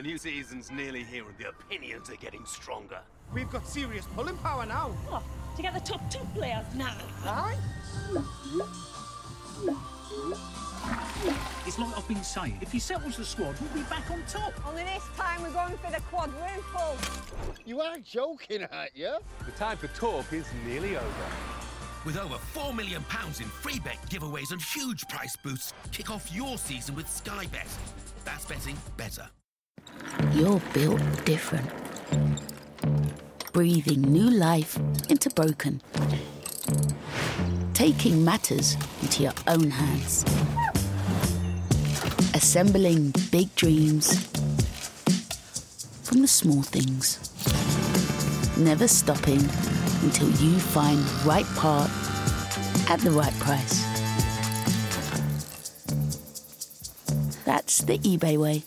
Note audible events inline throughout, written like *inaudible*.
The new season's nearly here and the opinions are getting stronger. We've got serious pulling power now. Oh, to get the top two players now. Aye? It's like I've been saying, if he settles the squad, we'll be back on top. Only this time we're going for the quadruple. You are joking, aren't you? The time for talk is nearly over. With over £4 million in free bet giveaways and huge price boosts, kick off your season with Sky Bet. That's betting better. You're built different. Breathing new life into broken. Taking matters into your own hands. Assembling big dreams from the small things. Never stopping until you find the right part at the right price. That's the eBay way.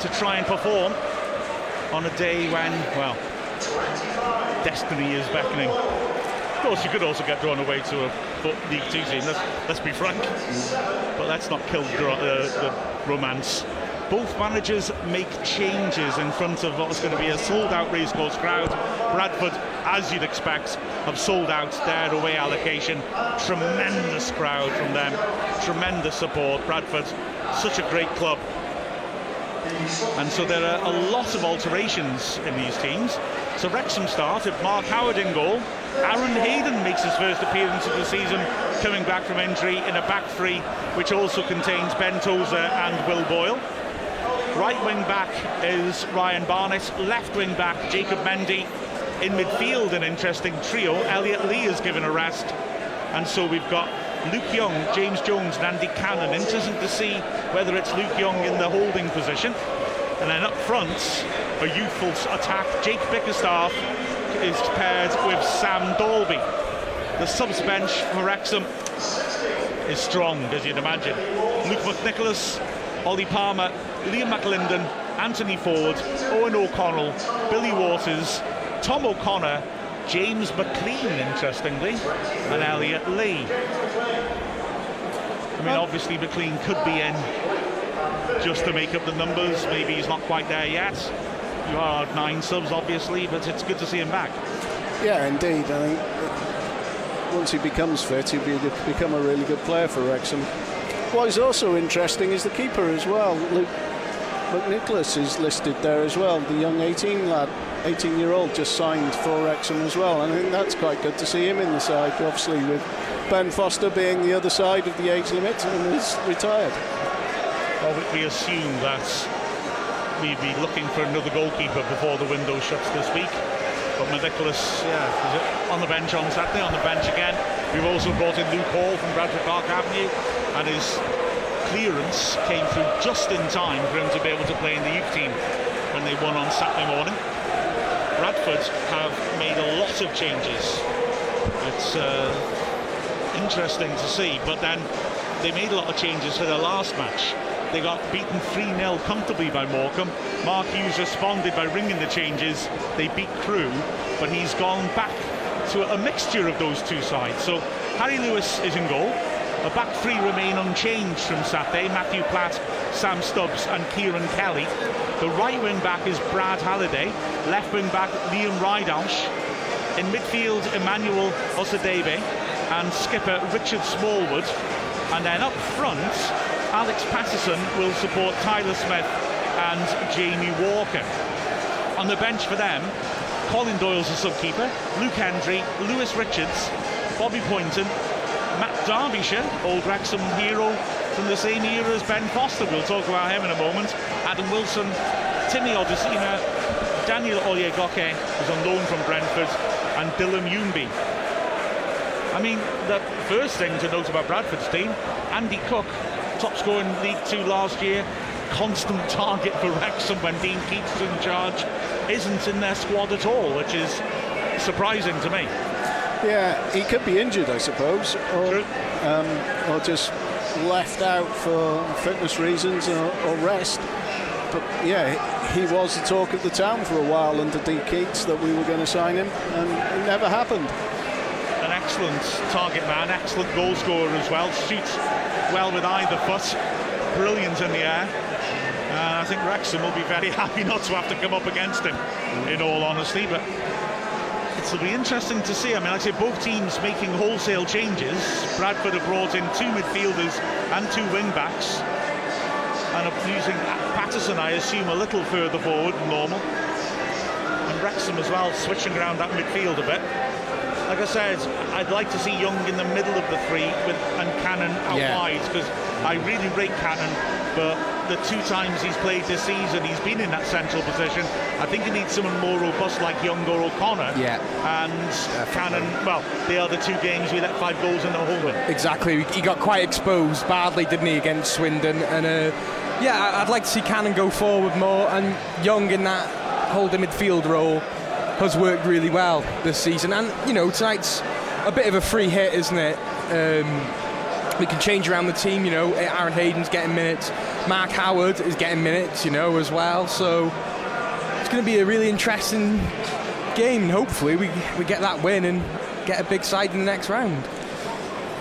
To try and perform on a day when, well, destiny is beckoning. Of course, you could also get drawn away to a League Two team. Let's, let's be frank, but let's not kill the, uh, romance. Both managers make changes in front of what's going to be a sold-out racecourse crowd. Bradford, as you'd expect, have sold out their away allocation. Tremendous crowd from them, tremendous support. Bradford, such a great club. And so there are a lot of alterations in these teams. So Wrexham start with Mark Howard in goal. Aaron Hayden makes his first appearance of the season, coming back from injury in a back three, which also contains Ben Tozer and Will Boyle. Right wing back is Ryan Barnett. Left wing back, Jacob Mendy. In midfield, an interesting trio. Elliot Lee is given a rest. And so we've got Luke Young, James Jones, and Andy Cannon. Interesting to see whether it's Luke Young in the holding position. And then up front, a youthful attack. Jake Bickerstaff is paired with Sam Dalby. The subs bench for Wrexham is strong, as you'd imagine. Luke McNicholas, Ollie Palmer, Liam McAlinden, Anthony Forde, Eoghan O'Connell, Billy Waters, Tom O'Connor, James McClean, interestingly, and Elliot Lee. I mean, obviously McClean could be in just to make up the numbers. Maybe he's not quite there yet. You are nine subs, obviously, but it's good to see him back. Yeah, indeed. I think once he becomes fit, he'll be, become a really good player for Wrexham. What is also interesting is the keeper as well. Luke McNicholas is listed there as well, the young 18 lad, 18 year old just signed for Wrexham as well. And I think that's quite good to see him in the side, obviously, with Ben Foster being the other side of the age limit and is retired. Well, we assume that we'd be looking for another goalkeeper before the window shuts this week. But McNicholas, yeah, on the bench on Saturday, on the bench again. We've also brought in Luke Hall from Bradford Park Avenue, and his clearance came through just in time for him to be able to play in the youth team when they won on Saturday morning. Bradford have made a lot of changes. It's uh, interesting to see. But then they made a lot of changes for their last match. They got beaten 3-0 comfortably by Morecambe. Mark Hughes responded by ringing the changes. They beat Crewe, but he's gone back to a mixture of those two sides. So Harry Lewis is in goal. A back three remain unchanged from Saturday. Matthew Platt, Sam Stubbs and Ciaran Kelly. The right wing back is Brad Halliday. Left wing back Liam Ridehalgh. In midfield, Emmanuel Osadebe and skipper Richard Smallwood. And then up front, Alex Pattison will support Tyler Smith and Jamie Walker. On the bench for them, Colin Doyle's a subkeeper, Luke Hendrie, Lewis Richards, Bobby Pointon, Matt Derbyshire, old Wrexham hero from the same era as Ben Foster. We'll talk about him in a moment. Adam Wilson, Timmy Odusina, Daniel Oyegoke, who's on loan from Brentford, and Dylan Youmbi. I mean, the first thing to note about Bradford's team, Andy Cook, top scorer in League Two last year, constant target for Wrexham when Dean Keates is in charge, isn't in their squad at all, which is surprising to me. Yeah, he could be injured, I suppose, or, um, or just left out for fitness reasons or, or, rest. But yeah, he was the talk of the town for a while under Dean Keates that we were going to sign him, and it never happened. Excellent target man, excellent goal scorer as well, shoots well with either foot, brilliant in the air. And I think Wrexham will be very *laughs* happy not to have to come up against him, in all honesty. But it'll be interesting to see. I mean, like I say, both teams making wholesale changes. Bradford have brought in two midfielders and two wing backs, and are using Pattison, I assume, a little further forward than normal. And Wrexham as well, switching around that midfield a bit. Like I said, I'd like to see Young in the middle of the three with, and Cannon out yeah. wide because I really rate Cannon, but the two times he's played this season, he's been in that central position. I think he needs someone more robust like Young or O'Connor. Yeah. And Definitely. Cannon, well, they are the two games we let five goals in the home in. Exactly. He got quite exposed badly, didn't he, against Swindon? And uh, yeah, I'd like to see Cannon go forward more and Young in that holding midfield role has worked really well this season. And, you know, tonight's a bit of a free hit, isn't it? Um, we can change around the team, you know. Aaron Hayden's getting minutes, Mark Howard is getting minutes, you know, as well. So it's going to be a really interesting game. And hopefully, we, we get that win and get a big side in the next round.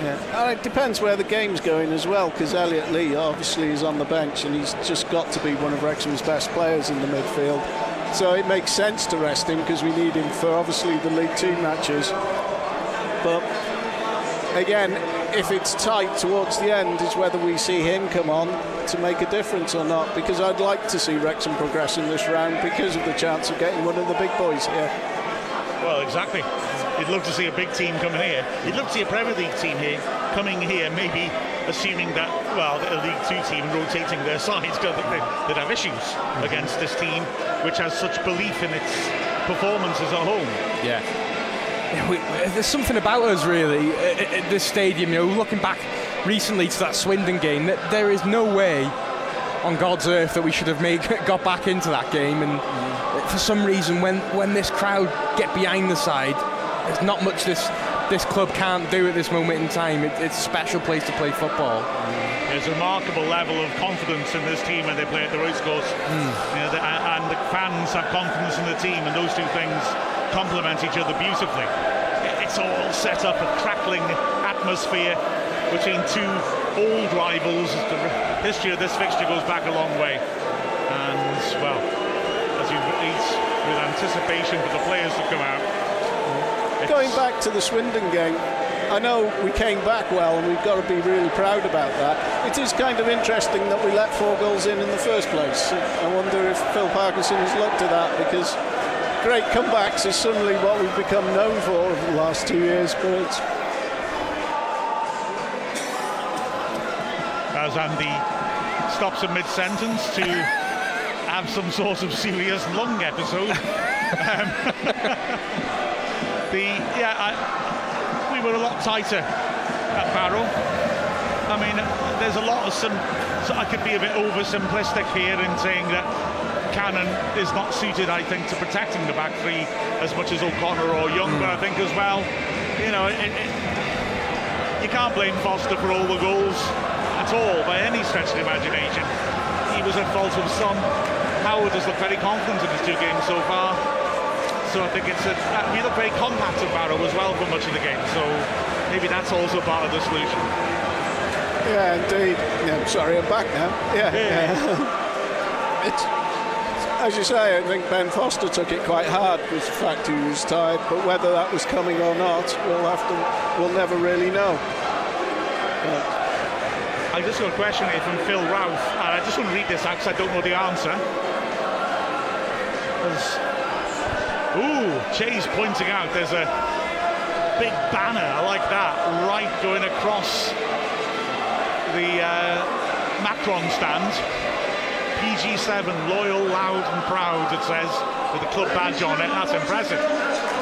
Yeah, it depends where the game's going as well, because Elliot Lee obviously is on the bench and he's just got to be one of Wrexham's best players in the midfield. So it makes sense to rest him because we need him for obviously the League Two matches. But again, if it's tight towards the end, is whether we see him come on to make a difference or not. Because I'd like to see Wrexham progress in this round because of the chance of getting one of the big boys here. Well, exactly. You'd love to see a big team coming here. You'd love to see a Premier League team here coming here, maybe assuming that, well, a League Two team rotating their sides *laughs* because they'd have issues mhm. against this team, which has such belief in its performance as a home. Yeah. We, there's something about us really at, this stadium. You know, looking back recently to that Swindon game, that there is no way on God's earth that we should have made *laughs* got back into that game. And mm. for some reason, when when this crowd get behind the side, there's not much this this club can't do at this moment in time. It, it's a special place to play football. There's a remarkable level of confidence in this team when they play at the racecourse. Mm. You know, the, and the fans have confidence in the team, and those two things complement each other beautifully. It's all set up a crackling atmosphere between two old rivals. The history of this fixture goes back a long way. And, well, as you eat with anticipation for the players to come out, Going back to the Swindon game, I know we came back well and we've got to be really proud about that. It is kind of interesting that we let four goals in in the first place. I wonder if Phil Parkinson has looked at that because great comebacks is suddenly what we've become known for over the last two years. But it's as Andy stops in mid-sentence to have some sort of serious lung episode. um, *laughs* *laughs* the yeah, I, we were a lot tighter at Barrow. I mean, there's a lot of some. So I could be a bit oversimplistic here in saying that Cannon is not suited, I think, to protecting the back three as much as O'Connor or Young. Mm. But I think as well, you know, it, it, you can't blame Foster for all the goals at all by any stretch of the imagination. He was at fault of some. Howard has looked very confident in his two games so far. So I think it's a, uh, we look very compact at Barrow as well for much of the game. So maybe that's also part of the solution. Yeah, indeed. Yeah, sorry, I'm back now. Yeah, yeah. *laughs* it's, as you say, I think Ben Foster took it quite hard with the fact he was tired, but whether that was coming or not, we'll have to, we'll never really know. But I just got a question here from Phil Routh, and I just want to read this out because I don't know the answer. There's, ooh, Chase pointing out there's a big banner I like that right going across the uh, Macron stand. PG7, loyal, loud, and proud, it says, with the club badge on it. That's impressive.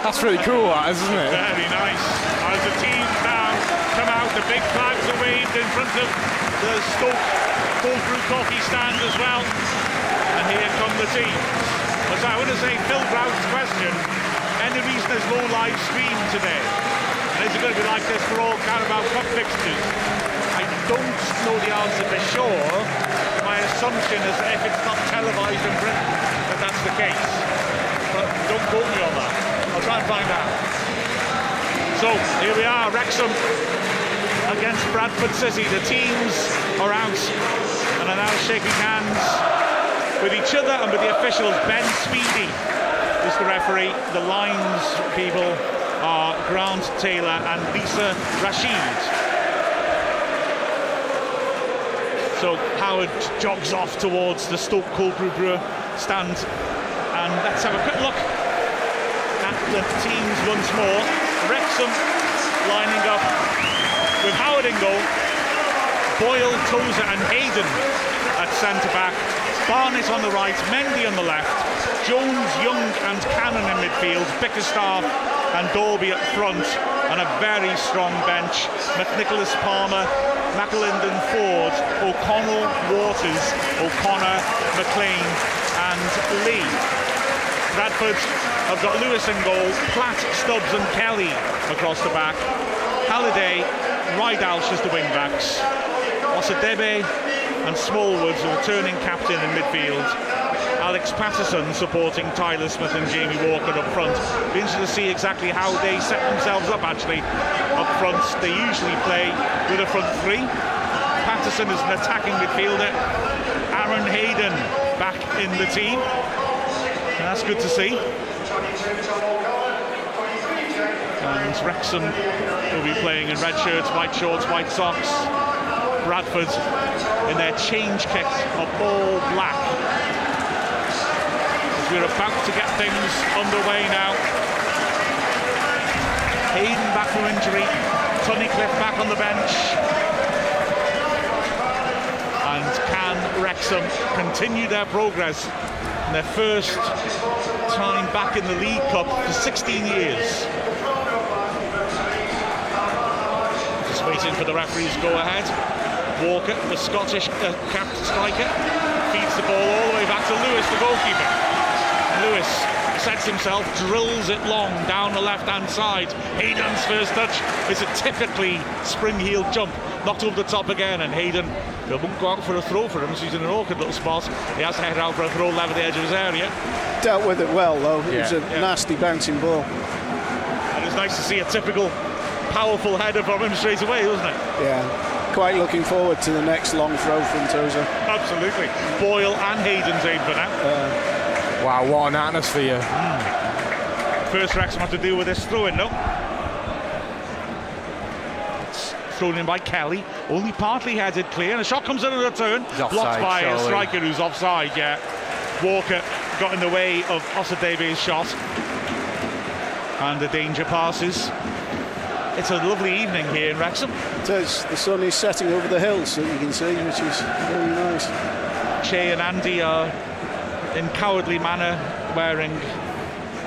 That's really cool, that is, isn't it? Very nice. As the team now come out, the big flags are waved in front of the Stoke cold brew coffee stand as well. And here come the team. As I want to say, Phil Brown's question, any reason there's no live stream today? And is it going to be like this for all Carabao Cup fixtures? I don't know the answer for sure. My assumption is that if it's not televised in Britain, that that's the case. But don't quote me on that. I'll try and find out. So here we are, Wrexham against Bradford City. The teams are out and are now shaking hands with each other and with the officials. Ben Speedie is the referee. The lines people are Grant Taylor and Lisa Rashid. So Howard jogs off towards the Stoke Cold Brew Brewer stand. And let's have a quick look at the teams once more. Wrexham lining up with Howard in goal, Boyle, Tozer and Hayden at centre back, Barnett on the right, Mendy on the left, Jones, Young and Cannon in midfield, Bickerstaff and Dalby at front, and a very strong bench. McNicholas Palmer, McAlinden Forde, O'Connell, Waters, O'Connor, McClean and Lee. Bradford have got Lewis in goal, Platt, Stubbs and Kelly across the back. Halliday, Ridehalgh as the wing backs. Osadebe and Smallwoods returning captain in midfield. Alex Pattison supporting Tyler Smith and Jamie Walker up front. Be interested to see exactly how they set themselves up actually up front. They usually play with a front three. Pattison is an attacking midfielder. Aaron Hayden back in the team. That's good to see. And Wrexham will be playing in red shirts, white shorts, white socks. Bradford in their change kit of all black. As we're about to get things underway now. Hayden back from injury. Tunnicliffe back on the bench. And can Wrexham continue their progress in their first time back in the League Cup for 16 years? Just waiting for the referee's to go ahead. Walker, the Scottish uh, capped striker, feeds the ball all the way back to Lewis, the goalkeeper. Lewis sets himself, drills it long down the left-hand side. Hayden's first touch is a typically spring-heeled jump, knocked over the top again, and Hayden won't go out for a throw for him. So he's in an awkward little spot. He has to head out for a throw level the edge of his area. Dealt with it well though. It Yeah. was a Yeah. nasty bouncing ball. And it's nice to see a typical powerful header from him straight away, wasn't it? Yeah. Quite looking forward to the next long throw from Tozer. Absolutely. Boyle and Hayden's aim for that. Uh, wow, what an atmosphere. Hmm. First Wrexham have to deal with this throw-in, no? It's thrown in by Kelly, only partly headed clear, and a shot comes in on a turn, He's blocked offside, by a striker who's offside, yeah. Walker got in the way of Osadebe's shot, and the danger passes. It's a lovely evening here in Wrexham. It is. The sun is setting over the hills, so you can see, which is very nice. Che and Andy are in cowardly manner wearing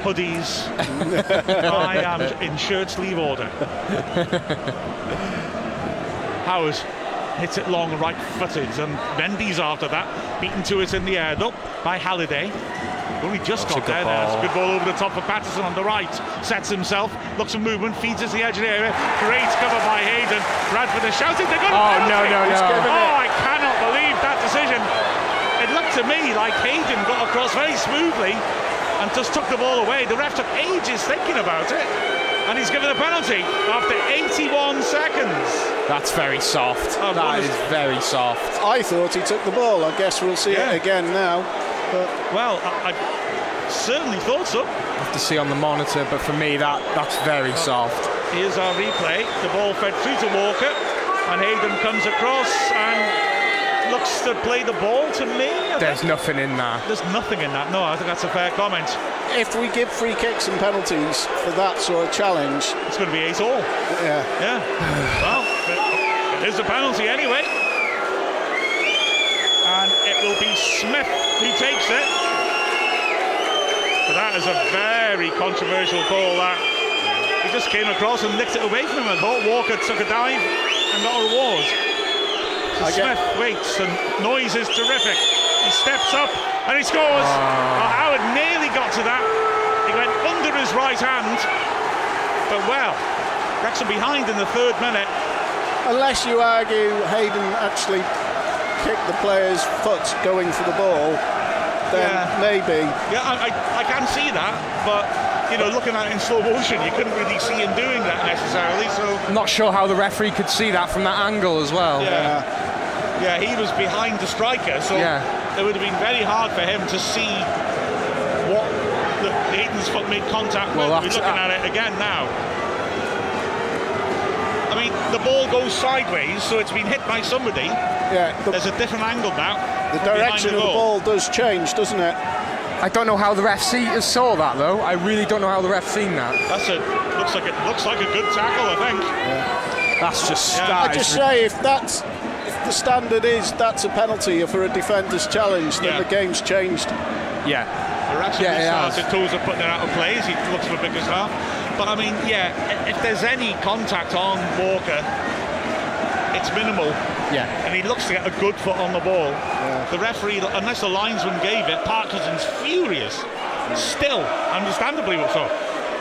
hoodies. *laughs* I am in shirt sleeve order. Howard hits it long right footed and Mendy's after that beaten to it in the air though by Halliday Only just That's a got good there. now. It's a ball. good ball over the top for Pattison on the right. Sets himself, looks for movement, feeds us the edge of the area. Great cover by Hayden. Bradford is shouting. They're going Oh, no, no, no. Oh, I cannot believe that decision. It looked to me like Hayden got across very smoothly and just took the ball away. The ref took ages thinking about it. And he's given a penalty after 81 seconds. That's very soft. Oh, that what is is- very soft. I thought he took the ball. I guess we'll see Yeah. it again now. But Well, I, I certainly thought so. Have to see on the monitor, but for me, that that's very soft. Here's our replay. The ball fed through to Walker, and Hayden comes across and looks to play the ball to me. I There's think. nothing in that. There's nothing in that. No, I think that's a fair comment. if we give free kicks and penalties for that sort of challenge, It's going to be eight all. yeah, Yeah. *sighs* well, it- it is a penalty anyway. And be Smith who takes it. But that is a very controversial call. That he just came across and nicked it away from him. I thought Walker took a dive and got a reward. So I get- Smith waits and noise is terrific. He steps up and he scores. Ah. Well, Howard nearly got to that. He went under his right hand. But well, Wrexham behind in the third minute. unless you argue Hayden actually kicked the player's foot going for the ball, then Yeah. maybe. Yeah, I, I, I can see that, but you know, looking at it in slow motion, you couldn't really see him doing that necessarily. So I'm not sure how the referee could see that from that angle as well. yeah, yeah, he was behind the striker, so Yeah. it would have been very hard for him to see what the Hayden's foot made contact Well, with. We're that's- looking at it again now. I mean, the ball goes sideways, so it's been hit by somebody. Yeah, the, There's a different angle now. the from behind direction of the ball does change, doesn't it? I don't know how the ref see, saw that though. I really don't know how the ref seen that. That's a looks like it looks like a good tackle, I think. That's just. Yeah. that I just say if that's if the standard is that's a penalty for a defender's challenge, then Yeah. the game's changed. Yeah. They're actually Yeah, it has. started Tozer putting it out of play as he looks for Bickerstaff. But I mean, yeah, if there's any contact on Walker, it's minimal. Yeah. And he looks to get a good foot on the ball. The referee, unless the linesman gave it, Parkinson's furious. Still, understandably so.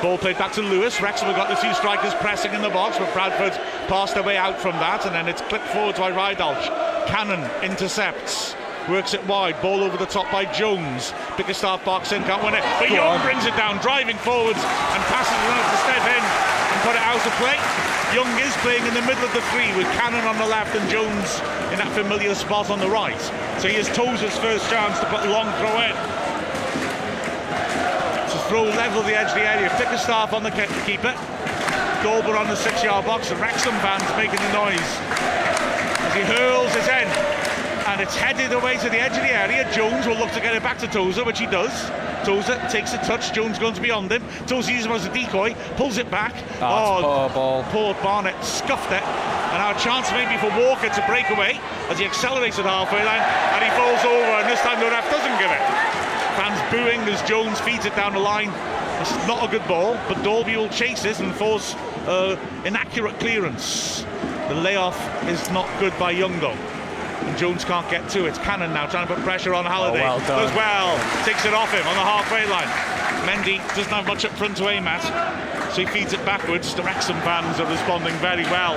Ball played back to Lewis. Wrexham have got the two strikers pressing in the box, but Bradford passed their way out from that, and then it's clipped forward by Ridehalgh. Cannon intercepts. Works it wide, ball over the top by Jones. Bickerstaff box in, can't win it. But Go Young on. brings it down, driving forwards and passes it out to step in and put it out of play. Young is playing in the middle of the three with Cannon on the left and Jones in that familiar spot on the right. So he has Tozer's first chance to put a long throw in. To throw level the edge of the area. Bickerstaff on the keeper. Dalby on the six yard box. The Wrexham fans making the noise as he hurls his in. And it's headed away to the edge of the area. Jones will look to get it back to Tozer, which he does. Tozer takes a touch. Jones goes beyond him. Tozer uses him as a decoy, pulls it back. Oh, it's poor ball. Poor Barnett scuffed it. And our chance maybe for Walker to break away as he accelerates at halfway line and he falls over. And this time the ref doesn't give it. Fans booing as Jones feeds it down the line. It's not a good ball, but Dalby will chase it and force uh, inaccurate clearance. The layoff is not good by Young though. And Jones can't get to it. Cannon now trying to put pressure on Halliday. well done. Does well. Takes it off him on the halfway line. Mendy doesn't have much up front to aim at. So he feeds it backwards. The Wrexham fans are responding very well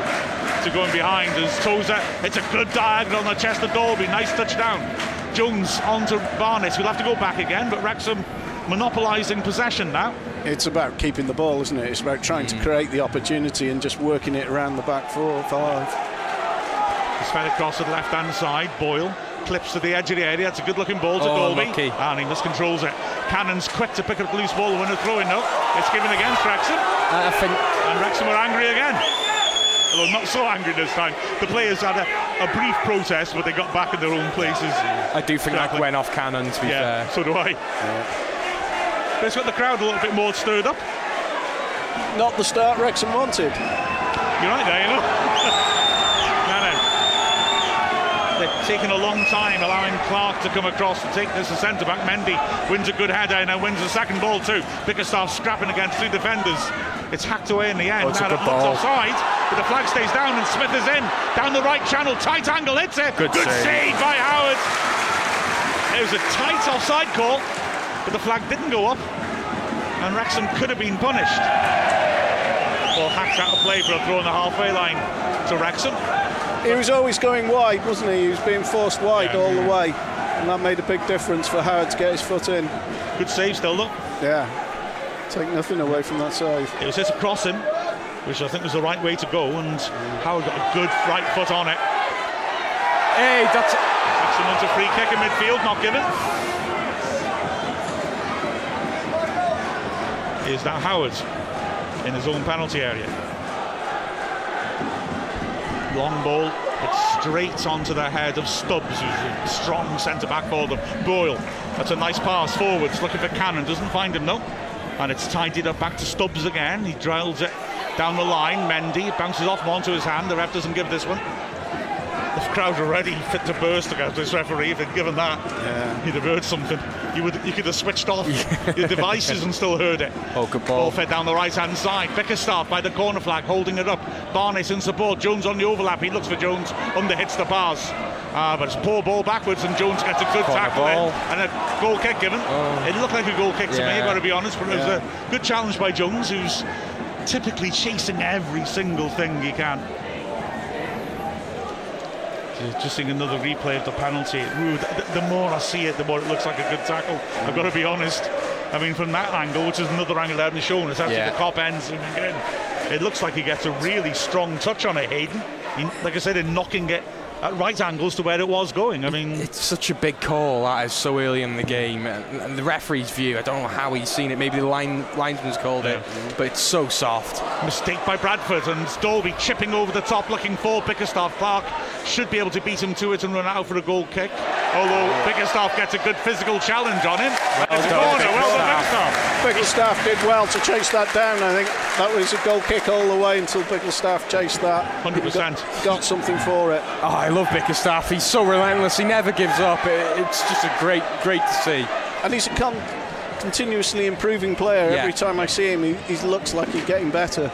to going behind as Tozer. It's a good diagonal on the chest of Dalby. Nice touchdown. Jones onto Barnes. We'll have to go back again, but Wrexham monopolising possession now. It's about keeping the ball, isn't it? It's about trying Mm. to create the opportunity and just working it around the back four or five. It's fed across to the left hand side. Boyle clips to the edge of the area. It's a good looking ball to Oh, Dalby. lucky. And he miscontrols it. Cannon's quick to pick up the loose ball when they're throwing. No, it's given against Wrexham. Uh, I think And Wrexham are angry again. Although not so angry this time. The players had a, a brief protest, but they got back in their own places. I do think Exactly. that went off cannon. To be Yeah, fair. so do I. But it's got the crowd a little bit more stirred up. Not the start Wrexham wanted. You're right there, you know. *laughs* They're taking a long time, allowing Clark to come across to take this as centre back. Mendy wins a good header and now wins the second ball too. Bickerstaff scrapping against two defenders. It's hacked away in the end. Oh, it's a now good that looks offside, but the flag stays down and Smith is in. Down the right channel, tight angle, hits it. Good save. save by Howard. It was a tight offside call. but the flag didn't go up, and Wrexham could have been punished. Well, hacked out of play for a throw on the halfway line to Wrexham. He was always going wide, wasn't he? He was being forced wide Yeah. all the way, and that made a big difference for Howard to get his foot in. Good save still, though. Yeah, take nothing away from that save. It was hit across him, which I think was the right way to go, and Howard got a good right foot on it. Hey, that's Wrexham wants a free kick in midfield, not given. Is that Howard in his own penalty area? Long ball, but straight onto the head of Stubbs, who's a strong centre back for them. Boyle, that's a nice pass forwards, looking for Cannon, doesn't find him though. And it's tidied up back to Stubbs again. He drills it down the line. Mendy bounces off onto his hand. The ref doesn't give this one. The crowd are ready, fit to burst against this referee. If they'd given that, Yeah. he'd have heard something. You would, you could have switched off *laughs* your devices and still heard it. Oh, good Ball ball. fed down the right hand side. Bickerstaff by the corner flag, holding it up. Barnes in support. Jones on the overlap. He looks for Jones. Under hits the bars. Ah, but it's poor ball backwards, and Jones gets a good Corner tackle and a goal kick given. It looked like a goal kick to me. Yeah. I've got to be honest, but it was a good challenge by Jones, who's typically chasing every single thing he can. Just seeing another replay of the penalty. Ooh, the, the more I see it, the more it looks like a good tackle. I've got to be honest. I mean, from that angle, which is another angle I haven't shown, it's actually Yeah. the cop ends and again. It looks like he gets a really strong touch on it, Hayden. He, like I said, in knocking it at right angles to where it was going. I mean, It's such a big call that is so early in the game, and, and the referee's view. I don't know how he's seen it. Maybe the line linesman's called it, but it's so soft. mistake by Bradford and Dalby chipping over the top looking for Bickerstaff. Clark should be able to beat him to it and run out for a goal kick. Although Bickerstaff gets a good physical challenge on him. it's done, corner. Well done, Bickerstaff. Bickerstaff. Did well to chase that down. I think that was a goal kick all the way until Bickerstaff chased that. 100%. Got, got something for it. Oh, I love Bickerstaff. He's so relentless. He never gives up. It, it's just a great, great to see. And he's a con- continuously improving player. Yeah. Every time I see him, he, he looks like he's getting better.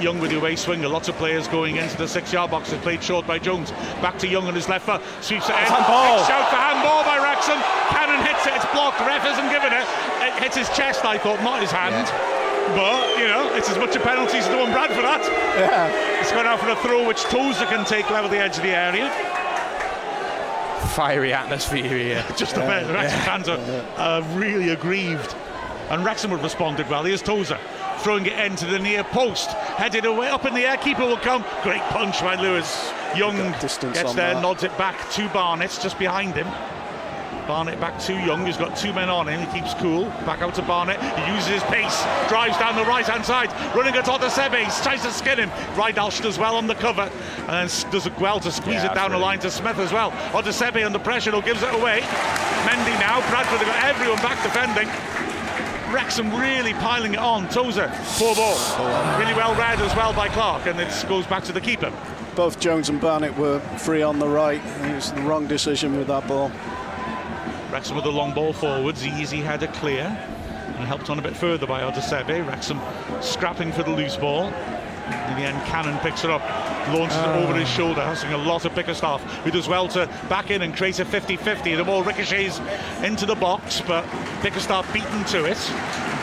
Young with the away swinger. Lots of players going into the six-yard box. It's played short by Jones. Back to Young on his left foot. Sweeps it in. handball. Big Shout for handball by Wrexham. Cannon hits it. It's blocked. Ref isn't giving it. It hits his chest, I thought, not his hand. But, you know, it's as much a penalty as the one Bradford that. Yeah. It's gone out for a throw which Tozer can take level the edge of the area. Fiery atmosphere here. *laughs* Just a bit. The Wrexham fans are uh, really aggrieved. And Wrexham have responded well. Here's Tozer throwing it into the near post. Headed away up in the air. Keeper will come. Great punch by Lewis. Young distance gets there, that. nods it back to Barnett, just behind him. Barnett back to Young, who's got two men on him. He keeps cool. Back out to Barnett. He uses his pace, drives down the right hand side, running at Sebe. Tries to skin him. Ridehalgh does well on the cover, and then does it well to squeeze Yeah, it down the brilliant. line to Smith as well. Sebe under pressure, who gives it away. Mendy now. Bradford have got everyone back defending. Wrexham really piling it on. Tozer, poor ball. Really well read as well by Clark, and it goes back to the keeper. Both Jones and Barnett were free on the right. It was the wrong decision with that ball. Wrexham with a long ball forwards, easy header clear. And helped on a bit further by Osadebe. Wrexham scrapping for the loose ball. In the end, Cannon picks it up, launches it over ah. his shoulder, hustling a lot of Bickerstaff, who does well to back in and create a 50-50. The ball ricochets into the box, but Bickerstaff beaten to it.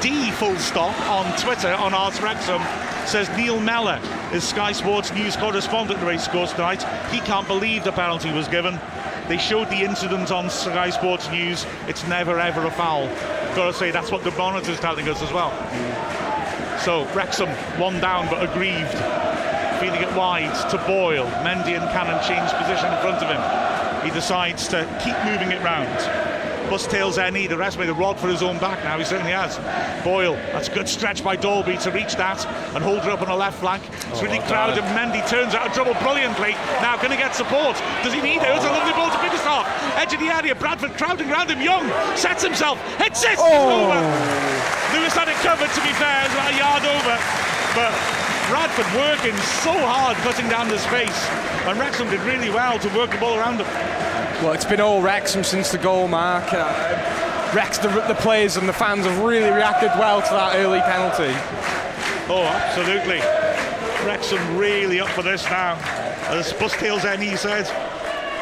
D full stop on Twitter on Arts Wrexham says Neil Mellor is Sky Sports news correspondent at the racecourse tonight. He can't believe the penalty was given. They showed the incident on Sky Sports News. It's never ever a foul. Gotta say that's what the monitor's telling us as well. So Wrexham one down but aggrieved. Feeling it wide to Boyle. Mendy and Cannon change position in front of him. He decides to keep moving it round. Bus tails any, the rest made a rod for his own back now, he certainly has. Boyle, that's a good stretch by Dalby to reach that and hold it up on the left flank. It's oh, really crowded. Mendy turns out of trouble brilliantly. Now going to get support. Does he need it? It's a lovely ball to Bickerstaff. Edge of the area. Bradford crowding round him. Young sets himself. Hits it. Oh. Over. Lewis had it covered to be fair, it's about a yard over. But Bradford working so hard cutting down the space. And Wrexham did really well to work the ball around him. Well, it's been all Wrexham since the goal mark. Uh, Rex, the, the players and the fans have really reacted well to that early penalty. Oh, absolutely. Wrexham really up for this now. As Bustails Ennie said.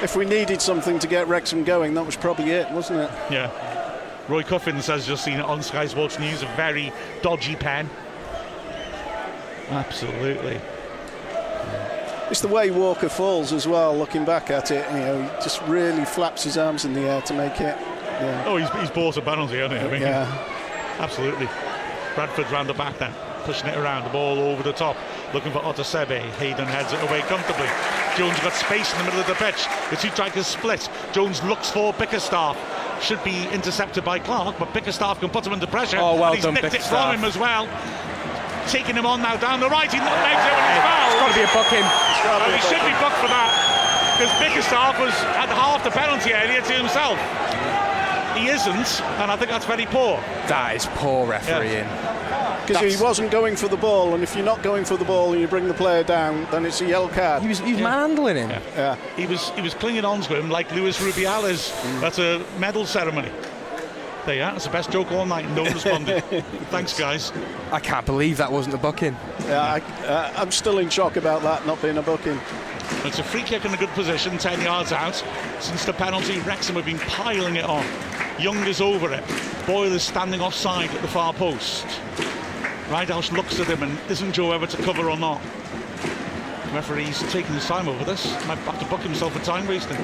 If we needed something to get Wrexham going, that was probably it, wasn't it? Yeah. Roy Cuffins has just seen it on Sky Sports News, a very dodgy pen. Absolutely. It's the way Walker falls as well. Looking back at it, you know, he just really flaps his arms in the air to make it. Yeah. Oh, he's, he's bought a penalty, hasn't he? I mean, Yeah. absolutely. Bradford's round the back then, pushing it around, the ball over the top, looking for Osadebe. Hayden heads it away comfortably. Jones got space in the middle of the pitch. The two strikers split. Jones looks for Bickerstaff. Should be intercepted by Clark, but Bickerstaff can put him under pressure. Oh, well and he's done, nicked it from him as well. Taking him on now down the right. He nutmegs it when he's fouled. It's got to be a booking. Well, he should be booked for that because Bickerstaff was had half the penalty area to himself. He isn't, and I think that's very poor. That is poor refereeing. Because he wasn't going for the ball, and if you're not going for the ball and you bring the player down, then it's a yellow card. He was, he was manhandling him. Yeah. He was he was clinging on to him like Luis Rubiales mm. at a medal ceremony. There you are. That's the best joke all night. No *laughs* one responded. Thanks, guys. I can't believe that wasn't a booking. Yeah, I, uh, I'm still in shock about that not being a booking. It's a free kick in a good position, 10 yards out. Since the penalty, Wrexham have been piling it on. Young is over it. Boyle is standing offside at the far post. Ridehalgh looks at him and isn't Joe ever to cover or not. Referee's taking his time over this. Might have to book himself for time wasting.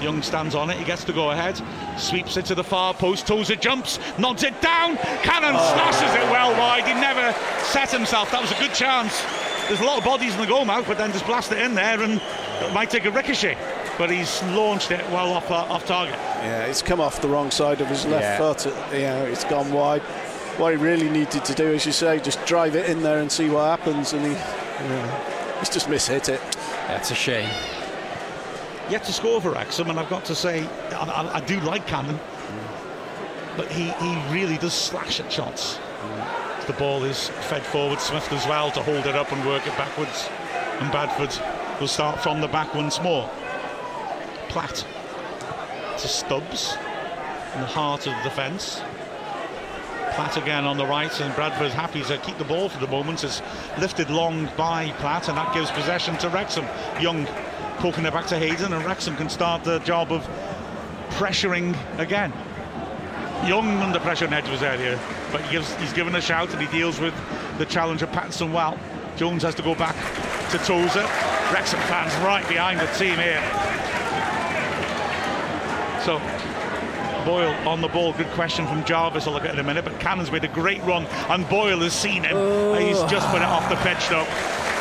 Young stands on it. He gets to go ahead. Sweeps it to the far post. Toes it, jumps, nods it down. Cannon slashes it well wide. He never set himself. That was a good chance. There's a lot of bodies in the goal mouth, but then just blast it in there and it might take a ricochet. But he's launched it well off, uh, off target. Yeah, it's come off the wrong side of his left Yeah. foot. You know, it's gone wide. What he really needed to do, as you say, just drive it in there and see what happens. And he, yeah, he's just mishit it. That's a shame. Yet to score for Wrexham, and I've got to say, I, I, I do like Cannon, but he, he really does slash at shots. The ball is fed forward, Smith as well to hold it up and work it backwards. And Bradford will start from the back once more. Platt to Stubbs in the heart of the defence. Platt again on the right, and Bradford happy to keep the ball for the moment. Is lifted long by Platt, and that gives possession to Wrexham. Young poking it back to Hayden, and Wrexham can start the job of pressuring again. Young under pressure in Edgeworth's area, but he gives, he's given a shout and he deals with the challenger Pattison well. Jones has to go back to Tozer. Wrexham fans right behind the team here. So Boyle on the ball. Good question from Jarvis. I'll look at it in a minute. But Cannon's made a great run, and Boyle has seen him. He's just put it off the pitch, though.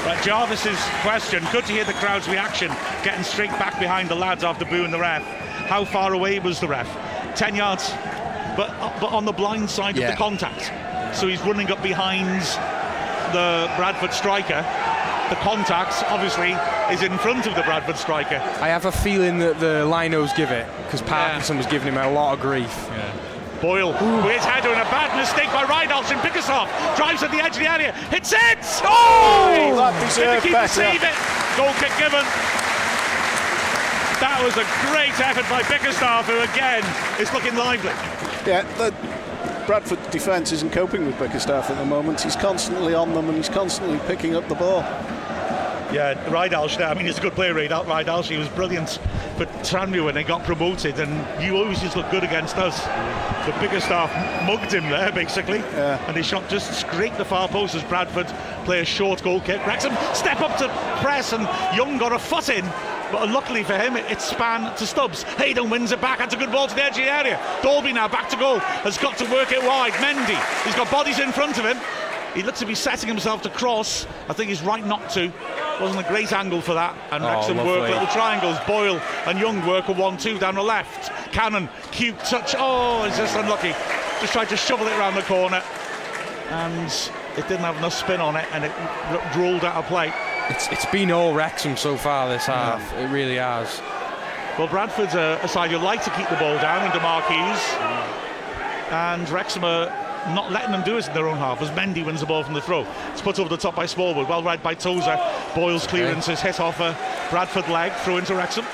But Jarvis's question. Good to hear the crowd's reaction, getting straight back behind the lads after booing the ref. How far away was the ref? Ten yards, but but on the blind side Yeah. of the contact. So he's running up behind the Bradford striker. The contact, obviously, is in front of the Bradford striker. I have a feeling that the linos give it because Parkinson was giving him a lot of grief. Boyle with his header and a bad mistake by Ridehalgh and Bickerstaff drives at the edge of the area, hits it! Oh! oh! that Did the deserved better. save it? Goal kick given. That was a great effort by Bickerstaff, who again is looking lively. Yeah, the Bradford defence isn't coping with Bickerstaff at the moment. He's constantly on them and he's constantly picking up the ball. Yeah, Ridehalgh there. I mean, he's a good player. Ridehalgh, he was brilliant for Tranmere when they got promoted, and you always just look good against us. But Bickerstaff mugged him there, basically, and he shot just scraped the far post as Bradford play a short goal kick. Wrexham step up to press, and Young got a foot in. But luckily for him, it, it span to Stubbs. Hayden wins it back. That's a good ball to the edge of the area. Dalby now back to goal. Has got to work it wide. Mendy. He's got bodies in front of him. He looks to be setting himself to cross. I think he's right not to. Wasn't a great angle for that. And Oh, Wrexham work little triangles. Boyle and Young work a 1 2 down the left. Cannon, cute touch. Oh, it's just unlucky. Just tried to shovel it around the corner. And it didn't have enough spin on it and it r- rolled out of play. It's, it's been all Wrexham so far this half. It really has. Well, Bradford's a, a side you like to keep the ball down under Mark Hughes. Mm. And Wrexham are not letting them do it in their own half as Mendy wins the ball from the throw. It's put over the top by Smallwood. Well read by Tozer. Boyle's clearance is hit off a Bradford leg. Throw into Wrexham.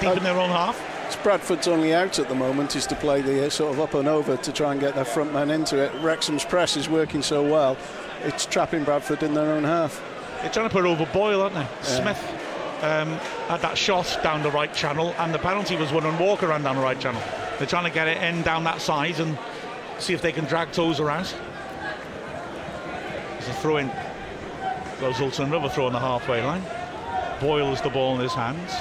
Deep in their own half. It's Bradford's only out at the moment is to play the uh, sort of up and over to try and get their front man into it. Wrexham's press is working so well, it's trapping Bradford in their own half. They're trying to put over Boyle, aren't they? Smith um, had that shot down the right channel, and the penalty was one on Walker ran down the right channel. They're trying to get it in down that side and see if they can drag Tozer out. There's a throw in. Goes also another throw on the halfway line. Boyle's the ball in his hands.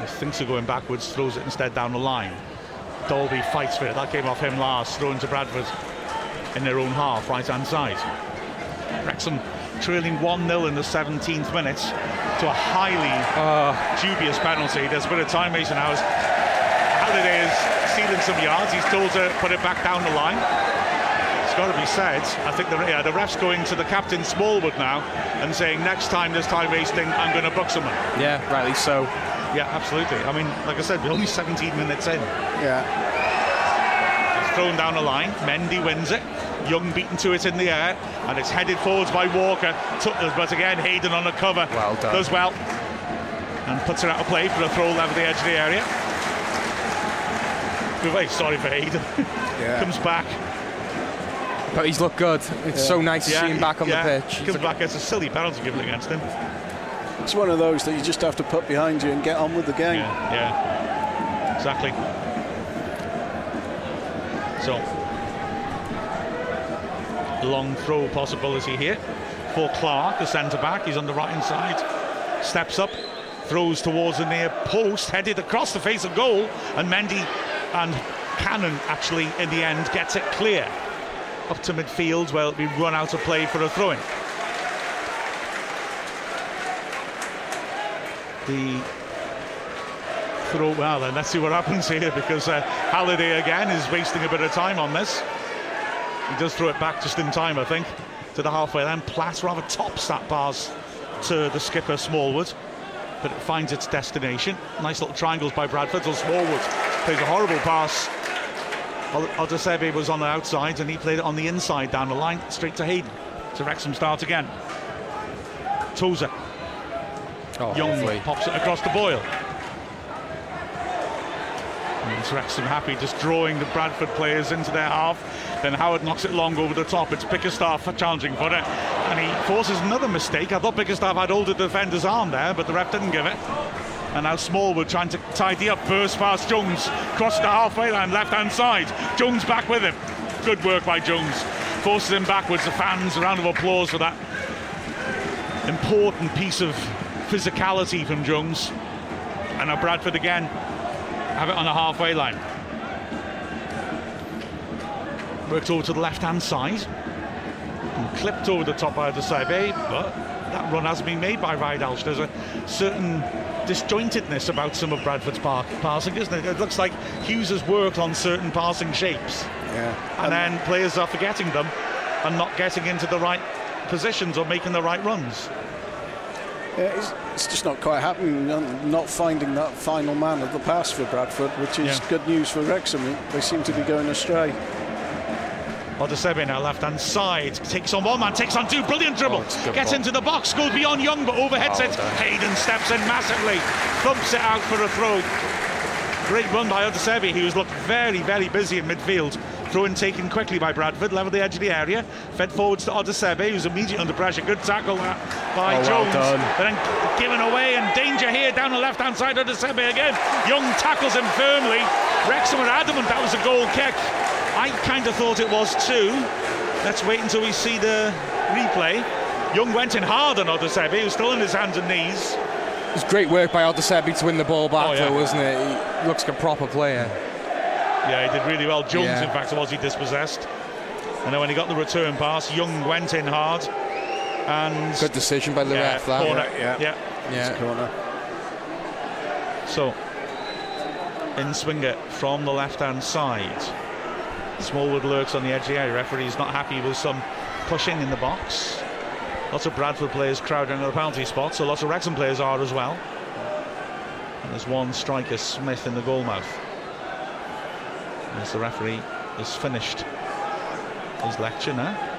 He thinks of going backwards, throws it instead down the line. Dalby fights for it. That came off him last, thrown to Bradford in their own half, right hand side. Wrexham trailing 1 0 in the 17th minute to a highly ah. dubious penalty. There's a bit of time wasting now. as Halliday is stealing some yards. He's told to put it back down the line. It's got to be said. I think the, yeah, the ref's going to the captain Smallwood now and saying, next time there's time wasting, I'm going to book someone. Yeah, rightly so. Yeah, absolutely. I mean, like I said, we're only 17 minutes in. Yeah. It's thrown down the line. Mendy wins it. Young beaten to it in the air, and it's headed forwards by Walker. But again, Hayden on the cover. Well done. Does well. And puts it out of play for a throw over the edge of the area. We're very sorry for Hayden. *laughs* Yeah. Comes back. But he's looked good. It's so nice to see him back on yeah, the pitch. Comes back. It's a silly penalty given against him. It's one of those that you just have to put behind you and get on with the game. Yeah, yeah. Exactly. So, long throw possibility here for Clark, the centre back. He's on the right hand side. Steps up, throws towards the near post, headed across the face of goal, and Mendy and Cannon actually in the end gets it clear up to midfield where it'll be run out of play for a throw in. The throw. Well, then let's see what happens here because uh, Halliday again is wasting a bit of time on this. He does throw it back just in time, I think, to the halfway line. Platt rather tops that bars to the skipper Smallwood, but it finds its destination. Nice little triangles by Bradford. or Smallwood plays a horrible pass. Osadebe was on the outside and he played it on the inside down the line, straight to Hayden. To Wrexham start again. Tozer. Oh, Young pops it across the Boyle. And it's Wrexham happy just drawing the Bradford players into their half. Then Howard knocks it long over the top. It's Bickerstaff challenging for it. And he forces another mistake. I thought Bickerstaff had of the defender's arm there, but the ref didn't give it. And now Smallwood trying to tidy up. Burst past Jones. Cross the halfway line, left hand side. Jones back with him. Good work by Jones. Forces him backwards. The fans, a round of applause for that important piece of physicality from Jones. And now Bradford again have it on the halfway line. Worked over to the left hand side. And clipped over the top by the Saibe, eh? but that run hasn't been made by Ridehalgh. There's a certain disjointedness about some of Bradford's par- passing, isn't it? It looks like Hughes has worked on certain passing shapes. Yeah. And um, then players are forgetting them and not getting into the right positions or making the right runs. Yeah, it's, it's just not quite happening. Not- Not finding that final man of the pass for Bradford, which is Yeah. good news for Wrexham. They seem to be going astray. Osadebe now left hand side takes on one man, takes on two, brilliant dribble, Oh, it's a good gets ball. into the box, goes beyond Young but overheads Well it. done. Hayden steps in massively, thumps it out for a throw. Great run by Osadebe, he was looked very, very busy in midfield. Throw in taken quickly by Bradford, level the edge of the area, fed forwards to Osadebe, who's immediately under pressure. Good tackle that by Oh, well Jones, done. but then given away and danger here down the left hand side. Osadebe again. Young tackles him firmly. Wrexham were adamant that was a goal kick. I kind of thought it was too. Let's wait until we see the replay. Young went in hard on Osadebe, who's still on his hands and knees. It was great work by Osadebe to win the ball back, Oh, yeah. though, wasn't it? He looks like a proper player. Yeah, he did really well. Jones, Yeah. in fact, was he dispossessed. And then when he got the return pass, Young went in hard. And Good decision by the yeah, ref, that. corner. Yeah, yeah. Yeah. Corner. So, in swinger from the left hand side. Smallwood lurks on the edge area. Referee's not happy with some pushing in the box. Lots of Bradford players crowding at the penalty spot, so lots of Wrexham players are as well. And there's one striker, Smith, in the goalmouth. As the referee has finished his lecture now.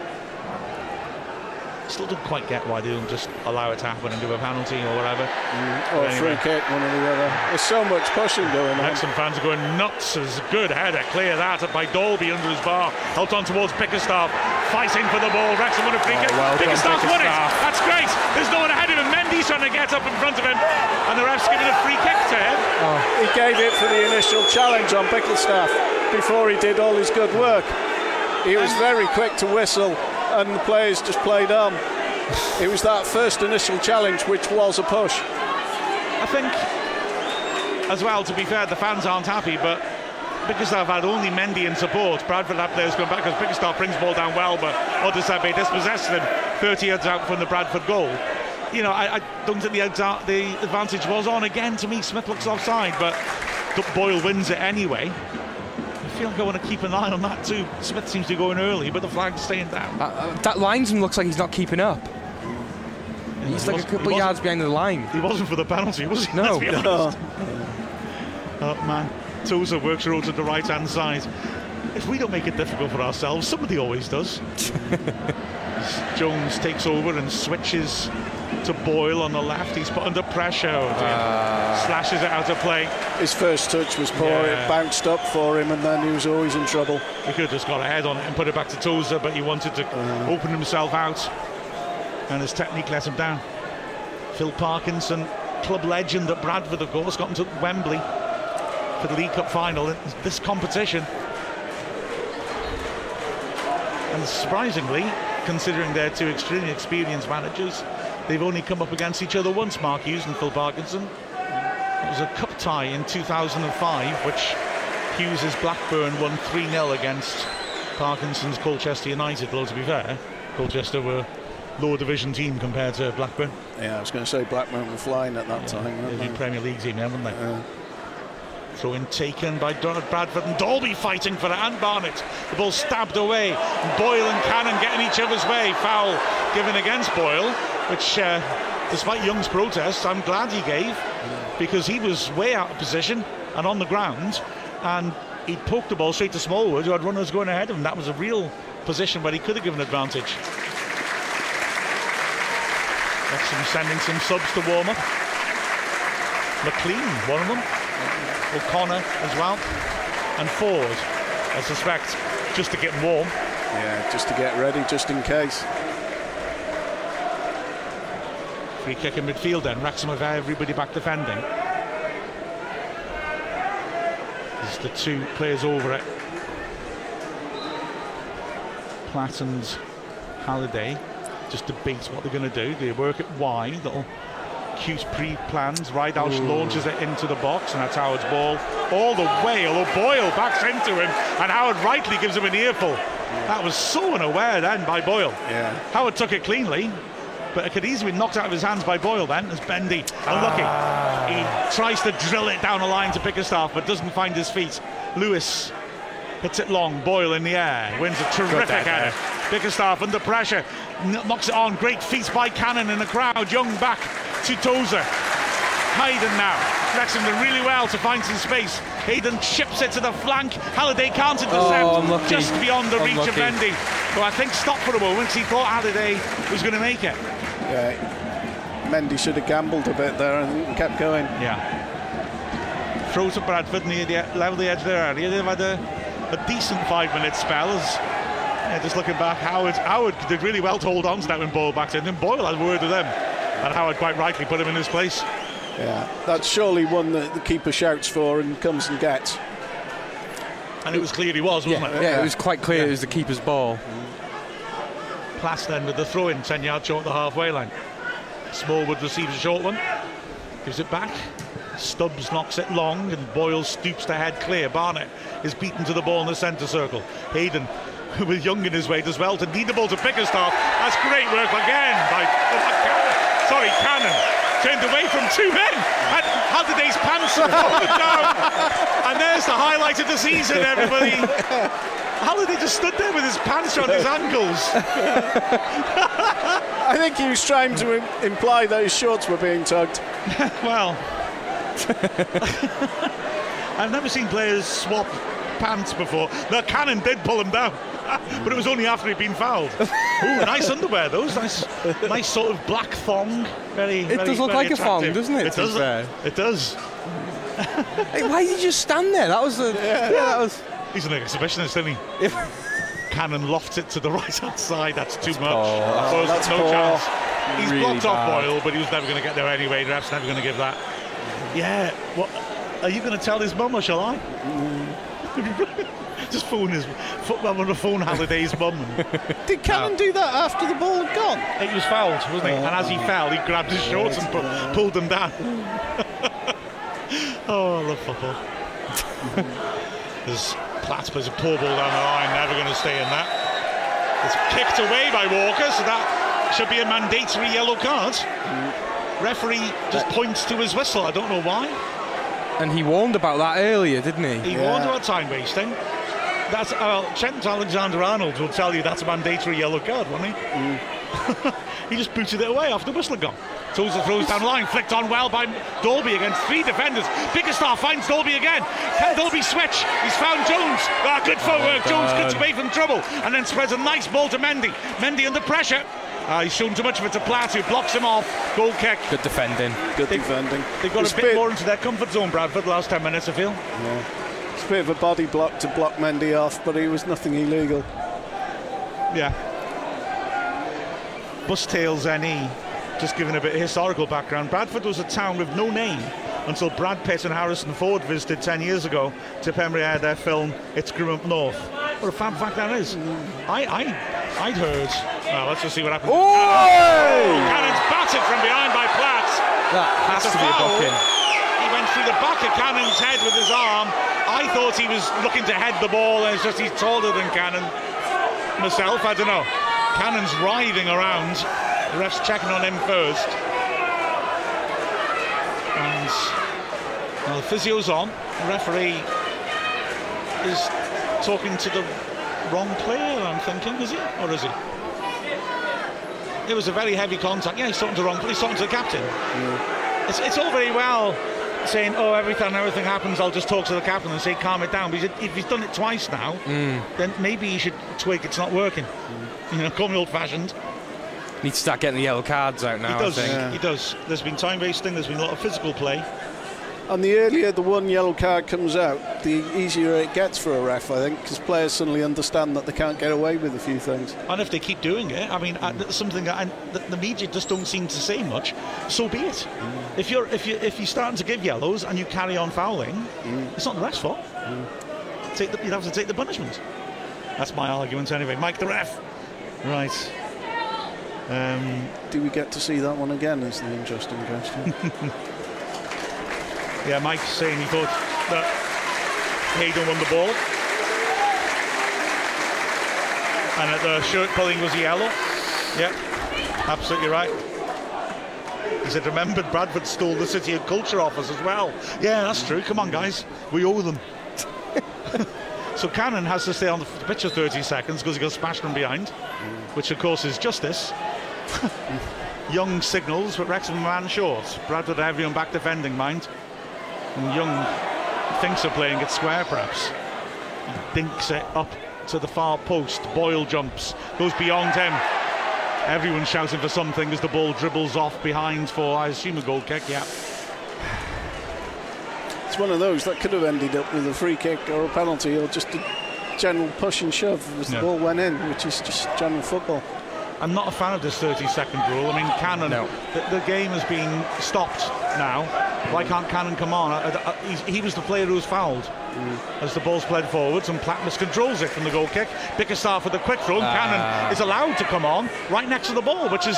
Still don't quite get why they don't just allow it to happen and give a penalty or whatever. Mm, or a Anyway. free kick, one or the other. There's so much pushing going on. Wrexham fans are going nuts. As a good header. Clear that up by Dalby under his bar. Helped on towards Bickerstaff. Fighting for the ball. Wrexham won a free Oh, kick. well done, Bickerstaff won it. That's great. There's no one ahead of him. Mendy He's trying to get up in front of him, and the ref's giving a free kick to him. Oh, he gave it for the initial challenge on Bickerstaff before he did all his good work. He was very quick to whistle, and the players just played on. It was that first initial challenge which was a push. I think, as well, to be fair, the fans aren't happy, but Bickerstaff had only Mendy in support. Bradford had players going back because Bickerstaff brings the ball down well, but Osadebe dispossessed him 30 yards out from the Bradford goal. You know, I, I don't think the, exa- the advantage was on. Again, to me, Smith looks offside, but Boyle wins it anyway. I feel like I want to keep an eye on that too. Smith seems to be going early, but the flag's staying down. Uh, uh, that linesman looks like he's not keeping up. He's he like a couple of yards behind the line. He wasn't for the penalty, was he? No. Let's be honest. Oh man, Tozer works her out to the right hand side. If we don't make it difficult for ourselves, somebody always does. *laughs* Jones takes over and switches to Boyle on the left. He's put under pressure. Dear. Slashes it out of play. His first touch was poor, Yeah. it bounced up for him, and then he was always in trouble. He could have just got ahead on it and put it back to Tozer, but he wanted to mm. open himself out, and his technique let him down. Phil Parkinson, club legend at Bradford, of course, got him to Wembley for the League Cup final in this competition. And surprisingly, considering they're two extremely experienced managers, they've only come up against each other once, Mark Hughes and Phil Parkinson. It was a cup tie in 2005, which Hughes' Blackburn won 3 0 against Parkinson's Colchester United. Though, to be fair, Colchester were lower division team compared to Blackburn. Yeah, I was going to say Blackburn were flying at that time. They'd weren't they? Premier League team, haven't they? Throw in taken by Donald Bradford and Dalby fighting for it and Barnett. The ball stabbed away. Boyle and Cannon getting each other's way. Foul given against Boyle, which, uh, despite Young's protests, I'm glad he gave because he was way out of position and on the ground, and he poked the ball straight to Smallwood, who had runners going ahead of him. That was a real position where he could have given advantage. Wrexham sending some subs to warm up. McClean, one of them. O'Connell as well. And Forde, I suspect, just to get warm. Yeah, just to get ready, just in case. Free kick in midfield then. Wrexham have everybody back defending. There's the two players over it. Platt and Halliday just debate what they're going to do. They work it wide. Little Q's pre-plans. Ridehalgh launches it into the box, and that's Howard's ball all the way. Although Boyle backs into him, and Howard rightly gives him an earful. That was so unaware then by Boyle. Yeah. Howard took it cleanly, but it could easily be knocked out of his hands by Boyle then, as Mendy. Unlucky. He tries to drill it down a line to Bickerstaff, but doesn't find his feet. Lewis hits it long. Boyle in the air wins a terrific header. Bickerstaff under pressure, kn- knocks it on. Great feet by Cannon in the crowd. Young back to Tozer. Hayden now. Did really well to find some space. Hayden chips it to the flank. Halliday can't intercept. Oh, just beyond the reach of Unlucky. Mendy. But I think stopped for a moment he thought Halliday was going to make it. Yeah. Mendy should have gambled a bit there and kept going. Yeah. Throw to Bradford near the level the edge of their area. They've had a, a decent five minute spell. Yeah, just looking back, Howard Howard did really well to hold on to that when Boyle backed in. And Boyle had word of them. And Howard quite rightly put him in his place. Yeah, that's surely one that the keeper shouts for and comes and gets. And it was clear he was, wasn't Yeah, it? yeah, it was quite clear it was the keeper's ball. Plass then with the throw in, 10 yards short of the halfway line. Smallwood receives a short one, gives it back. Stubbs knocks it long, and Boyle stoops to head clear. Barnett is beaten to the ball in the centre circle. Hayden, *laughs* with Young in his way, as well to need the ball to Bickerstaff. That's great work again by oh, sorry Cannon. Turned away from two men. And Halliday's pants *laughs* fallen down. And there's the highlight of the season, everybody. Halliday just stood there with his pants around his *laughs* ankles. I think he was trying to im- imply those shorts were being tugged. *laughs* Well, *laughs* I've never seen players swap pants before. The cannon did pull him down, but it was only after he'd been fouled. Ooh, nice underwear, those nice, nice sort of black thong. Very. It very- does look very like a thong, doesn't it, It does. It does. Hey, why did you just stand there? That was the. Yeah, that was. He's an exhibitionist, isn't he? If Cannon lofts it to the *laughs* right hand side. That's too much. poor. Boyle's oh, That's no poor. chance. He's really blocked off bad. Boyle, but he was never going to get there anyway. The ref's never going to give that. Yeah. What? Are you going to tell his mum or shall I? Mm. *laughs* Just phone his football on the phone holidays mum. *laughs* Did Cannon do that after the ball had gone? It was fouled, wasn't he? And as he oh. fell, he grabbed his shorts and pu- pulled them down. oh, I love football. There's Platt plays a poor ball down the line, never going to stay in that. It's kicked away by Walker, so that should be a mandatory yellow card. Referee just points to his whistle. I don't know why. And he warned about that earlier, didn't he? He warned about time wasting. That's uh, Trent Alexander Arnold will tell you that's a mandatory yellow card, won't he? *laughs* he just booted it away after the whistle had gone. Tozer throws down the line, flicked on well by Dalby against three defenders. Bickerstaff finds Dalby again. Can Dalby switch? He's found Jones. Ah, good footwork. Jones gets away from trouble and then spreads a nice ball to Mendy. Mendy under pressure. Ah, he's shown too much of it to Platt, who blocks him off. Goal kick. Good defending. Good defending. They've got It's a bit more into their comfort zone, Bradford, the last 10 minutes, I feel. Yeah. It's a bit of a body block to block Mendy off, but he was nothing illegal. Yeah. Bustails NE, just giving a bit of historical background. Bradford was a town with no name until Brad Pitt and Harrison Ford visited 10 years ago to premiere their film It's Grim Up North. What a fab fact that is. I, I, I'd heard. Well, let's just see what happens. Oh! Cannon's battered from behind by Platt. That has to be a foul. He went through the back of Cannon's head with his arm. I thought he was looking to head the ball, and it's just he's taller than Cannon. Myself, I don't know. Cannon's writhing around. The ref's checking on him first. And well, the physio's on. The referee is talking to the wrong player, I'm thinking, is he? Or is he? It was a very heavy contact. Yeah, he's talking to the wrong player. He's talking to the captain. Mm. It's, it's all very well saying, oh, every time everything happens, I'll just talk to the captain and say, calm it down. Because if he's done it twice now, Mm. then maybe he should twig it's not working. You know, call me old fashioned. Need to start getting the yellow cards out now, he does. I think. He does. There's been time wasting, there's been a lot of physical play. And the earlier the one yellow card comes out, the easier it gets for a ref, I think, because players suddenly understand that they can't get away with a few things. And if they keep doing it, I mean, uh, that's something that and the, the media just don't seem to say much. So be it. Mm. If you're if you if you're starting to give yellows and you carry on fouling, mm. it's not the ref's fault. Mm. Take the, you'd have to take the punishment. That's my argument anyway. Mike the ref. Right. Um, Do we get to see that one again? Is the interesting question. *laughs* yeah, Mike's saying he thought that Hayden won the ball. And that the shirt pulling was yellow. Yeah, absolutely right. He said, remembered Bradford stole the City of Culture office as well. Yeah, that's true. Come on, guys. We owe them. *laughs* so Cannon has to stay on the pitch for 30 seconds because he got smashed from behind, which of course is justice. *laughs* Young signals, but Wrexham a man short. Bradford on back defending, mind. And Young thinks of playing it square, perhaps. He dinks it up to the far post. Boyle jumps, goes beyond him. Everyone's shouting for something as the ball dribbles off behind for, I assume, a goal kick. Yeah. it's one of those that could have ended up with a free kick or a penalty or just a general push and shove as No. the ball went in, which is just general football. I'm not a fan of this 30 second rule. I mean, Cannon, the, the game has been stopped now. Why can't Cannon come on? I, I, he's, he was the player who was fouled mm. as the ball's played forwards, and Platt controls it from the goal kick. Bickerstaff with a quick throw, and Ah. Cannon is allowed to come on right next to the ball, which is,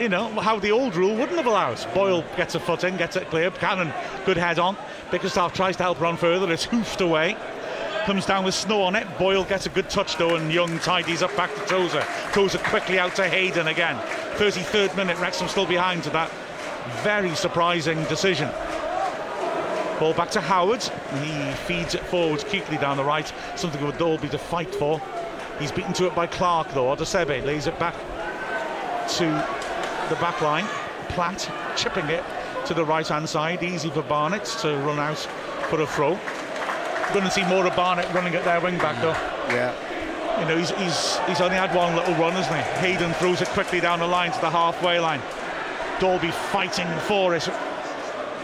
you know, how the old rule wouldn't have allowed. Boyle gets a foot in, gets it clear. Cannon, good head on. Bickerstaff tries to help run further, it's *laughs* hoofed away. Comes down with snow on it. Boyle gets a good touch though, and Young tidies up back to Tozer. Tozer quickly out to Hayden again. 33rd minute, Wrexham still behind to that very surprising decision. Ball back to Howard, he feeds it forwards quickly down the right. Something for Dalby to fight for. He's beaten to it by Clark though. Osadebe lays it back to the back line. Platt chipping it to the right hand side. Easy for Barnett to run out for a throw. Going to see more of Barnett running at their wing back though. Yeah. You know, he's, he's, he's only had one little run, hasn't he? Hayden throws it quickly down the line to the halfway line. Dalby fighting for it.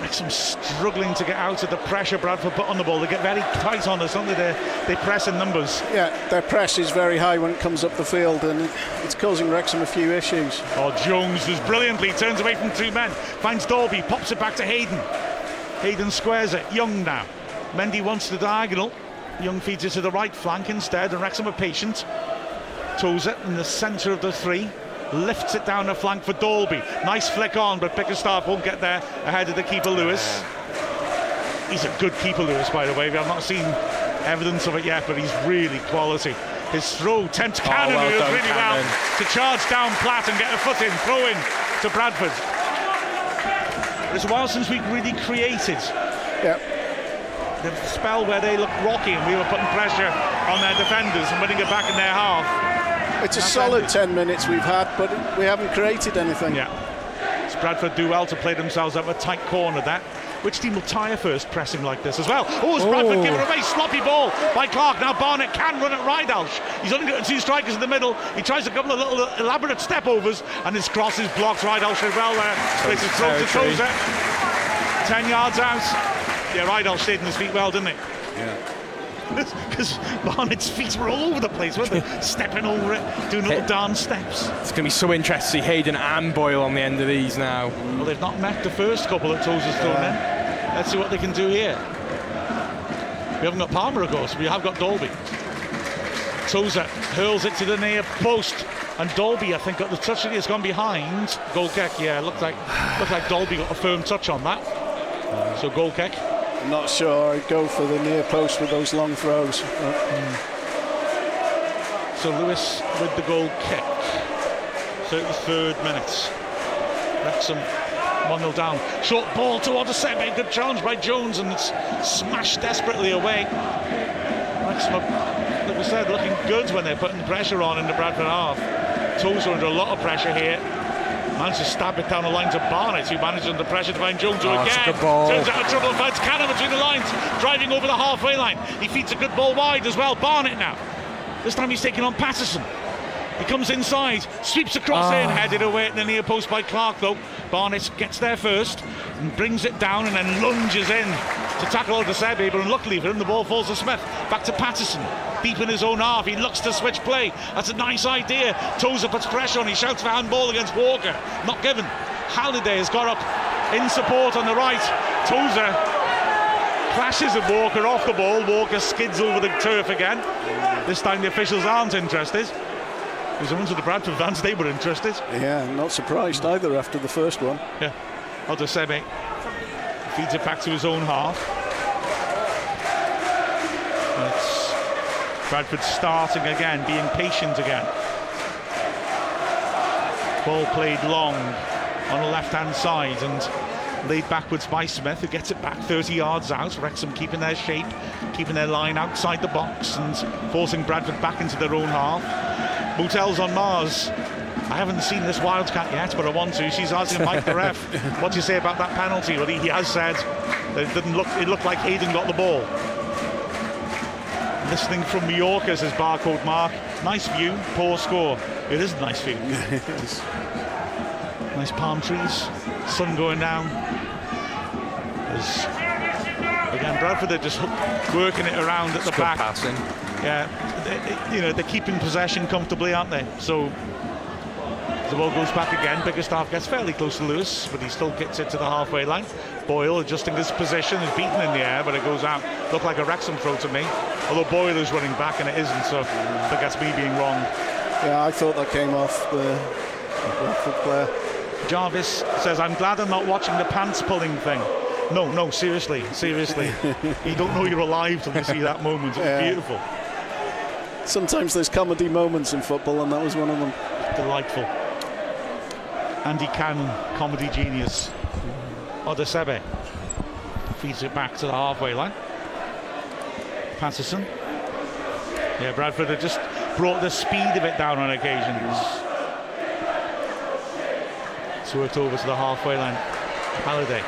Wrexham struggling to get out of the pressure Bradford put on the ball. They get very tight on us, don't they? They, they press in numbers. Yeah, their press is very high when it comes up the field, and it's causing Wrexham a few issues. Oh, Jones does brilliantly. Turns away from two men. Finds Dalby. Pops it back to Hayden. Hayden squares it. Young now. Mendy wants the diagonal. Young feeds it to the right flank instead, and Wrexham are patient. Toes it in the centre of the three. Lifts it down the flank for Dalby. Nice flick on, but Bickerstaff won't get there ahead of the keeper Lewis. He's a good keeper, Lewis, by the way. We have not seen evidence of it yet, but he's really quality. His throw tempts Oh, Cannon, well who does really Cannon. well to charge down Platt and get a foot in. Throw in to Bradford. It's a while since we've really created. Yeah. The spell where they looked rocky and we were putting pressure on their defenders and winning it back in their half. It's a That's solid ended. 10 minutes we've had, but we haven't created anything. Yeah. Does Bradford do well to play themselves out of a tight corner that? Which team will tire first pressing like this as well? Oh, it's Bradford Oh. giving away sloppy ball by Clark. Now Barnett can run at Ridehalgh. He's only got two strikers in the middle. He tries a couple of little elaborate step overs and his cross is blocked. Ridehalgh did well there. Plays his throat to territory. Tozer. Ten yards out. Yeah, Ridehalgh stayed in his feet well, didn't he? Yeah. *laughs* Because Barnett's feet were all over the place, weren't they? *laughs* Stepping over it, doing little dance steps. It's going to be so interesting to see Hayden and Boyle on the end of these now. Well, they've not met the first couple that Tozer's thrown in. Let's see what they can do here. We haven't got Palmer, of course. We have got Dalby. Tozer hurls it to the near post. And Dalby, I think, got the touch. It's gone behind. Goal kick, yeah. Looked like looked like Dalby got a firm touch on that. So goal kick. I'm not sure I'd go for the near post with those long throws. Uh, So Lewis with the goal kick. 33rd minute. Wrexham 1 0 down. Short ball to the Sebe. Good challenge by Jones and it's smashed desperately away. Wrexham, like we said, looking good when they're putting pressure on in the Bradford half. Toes are under a lot of pressure here. Managed to stab it down the line to Barnett, who managed under pressure to find Jones, who Oh, again turns out of trouble and finds Cannon between the lines, driving over the halfway line. He feeds a good ball wide as well. Barnett now. This time he's taking on Pattison. He comes inside, sweeps across Ah. in, headed away at the near post by Clark though. Barnett gets there first and brings it down and then lunges in to tackle Osadebe, but unluckily for him the ball falls to Smith. Back to Pattison, deep in his own half. He looks to switch play. That's a nice idea. Tozer puts pressure on. He shouts for handball against Walker. Not given. Halliday has got up in support on the right. Tozer clashes with Walker off the ball. Walker skids over the turf again. This time the officials aren't interested. Because the ones with the Bradford fans, they were interested. yeah, not surprised either after the first one. Yeah. Osadebe feeds it back to his own half. It's Bradford starting again, being patient again. Ball played long on the left hand side and laid backwards by Smith, who gets it back 30 yards out. Wrexham keeping their shape, keeping their line outside the box and forcing Bradford back into their own half. Motels on Mars. I haven't seen this Wildcat yet, but I want to. She's asking Mike the ref, *laughs* what do you say about that penalty? Well, he, he has said that it didn't look. It looked like Hayden got the ball. Listening from Mallorca, says Barcode Mark. Nice view, poor score. It is a nice view. *laughs* nice palm trees, sun going down. There's, again, Bradford are just working it around at the Good back. passing. Yeah, they- they- you know they're keeping possession comfortably, aren't they? So the ball goes back again. Bickerstaff gets fairly close to Lewis, but he still gets it to the halfway line. Boyle adjusting his position is beaten in the air, but it goes out. Looked like a Wrexham throw to me. Although Boyle is running back and it isn't, so I think that's me being wrong. Yeah, I thought that came off the Bradford player. Jarvis says, I'm glad I'm not watching the pants pulling thing. No, no, seriously, seriously. you don't know you're alive till you see that moment. It's *laughs* Yeah. beautiful. Sometimes there's comedy moments in football, and that was one of them. Delightful. Andy Cannon, comedy genius. Osadebe feeds it back to the halfway line. Pattison. Yeah, Bradford had just brought the speed of it down on occasions. It's worked over to the halfway line. Halliday.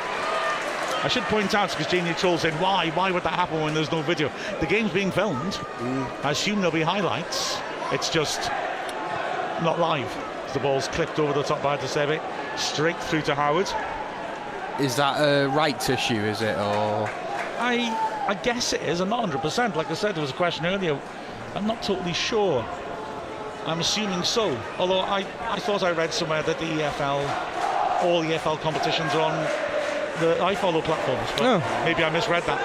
I should point out because Jamie Troll said, "Why? Why would that happen when there's no video?" The game's being filmed. I assume there'll be highlights. It's just not live. The ball's clipped over the top by Desebe, straight through to Howard. Is that a rights issue, is it? Or. I I guess it is. I'm not 100%. Like I said, there was a question earlier. I'm not totally sure. I'm assuming so. Although I, I thought I read somewhere that the EFL, all the EFL competitions are on the iFollow platforms. But Oh. maybe I misread that.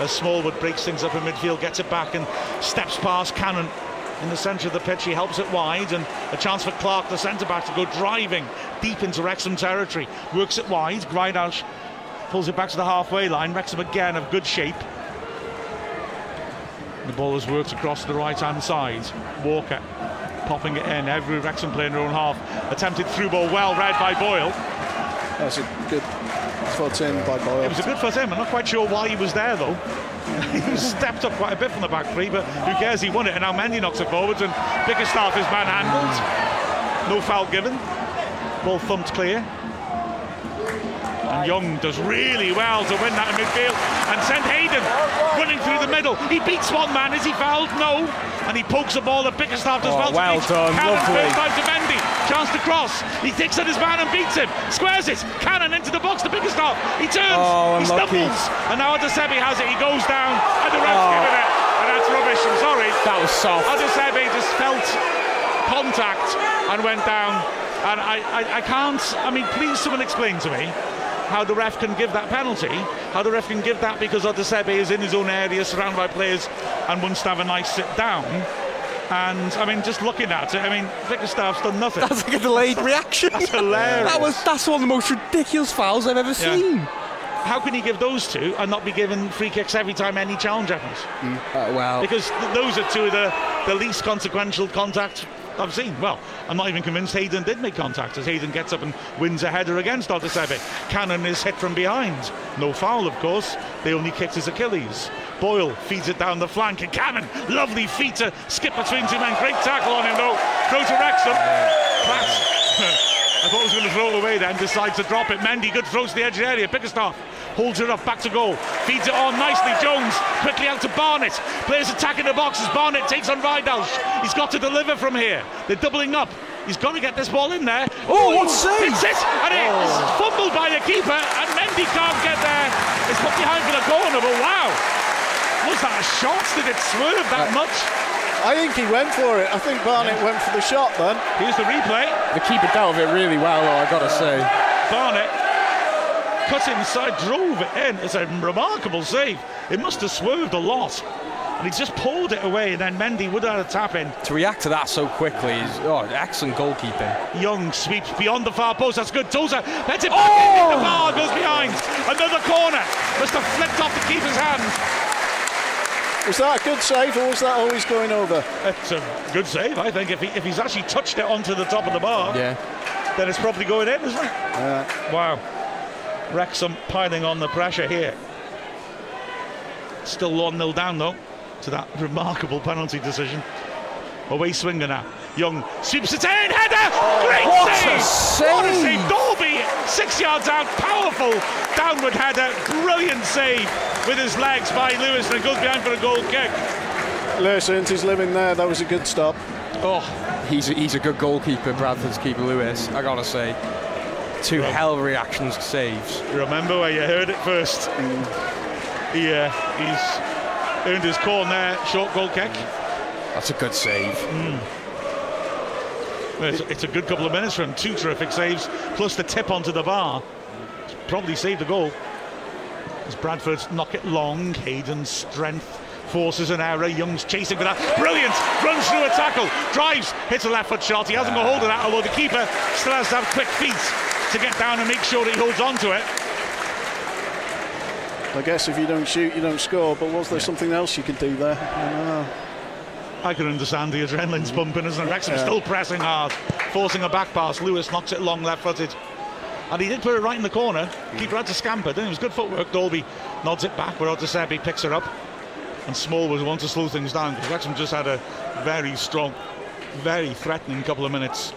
As Smallwood breaks things up in midfield, gets it back and steps past Cannon in the centre of the pitch. He helps it wide and a chance for Clark, the centre back, to go driving deep into Wrexham territory. Works it wide. Ridehalgh pulls it back to the halfway line. Wrexham again of good shape. The ball has worked across the right hand side. Walker popping it in. Every Wrexham player in their own half. Attempted through ball, well read by Boyle. That's a good foot in by Boyle. It was a good first aim. I'm not quite sure why he was there though. *laughs* he stepped up quite a bit from the back three, but who cares? He won it, and now Mendy knocks it forwards, and Bickerstaff is manhandled. No foul given. Ball thumped clear. And Young does really well to win that in midfield and send Hayden running through the middle. He beats one man. Is he fouled? No. And he pokes the ball that Bickerstaff does Oh, well. to well done, Cannon lovely. first time to Mendy. Chance to cross. He takes on his man and beats him. Squares it. Cannon into the box to stop. He turns. Oh, he stumbles. And now Osadebe has it. He goes down. And the ref's Oh. given it. And that's rubbish. I'm sorry. That was soft. Osadebe just felt contact and went down. And I, I, I can't. I mean, please, someone explain to me how the ref can give that penalty. How the ref can give that because Osadebe is in his own area, surrounded by players, and wants to have a nice sit down. And I mean, just looking at it, I mean, Bickerstaff's done nothing. That's like a delayed reaction. That's hilarious. That was that's one of the most ridiculous fouls I've ever Yeah. seen. How can he give those two and not be given free kicks every time any challenge happens? Uh, well, Because th- those are two of the, the least consequential contacts I've seen. Well, I'm not even convinced Hayden did make contact as Hayden gets up and wins a header against Osadebe. Cannon is hit from behind. No foul, of course. They only kicked his Achilles. Boyle feeds it down the flank and Cannon, lovely feet to skip between two men. Great tackle on him though. Throw to Wrexham. Class. *laughs* I thought he was going to throw it away then, decides to drop it. Mendy, good throw to the edge of the area. Bickerstaff holds it up, back to goal. Feeds it on nicely. Jones quickly out to Barnett. Players attacking the box as Barnett takes on Ridehalgh. He's got to deliver from here. They're doubling up. He's got to get this ball in there. Oh, what save! It's it! And it's oh. fumbled by the keeper, and Mendy can't get there. It's put behind for the corner, but wow! Was that a shot? Did it swerve that uh, much? I think he went for it. I think Barnett went for the shot then. Here's the replay. the keeper dealt with it really well, though. I gotta say. Barnett cut inside, drove it in. It's a remarkable save. It must have swerved a lot. And he just pulled it away, and then Mendy would have had a tap in. To react to that so quickly is oh, excellent goalkeeping. Young sweeps beyond the far post. That's good. Tozer heads it back in. Oh! The bar goes behind. Another corner. Must have flipped off the keeper's hand. Was that a good save or was that always going over? It's a good save, I think. If, he, if he's actually touched it onto the top of the bar, Yeah. then it's probably going in, isn't it? Wow. Wrexham piling on the pressure here. Still 1 0 down, though, to that remarkable penalty decision. Away swinger now. Young sweeps it in, header! Great what save! a save! What a save! Dalby, six yards out, powerful downward header, brilliant save with his legs by Lewis, and it goes behind for a goal kick. Lewis earned his living there. That was a good stop. Oh, He's a, he's a good goalkeeper, Bradford's keeper Lewis. I gotta say, two hell of reactions saves. You remember where you heard it first. He, uh, he's earned his corner there, short goal kick. That's a good save. Well, It's, it's a good couple of minutes from two terrific saves, plus the tip onto the bar. Probably saved the goal. As Bradford knock it long, Hayden's strength forces an error. Young's chasing for that. Brilliant! Runs through a tackle, drives, hits a left foot shot. He hasn't got hold of that, although the keeper still has to have quick feet to get down and make sure that he holds on to it. I guess if you don't shoot, you don't score. But was there something else you could do there? I don't know. I can understand the adrenaline's pumping, isn't it? Wrexham Yeah. still pressing hard, forcing a back pass. Lewis knocks it long left footed. And he did put it right in the corner. Keeper had to scamper. Then it was good footwork. Dalby nods it back where Osadebe picks her up. And Small was one to slow things down because Wrexham just had a very strong, very threatening couple of minutes.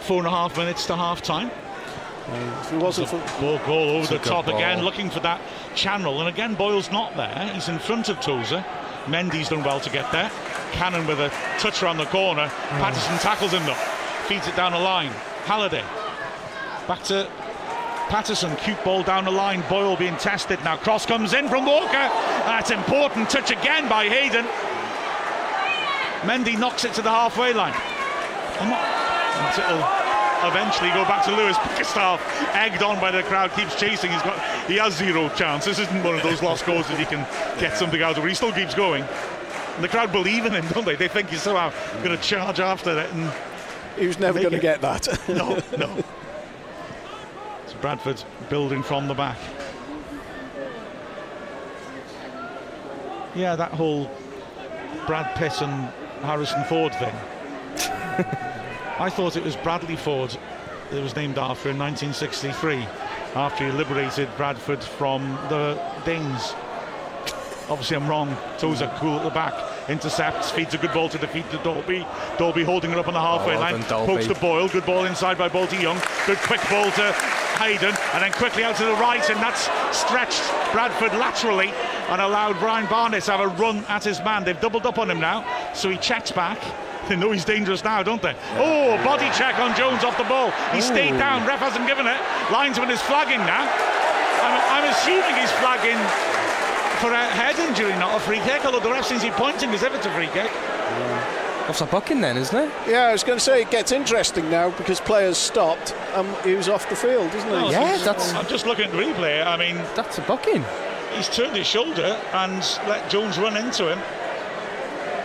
Four and a half minutes to half time. Uh, if it wasn't for Ball goal over the top again, looking for that channel. And again, Boyle's not there. He's in front of Tozer. Mendy's done well to get there. Cannon with a touch around the corner. Mm. Pattison tackles him though. Feeds it down the line. Halliday. Back to Pattison, cute ball down the line. Boyle being tested now. Cross comes in from Walker. That's important touch again by Hayden. Mendy knocks it to the halfway line. And it'll eventually go back to Lewis. Bickerstaff, egged on by the crowd, keeps chasing. He's got he has zero chance. This isn't one of those lost goals that he can get something out of. He still keeps going. And the crowd believe in him, don't they? They think he's somehow going to charge after it. And he was never going to get that. *laughs* no, no. It's Bradford building from the back. Yeah, that whole Brad Pitt and Harrison Ford thing. *laughs* I thought it was Bradley Ford that was named after in 1963 after he liberated Bradford from the Danes. Obviously, I'm wrong. Tozer cool at the back. Intercepts, feeds a good ball to defeat to Dolby. Dalby holding it up on the halfway oh, line. Pokes to Boyle. Good ball inside by Bolty Young. Good quick ball to Hayden. And then quickly out to the right. And that's stretched Bradford laterally and allowed Brian Barnett to have a run at his man. They've doubled up on him now. So he checks back. *laughs* They know he's dangerous now, don't they? Yeah. Oh, body check on Jones off the ball. He Ooh. stayed down. Ref hasn't given it. Linesman is flagging now. I'm, I'm assuming he's flagging for a head injury, not a free kick, although the ref seems to be pointing as if it's a free kick. Yeah. That's a booking then, isn't it? Yeah, I was going to say it gets interesting now because players stopped and he was off the field, isn't he? Oh, yeah, that's. I'm just looking at the replay. I mean, that's a booking. He's turned his shoulder and let Jones run into him.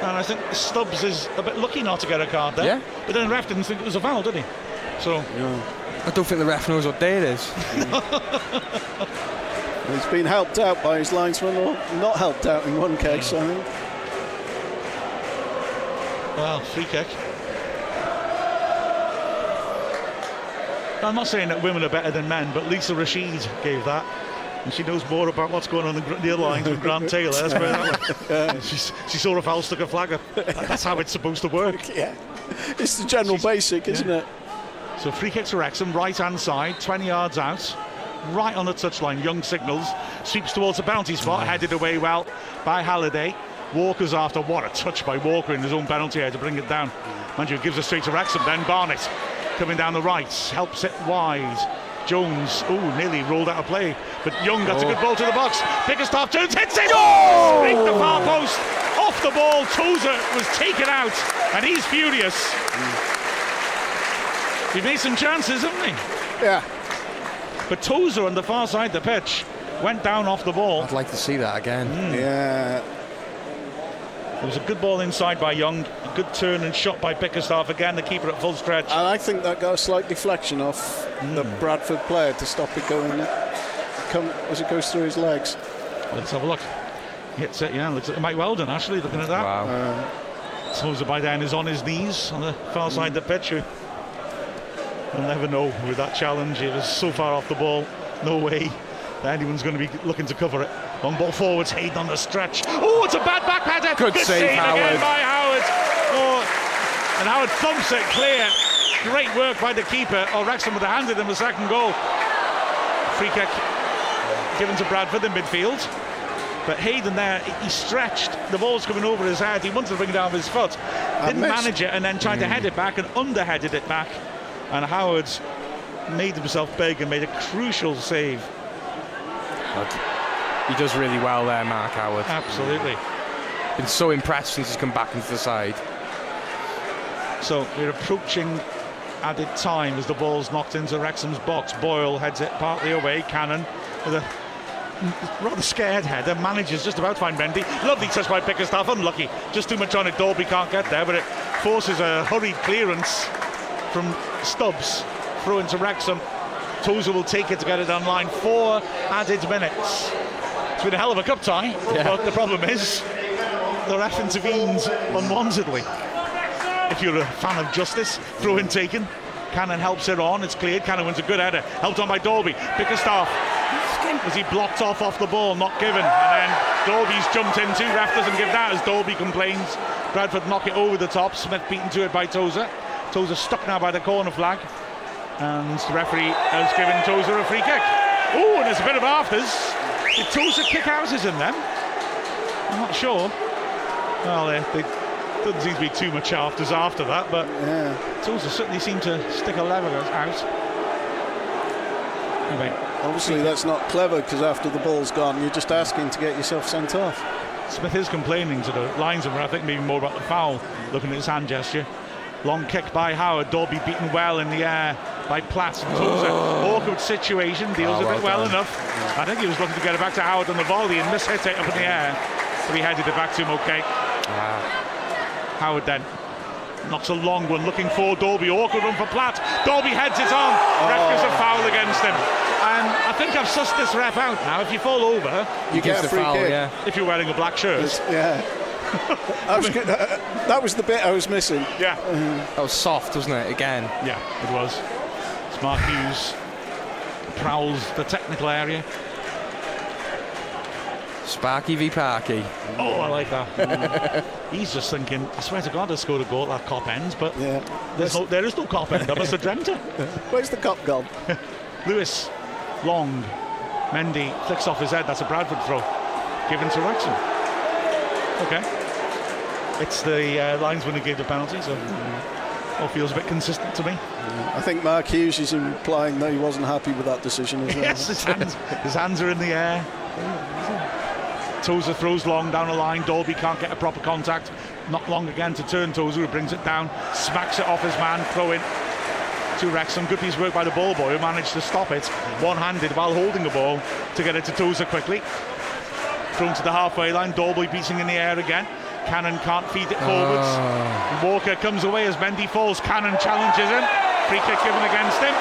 And I think Stubbs is a bit lucky not to get a card there. Yeah. But then the ref didn't think it was a foul, did he? So. Yeah. I don't think the ref knows what day it is. *laughs* He's been helped out by his linesman, or not helped out in one case, I think. Well, free kick. I'm not saying that women are better than men, but Lisa Rashid gave that. And she knows more about what's going on in the other lines with Grant Taylor. That's where she, she saw a foul, stuck a flag up. That's how it's supposed to work. *laughs* Yeah, it's the general She's, basic, isn't yeah. it? So free kick to Wrexham, right hand side, 20 yards out right on the touchline. Young signals, sweeps towards the bounty spot, headed away well by Halliday. Walker's after what a touch by Walker in his own penalty area to bring it down. Manju gives it straight to Wrexham. Then Barnett coming down the right, helps it wide. Jones, oh, nearly rolled out of play, but Young got oh. a good ball to the box. Bickerstaff Jones hits it. Oh! Straight the far post, off the ball. Tozer was taken out, and he's furious. Mm. He made some chances, hasn't he? Yeah, but Tozer on the far side of the pitch went down off the ball. I'd like to see that again. Mm. Yeah. There was a good ball inside by Young, a good turn and shot by Bickerstaff again, the keeper at full stretch. And I think that got a slight deflection off mm. the Bradford player to stop it going come as it goes through his legs. Let's have a look. Hits it, yeah, looks at Mike Weldon actually looking at that. Wow. Um, Tozer by then is on his knees on the far mm. side of the pitch. You'll never know with that challenge. It was so far off the ball. No way that anyone's going to be looking to cover it. Long ball forwards, Hayden on the stretch. Oh, it's a bad back header. Good, Good save, save Howard. again by Howard. Oh, and Howard thumps it clear. Great work by the keeper. Oh, Wrexham would have handed him the second goal. Free kick given to Bradford in midfield. But Hayden there, he stretched. The ball's coming over his head. He wanted to bring it down with his foot. Didn't manage it and then tried mm. to head it back and underheaded it back and Howard made himself big and made a crucial save. But he does really well there, Mark Howard. Absolutely. Been so impressed since he's come back into the side. So we're approaching added time as the ball's knocked into Wrexham's box. Boyle heads it partly away. Cannon with a rather scared header. Manages just about to find Mendy. Lovely touch by Bickerstaff. Unlucky. Just too much on it. Dalby can't get there, but it forces a hurried clearance from Stubbs through into Wrexham. Tozer will take it to get it online. Four added minutes. It's been a hell of a cup tie, yeah. but the problem is the ref intervenes unwantedly. If you're a fan of justice, throw in taken. Cannon helps it on, it's cleared. Cannon wins a good header, helped on by Dalby. Bickerstaff as he blocked off off the ball, not given. And then Dalby's jumped in too. Ref doesn't give that as Dalby complains. Bradford knock it over the top. Smith beaten to it by Tozer. Tozer stuck now by the corner flag. And the referee has given Tozer a free kick. Oh, and there's a bit of afters. Did Tozer kick houses in them? I'm not sure. Well, they, they doesn't seem to be too much afters after that, but yeah. Tozer certainly seemed to stick a lever out. Obviously, that's not clever because after the ball's gone, you're just asking to get yourself sent off. Smith is complaining to the linesman, I think maybe more about the foul, looking at his hand gesture. Long kick by Howard, Dalby beaten well in the air by Platt. So it's an awkward situation, deals Oh, with it well well done. enough. I think he was looking to get it back to Howard on the volley and mishit it up in the air. But he headed it back to him okay. Howard then knocks a long one, looking for Dalby. Awkward one for Platt. Dalby heads it on. Ref gives a foul against him. And I think I've sussed this ref out now. If you fall over, You get a free kick. if you're wearing a black shirt. It's- yeah. *laughs* I was, go- uh, that was the bit I was missing. Yeah. That was soft, wasn't it? Again. Yeah, it was. Smart Hughes prowls the technical area. Sparky v Parky. Oh, I like that. He's just thinking, I swear to God, I scored a goal at that Kop ends, but Yeah. there's no, there is no Kop end. I must have dreamt it. Where's the Kop gone? *laughs* Lewis, long, Mendy flicks off his head. That's a Bradford throw, given to Wrexham. Okay. It's the uh, linesman who gave the penalty, so all feels a bit consistent to me. I think Mark Hughes is implying that he wasn't happy with that decision as well. *laughs* Yes, his hands, his hands are in the air. Tozer throws long down the line. Dalby can't get a proper contact. Not long again to turn Tozer, who brings it down, smacks it off his man, throw in to Wrexham. Good piece of work by the ball boy who managed to stop it one handed while holding the ball to get it to Tozer quickly. Thrown to the halfway line. Dalby beating in the air again. Cannon can't feed it forwards. Ah. Walker comes away as Mendy falls. Cannon challenges him. Free kick given against him.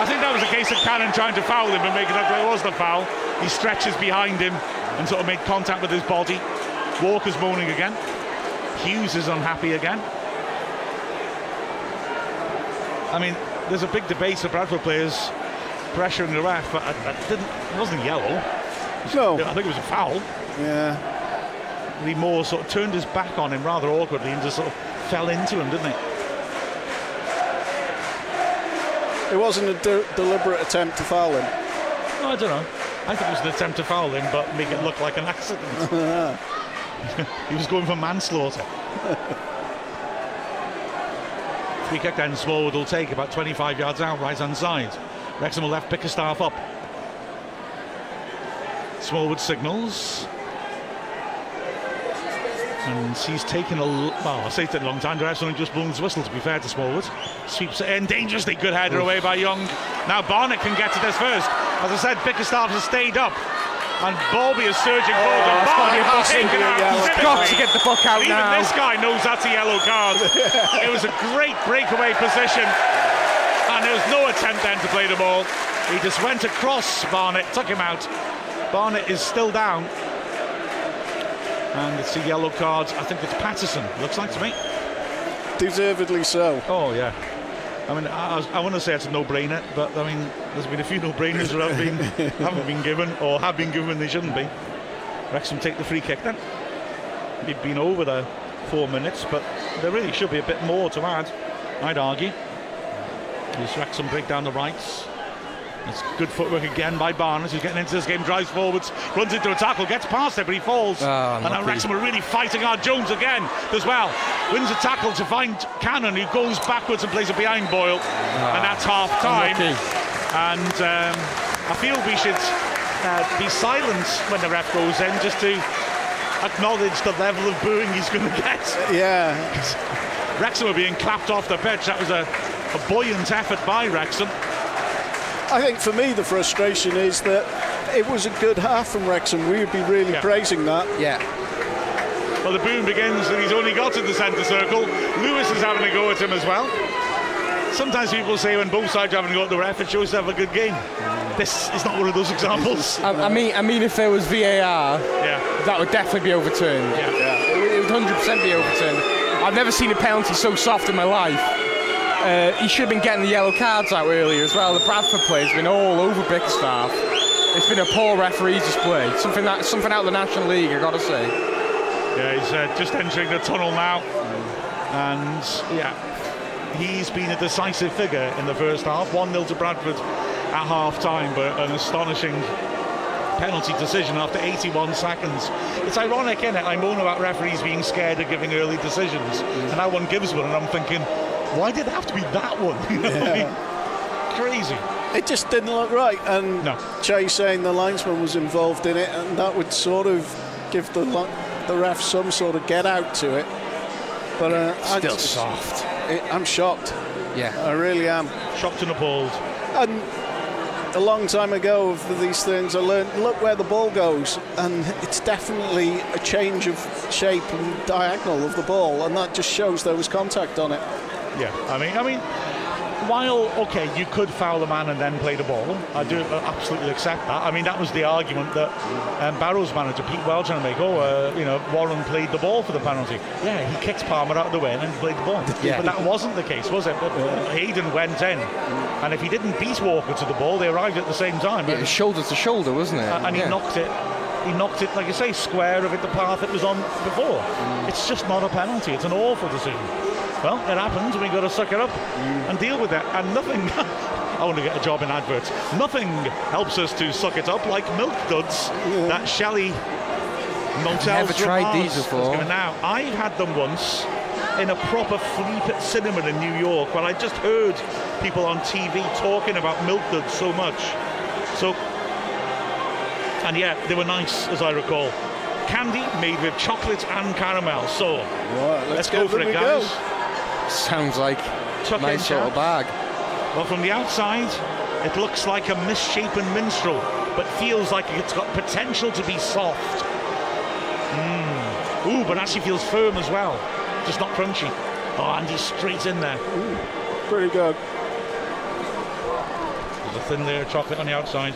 I think that was a case of Cannon trying to foul him and making up it was the foul. He stretches behind him and sort of made contact with his body. Walker's moaning again. Hughes is unhappy again. I mean, there's a big debate of Bradford players pressuring the ref, but I, I didn't, it wasn't yellow. No. I think it was a foul. Yeah. Lee Moore sort of turned his back on him rather awkwardly and just sort of fell into him, didn't he? It wasn't a de- deliberate attempt to foul him. No, I don't know. I think it was an attempt to foul him, but make it look like an accident. *laughs* *laughs* he was going for manslaughter. *laughs* Free kick then Smallwood will take about 25 yards out, right hand side. Wrexham will left Bickerstaff up. Smallwood signals. And he's taken a l- well, I say it's a long time. The only just blown his whistle. To be fair to Smallwood, sweeps it in dangerously. Good header away by Young. Now Barnett can get to this first. As I said, Bickerstaff has stayed up, and Bowlby is surging forward. Oh, and Barnett has taken out. He's got to get the fuck out Even now. this guy knows that's a yellow card. *laughs* it was a great breakaway position, and there was no attempt then to play the ball. He just went across Barnett, took him out. Barnett is still down. And it's a yellow card. I think it's Pattison. Looks like to me. Deservedly so. Oh yeah. I mean, I, I want to say it's a no-brainer, but I mean, there's been a few no-brainers that have been, *laughs* haven't been given or have been given they shouldn't be. Wrexham take the free kick then. We've been over the four minutes, but there really should be a bit more to add. I'd argue. As Wrexham break down the rights. It's good footwork again by Barnes, who's getting into this game, drives forwards, runs into a tackle, gets past it, but he falls. Oh, and now unlucky. Wrexham are really fighting hard. Jones again as well. Wins a tackle to find Cannon, who goes backwards and plays it behind Boyle. and that's half time. And um, I feel we should uh, be silent when the ref goes in just to acknowledge the level of booing he's going *laughs* to get. Yeah. *laughs* Wrexham are being clapped off the pitch. That was a, a buoyant effort by Wrexham. I think for me the frustration is that it was a good half from Wrexham. We would be really Yeah. praising that. Yeah. Well, the boom begins and he's only got to the centre circle. Lewis is having a go at him as well. Sometimes people say when both sides haven't got go at the ref, it shows they have a good game. This is not one of those examples. I, I mean, I mean, if there was VAR, Yeah. that would definitely be overturned. Yeah. It would 100% be overturned. I've never seen a penalty so soft in my life. Uh, he should have been getting the yellow cards out earlier as well. The Bradford player's been all over Bickerstaff. It's been a poor referee's display. Something that, something out of the National League, I gotta say. Yeah, he's uh, just entering the tunnel now. And yeah, he's been a decisive figure in the first half. 1 0 to Bradford at half time, but an astonishing penalty decision after 81 seconds. It's ironic, isn't it? I moan about referees being scared of giving early decisions, and now one gives one, and I'm thinking, why did it have to be that one? You know what I mean? Crazy. it just didn't look right. And No. Che saying the linesman was involved in it, and that would sort of give the the ref some sort of get out to it. But uh, I Still just- soft. it, I'm shocked. Yeah. I really am. Shocked and appalled. And a long time ago of these things, I learned look where the ball goes, and it's definitely a change of shape and diagonal of the ball, and that just shows there was contact on it. Yeah, I mean, I mean, while okay, you could foul the man and then play the ball. I do absolutely accept that. I mean, that was the argument that um, Barrow's manager Pete Welch trying to make. Oh, uh, you know, Warren played the ball for the penalty. Yeah, he kicked Palmer out of the way and then played the ball. *laughs* Yeah. But that wasn't the case, was it? Uh, Hayden went in, and if he didn't beat Walker to the ball, they arrived at the same time. It was shoulder to shoulder, wasn't it? and he knocked it. He knocked it, like you say, square of it the path it was on before. Mm. It's just not a penalty. It's an awful decision. Well, it happens. we've got to suck it up Mm. and deal with it. And nothing. *laughs* I want to get a job in adverts. Nothing helps us to suck it up like milk duds that Shelley Motels never tried these before. Now I've had them once in a proper flea pit cinema in New York, where I just heard people on TV talking about milk duds so much. So and yeah, they were nice, as I recall. Candy made with chocolate and caramel. So Right, let's, let's go for it, guys. go. Guys. Sounds like Tuck a nice in, sort of bag. Well, from the outside, it looks like a misshapen minstrel, but feels like it's got potential to be soft. Mm. Ooh, but actually feels firm as well, just not crunchy. Oh, and he's straight in there. Pretty good. There's a thin layer of chocolate on the outside.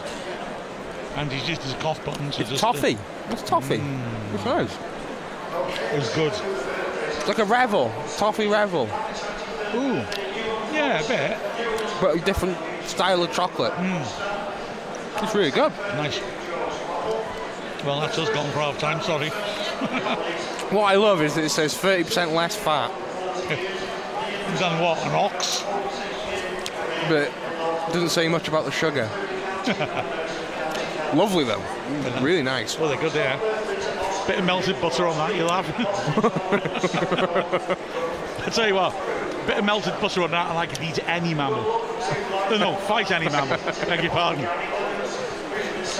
And he's used his cough button to It's just. toffee. It's toffee. Mm. It's nice. It's good. It's like a revel. Toffee revel. Ooh. Yeah, a bit. But a different style of chocolate. Hmm. It's really good. Nice. Well, that's us gone for half time, sorry. *laughs* What I love is that it says 30% less fat, *laughs* on what? An ox? but it doesn't say much about the sugar. *laughs* Lovely though. Really nice. Well, they're good there. Bit of melted butter on that, you'll have. *laughs* I tell you what, bit of melted butter on that, and I could eat any mammal. No, no, fight any mammal. Beg your pardon.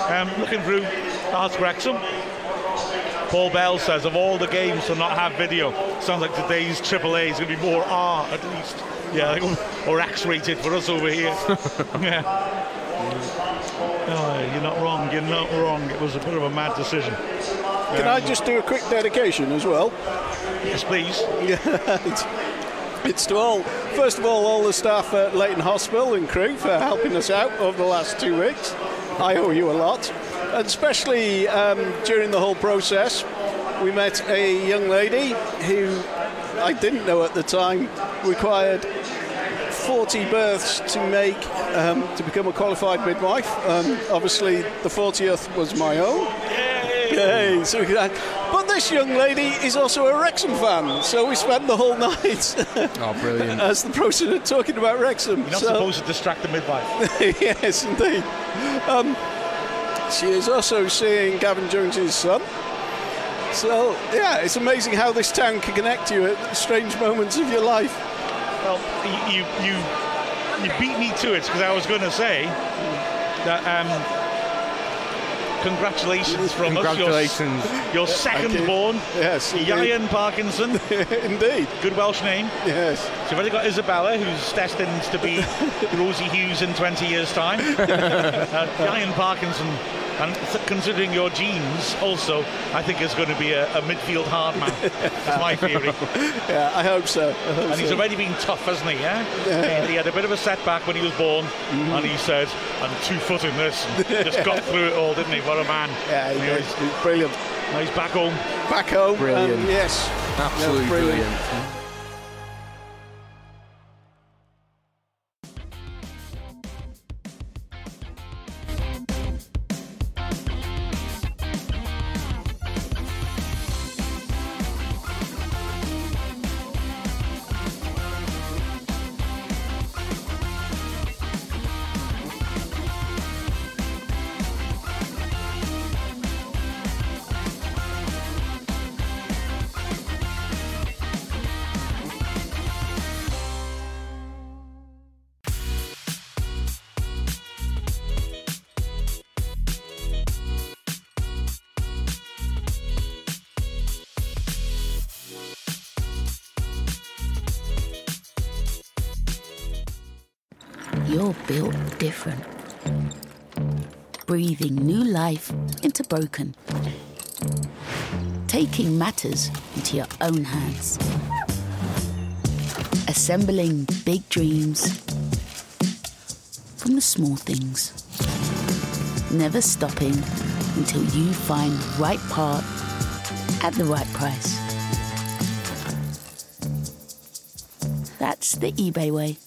Um, looking through Ask Wrexham. Paul Bell says of all the games to not have video, sounds like today's Triple A is going to be more R at least. Yeah, like, *laughs* or X-rated for us over here. *laughs* yeah. Oh, you're not wrong. You're not wrong. It was a bit of a mad decision. Can I just do a quick dedication as well? Yes, please. *laughs* Yeah, it's, to all, first of all, all the staff at Leighton Hospital and Crewe for helping us out over the last two weeks. I owe you a lot. And especially um, during the whole process, we met a young lady who I didn't know at the time required 40 births to make um, to become a qualified midwife. Um, obviously, the 40th was my own. Yay! So we could- but this young lady is also a Wrexham fan, so we spent the whole *laughs* night Oh, brilliant. as the process of talking about Wrexham. You're not So- supposed to distract the midwife. *laughs* yes, indeed. Um, she is also seeing Gavin Jones's son. So, yeah, it's amazing how this town can connect you at strange moments of your life. Well, you you you, you beat me to it because I was going to say that. Um, congratulations from Congratulations. us. Your, your second you. born, Yes, indeed. Ieuan Parkinson. *laughs* indeed. Good Welsh name. Yes. So you've already got Isabella, who's destined to be *laughs* Rosie Hughes in 20 years' time. *laughs* uh, Ieuan Parkinson, and th- considering your genes, also, I think is going to be a, a midfield hard man. That's my theory. *laughs* Yeah, I hope so. I hope And he's already been tough, hasn't he? Yeah. Yeah. He, he had a bit of a setback when he was born, mm-hmm. and he said, "I'm two foot in this." And *laughs* just got through it all, didn't he? What a man! Yeah, he Anyway, is. He's brilliant. now he's back home. Back home. Um, brilliant. and yes. Absolutely Yeah, brilliant. brilliant. You're built different. Breathing new life into broken. Taking matters into your own hands. Assembling big dreams from the small things. Never stopping until you find the right part at the right price. That's the eBay way.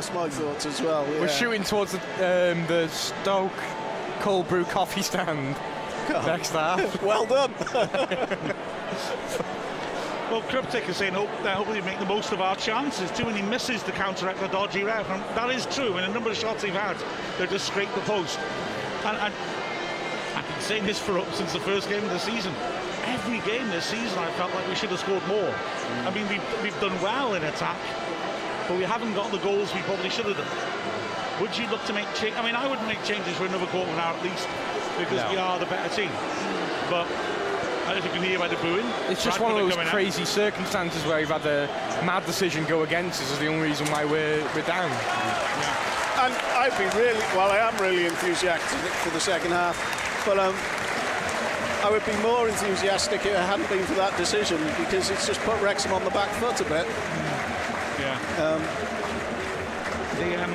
That's my thoughts as well. We're shooting towards the, um, the Stoke cold brew coffee stand next half. *laughs* well done. *laughs* Well, Cryptic is saying, hope, uh, hopefully make the most of our chances. Too many misses to counteract the dodgy ref. And that is true. In a number of shots they've had, they're just scraped the post. And, and I've been saying this for up since the first game of the season. Every game this season, I felt like we should have scored more. I mean, we've, we've done well in attack, but we haven't got the goals we probably should have done. Would you look to make change? I mean, I wouldn't make changes for another quarter of an hour at least, because No. we are the better team. But as you can hear by the booing, It's just Bradford one of those coming out. crazy circumstances where you've had a mad decision go against us is the only reason why we're, we're down. And I'd be really, well, I am really enthusiastic for the second half, but um, I would be more enthusiastic if it hadn't been for that decision because it's just put Wrexham on the back foot a bit. Um, The, um,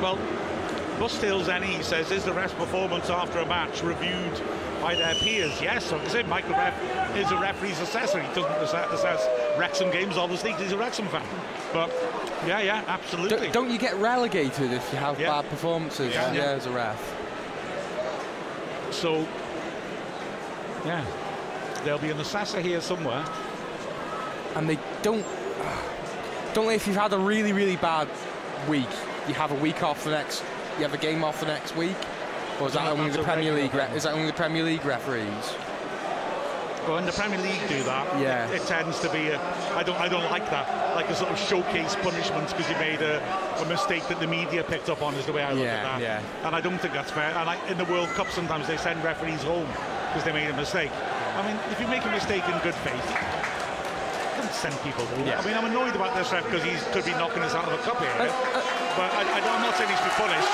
well, Bustales NE says, is the ref's performance after a match reviewed by their peers? Yes, so I say Michael Ref is a referee's assessor. He doesn't assess, Wrexham games, obviously, 'cause he's a Wrexham fan. But, yeah, yeah, absolutely. Don't, don't you get relegated if you have Yeah. bad performances? Yeah. Yeah, as a ref. So, yeah, there'll be an assessor here somewhere. And they don't. Don't if you've had a really, really bad week, you have a week off the next. You have a game off the next week? Or is that No, only the Premier League? Re- is that only the Premier League referees? Well, when the Premier League do that, Yeah. it, it tends to be a. I don't. I don't like that. Like a sort of showcase punishment because you made a, a mistake that the media picked up on. Is the way I look Yeah, at that. yeah. And I don't think that's fair. And I, in the World Cup, sometimes they send referees home because they made a mistake. I mean, if you make a mistake in good faith, don't send people. Yeah. I mean, I'm annoyed about this ref because he could be knocking us out of a cup here. Uh, uh, but I, I, I'm not saying he should be punished.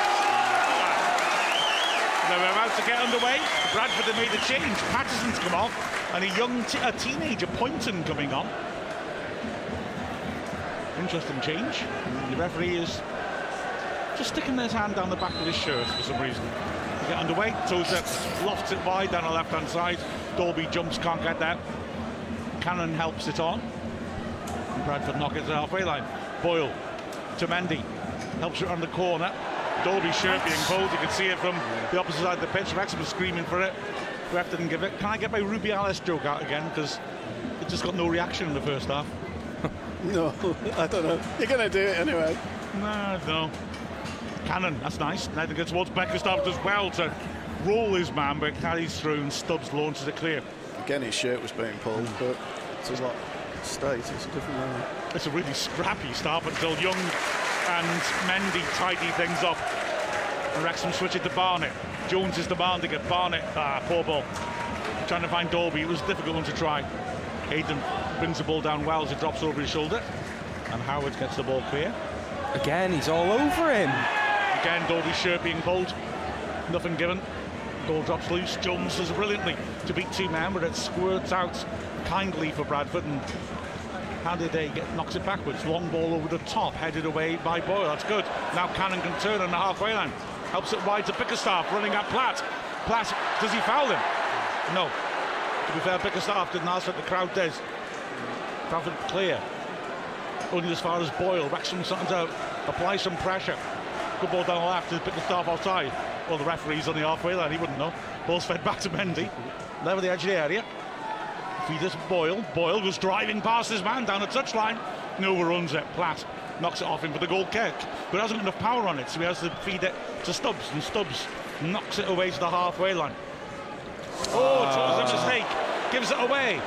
Now we're about to get underway. Bradford have made a change. Pattison's come off, and a young a teenager, Pointon, coming on. Interesting change. The referee is just sticking his hand down the back of his shirt for some reason. We get underway. Tozer lofts it wide down the left-hand side. Dalby jumps, can't get that. Cannon helps it on. Bradford knock it to the halfway line. Boyle to Mendy. Helps it on the corner. Dalby shirt being pulled. You can see it from the opposite side of the pitch. Wrexham was screaming for it. Ref didn't give it. Can I get my Rubiales joke out again? Because it just got no reaction in the first half. *laughs* no, I don't know. You're going to do it anyway. No, no. Cannon, that's nice. It gets towards Bickerstaff as well to roll his man, but carries through and Stubbs launches it clear. Again, his shirt was being pulled, but it's a lot state. It's a different one. It's a really scrappy start until Young and Mendy tidy things up. And Wrexham switch it to Barnett. Jones is demanding it. Barnett, ah, poor ball. Trying to find Dalby. It was a difficult one to try. Hayden brings the ball down well as it drops over his shoulder. And Howard gets the ball clear. Again, he's all over him. Again, Dalby's shirt being pulled. Nothing given. Ball drops loose. Jones does brilliantly to beat two men, but it squirts out kindly for Bradford. And how did they get knocks it backwards? Long ball over the top, headed away by Boyle. That's good. Now Cannon can turn on the halfway line. Helps it wide to Bickerstaff, running at Platt. Platt, does he foul him? No. To be fair, Bickerstaff didn't ask what the crowd does. Bradford clear. Only as far as Boyle. Wrexham starting to apply some pressure. Good ball down the left to Bickerstaff offside. Well, the referee's on the halfway line, he wouldn't know. Ball's fed back to Mendy. Level the edge of the area. Feeders Boyle. Boyle was driving past his man down the touchline. And overruns it. Platt knocks it off him for the goal kick. But hasn't got enough power on it, so he has to feed it to Stubbs. And Stubbs knocks it away to the halfway line. Oh, it's a ah. mistake. Gives it away.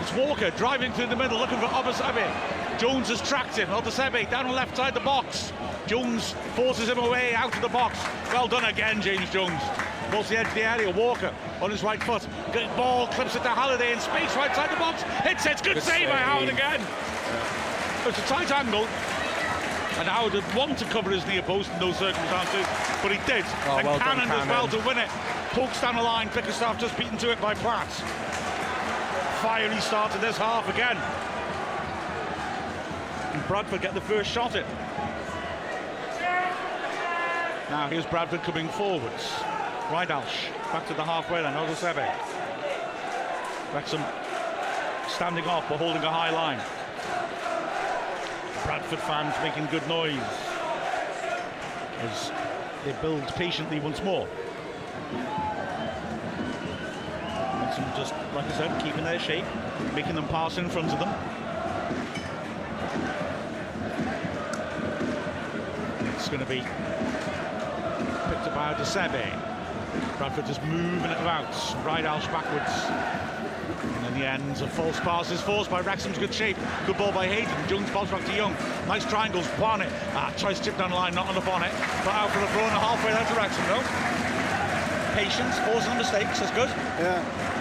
It's Walker driving through the middle looking for Osadebe. Jones has tracked him. Osadebe down the left side of the box. Jones forces him away out of the box. Well done again, James Jones. Balls the edge of the area. Walker on his right foot. Good ball clips it to Halliday in space right side the box. Hits it. Good, Good save by. Howard again. It's a tight angle. And Howard had wanted to cover his near post in those circumstances, but he did. Oh, and well done, Cannon as well to win it. Pokes down the line. Bickerstaff just beaten to it by Platt. Fiery start to this half again. And Bradford get the first shot in. Now here's Bradford coming forwards. Ridehalgh back to the halfway line. Osadebe. Wrexham standing off but holding a high line. Bradford fans making good noise as they build patiently once more. Wrexham just, like I said, keeping their shape, making them pass in front of them. It's going to be picked up by Sebe. Bradford just moving it about, Ridehalgh backwards. And in the end, a false pass is forced by Wrexham's good shape. Good ball by Hayden. Jones balls back to Young. Nice triangles. Barnett ah, tries to chip down the line, not on the bonnet. But out for the throw and halfway down to Wrexham, no? Patience, forcing the mistakes, that's good. Yeah.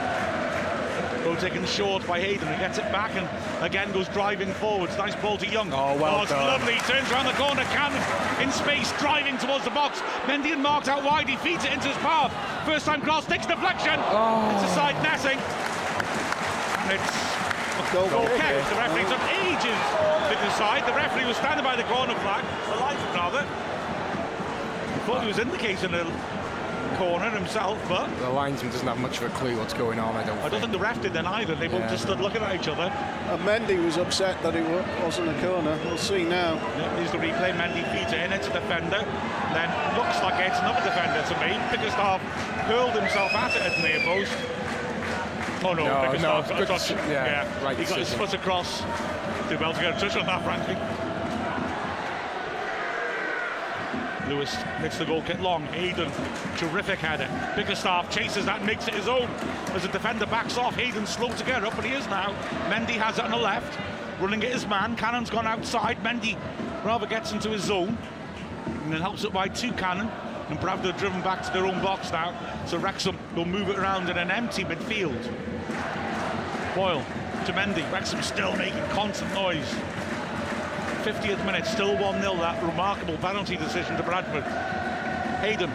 Ball taken short by Hayden. He gets it back and again goes driving forwards. Nice ball to Young. Oh, well oh, it's done. lovely. Turns around the corner. Cannon in space, driving towards the box. Mendy and marked out wide. He feeds it into his path. First time cross, takes deflection. Oh. It's a side netting. And it's Goal goal kick. The referee took ages to decide. The referee was standing by the corner flag, the linesman rather. He thought he was indicating a corner himself, but The linesman doesn't have much of a clue what's going on, I don't I think. don't think the ref did then either. They both just stood looking at each other. And Mendy was upset that it wasn't a corner. We'll see now. Yeah, Here's the replay. Mendy feeds it in. It's a defender. Then looks like it's another defender to me. Bickerstaff hurled himself at it at the near post. Oh no, No, Bickerstaff no, got a good touch. s- yeah, right he got his decision. foot across. Too well to get a touch on that, frankly. Lewis makes the goal kick long. Hayden, terrific header. Bickerstaff chases that, makes it his own. As the defender backs off, Hayden's slow to get up, but he is now. Mendy has it on the left, running at his man. Cannon's gone outside. Mendy rather gets into his zone and then helps it by two Cannon. And Bradford are driven back to their own box now. So Wrexham will move it around in an empty midfield. Boyle to Mendy. Wrexham still making constant noise. 50th minute, still 1 0. That remarkable penalty decision to Bradford. Hayden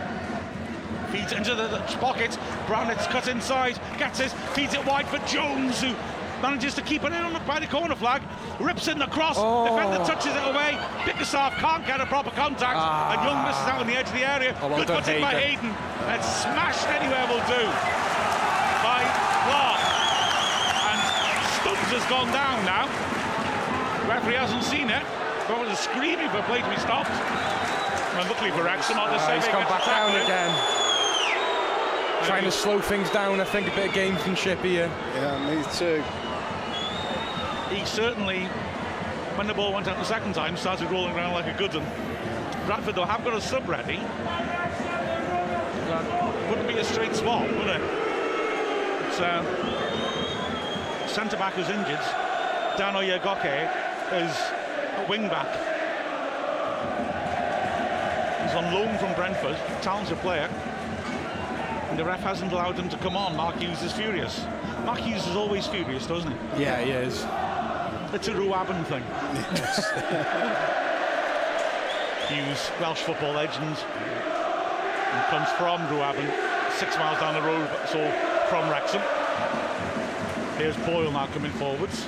feeds into the, the pocket. Brownet's cut inside, gets it, feeds it wide for Jones, who manages to keep it in on the, by the corner flag. Rips in the cross, oh. defender touches it away. Bickerstaff can't get a proper contact, and ah. Young misses out on the edge of the area. Oh, well Good put in by Hayden. Hayden, and smashed anywhere will do by Clark. And Stubbs has gone down now. Referee hasn't seen it. But was a screaming for play to be stopped. And luckily for Wrexham, I'll just Ah, say he's they gone back down tackle it. again. Trying to slow things down, I think a bit of gamesmanship here. Yeah, me too. He certainly, when the ball went out the second time, started rolling around like a good one. Bradford, though, have got a sub ready. That wouldn't be a straight swap, would it? It's uh, centre back who's injured. Dan Oyegoke is a wing back. He's on loan from Brentford, talented player. And the ref hasn't allowed him to come on. Mark Hughes is furious. Mark Hughes is always furious, doesn't he? Yeah, he is. It's a Ruabon thing. *laughs* Hughes, Welsh football legend, and comes from Ruabon, six miles down the road, so from Wrexham. Here's Boyle now coming forwards.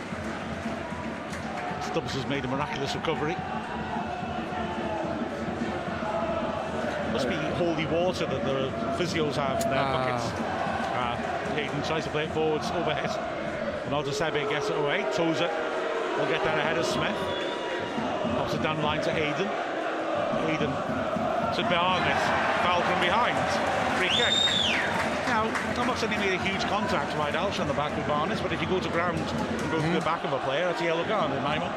Stubbs has made a miraculous recovery. Must be holy water that the physios have in their Ah. buckets. Uh, Hayden tries to play it forwards, overhead. Ronaldo Sebe gets it away, toes it. Will get that ahead of Smith. Pops it down the line to Hayden. Hayden to Barnett. Foul from behind. Free kick. Now, I'm not saying he made a huge contact Ridehalgh on the back of Barnes, but if you go to ground and go through the back of a player, that's a yellow card in my book.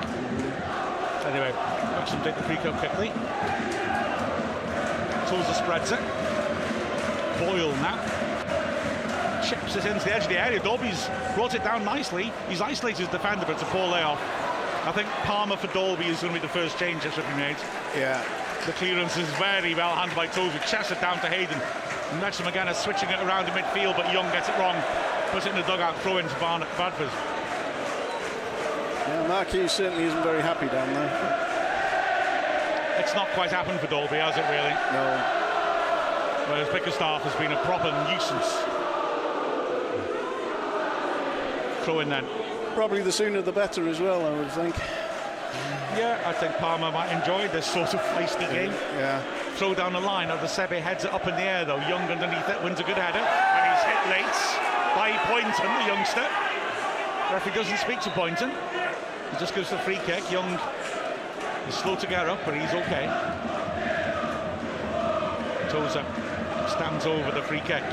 Anyway, Wrexham take the free kick quickly. Toes the spreads it. Boyle now. Chips it into the edge of the area. Dalby's brought it down nicely. He's isolated his defender, but it's a poor layoff. I think Palmer for Dalby is going to be the first change that should be made. Yeah. The clearance is very well handled by Toby. Chests it down to Hayden. Again is switching it around in midfield, but Young gets it wrong. Puts it in the dugout, throw into Barnett, Bradford. Yeah, Mark Hughes certainly isn't very happy down there. It's not quite happened for Dalby, has it really? No. Whereas Bickerstaff has been a proper nuisance. Throw in then. Probably the sooner the better as well, I would think. Yeah, I think Palmer might enjoy this sort of feisty game. Yeah. Throw down the line. Now the Sebe heads it up in the air though. Young underneath it wins a good header. And he's hit late by Pointon, the youngster. Referee doesn't speak to Pointon. He just gives the free kick. Young He's slow to get up, but he's okay. Tozer stands over the free kick.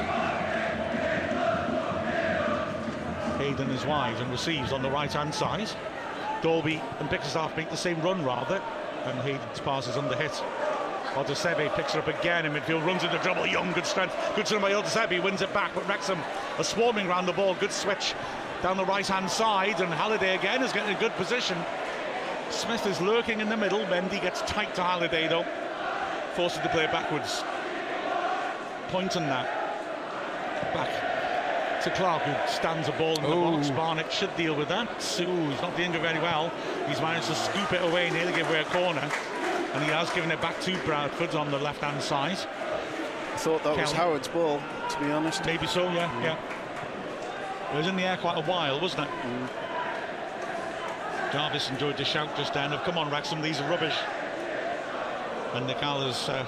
Hayden is wide and receives on the right hand side. Dalby and Bickerstaff make the same run rather, and Hayden's pass is under hit. Osadebe picks it up again in midfield, runs into trouble. Young, good strength, good strength by Osadebe, wins it back, but Wrexham are swarming around the ball. Good switch down the right hand side, and Halliday again is getting a good position. Smith is lurking in the middle. Mendy gets tight to Halliday though, forces the play backwards. Pointon now. Back to Clark, who stands a ball in the Ooh. box. Barnett should deal with that. Ooh, he's not dealing it very well. He's managed to scoop it away, nearly give away a corner. And he has given it back to Bradford on the left hand side. I thought that was Howard's ball, to be honest. Maybe so, yeah, mm. yeah. It was in the air quite a while, wasn't it? Mm. Jarvis enjoyed the shout just then of, come on, Wrexham, these are rubbish. And Nical has uh,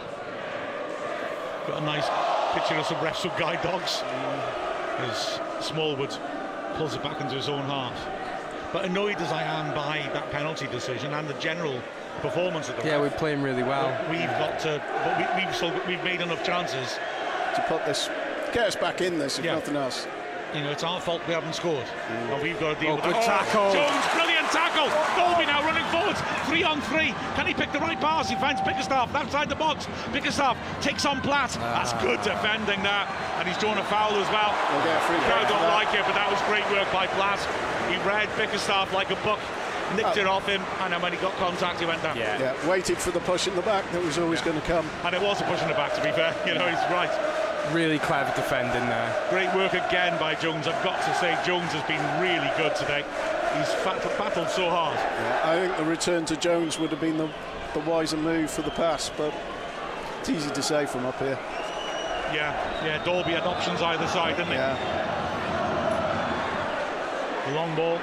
got a nice picture of some refs with guide dogs. Mm. As Smallwood pulls it back into his own half. But annoyed as I am by that penalty decision and the general performance of the Yeah, ref, we're playing really well. we've got to, but we, we've still we've made enough chances To put this, get us back in this, if Yeah. nothing else. You know, it's our fault we haven't scored. Mm. And we've got to deal Oh, with good that. tackle. Jones, brilliant tackle. Dalby now running forwards. Three on three. Can he pick the right pass? He finds Bickerstaff outside the box. Bickerstaff takes on Platt. Ah. That's good defending that. And he's drawn a foul as well. We'll get a free The crowd don't like it, but that was great work by Platt. He read Bickerstaff like a book, nicked Oh. it off him, and then when he got contact, he went down. Yeah, yeah, waited for the push in the back that was always going to come. And it was a push in the back, to be fair. *laughs* You know, he's right. Really clever defending there. Great work again by Jones. I've got to say, Jones has been really good today. He's fat, battled so hard. Yeah, I think the return to Jones would have been the, the wiser move for the pass, but it's easy to say from up here. Yeah, yeah. Dalby had options either side, didn't he? Yeah. The long ball.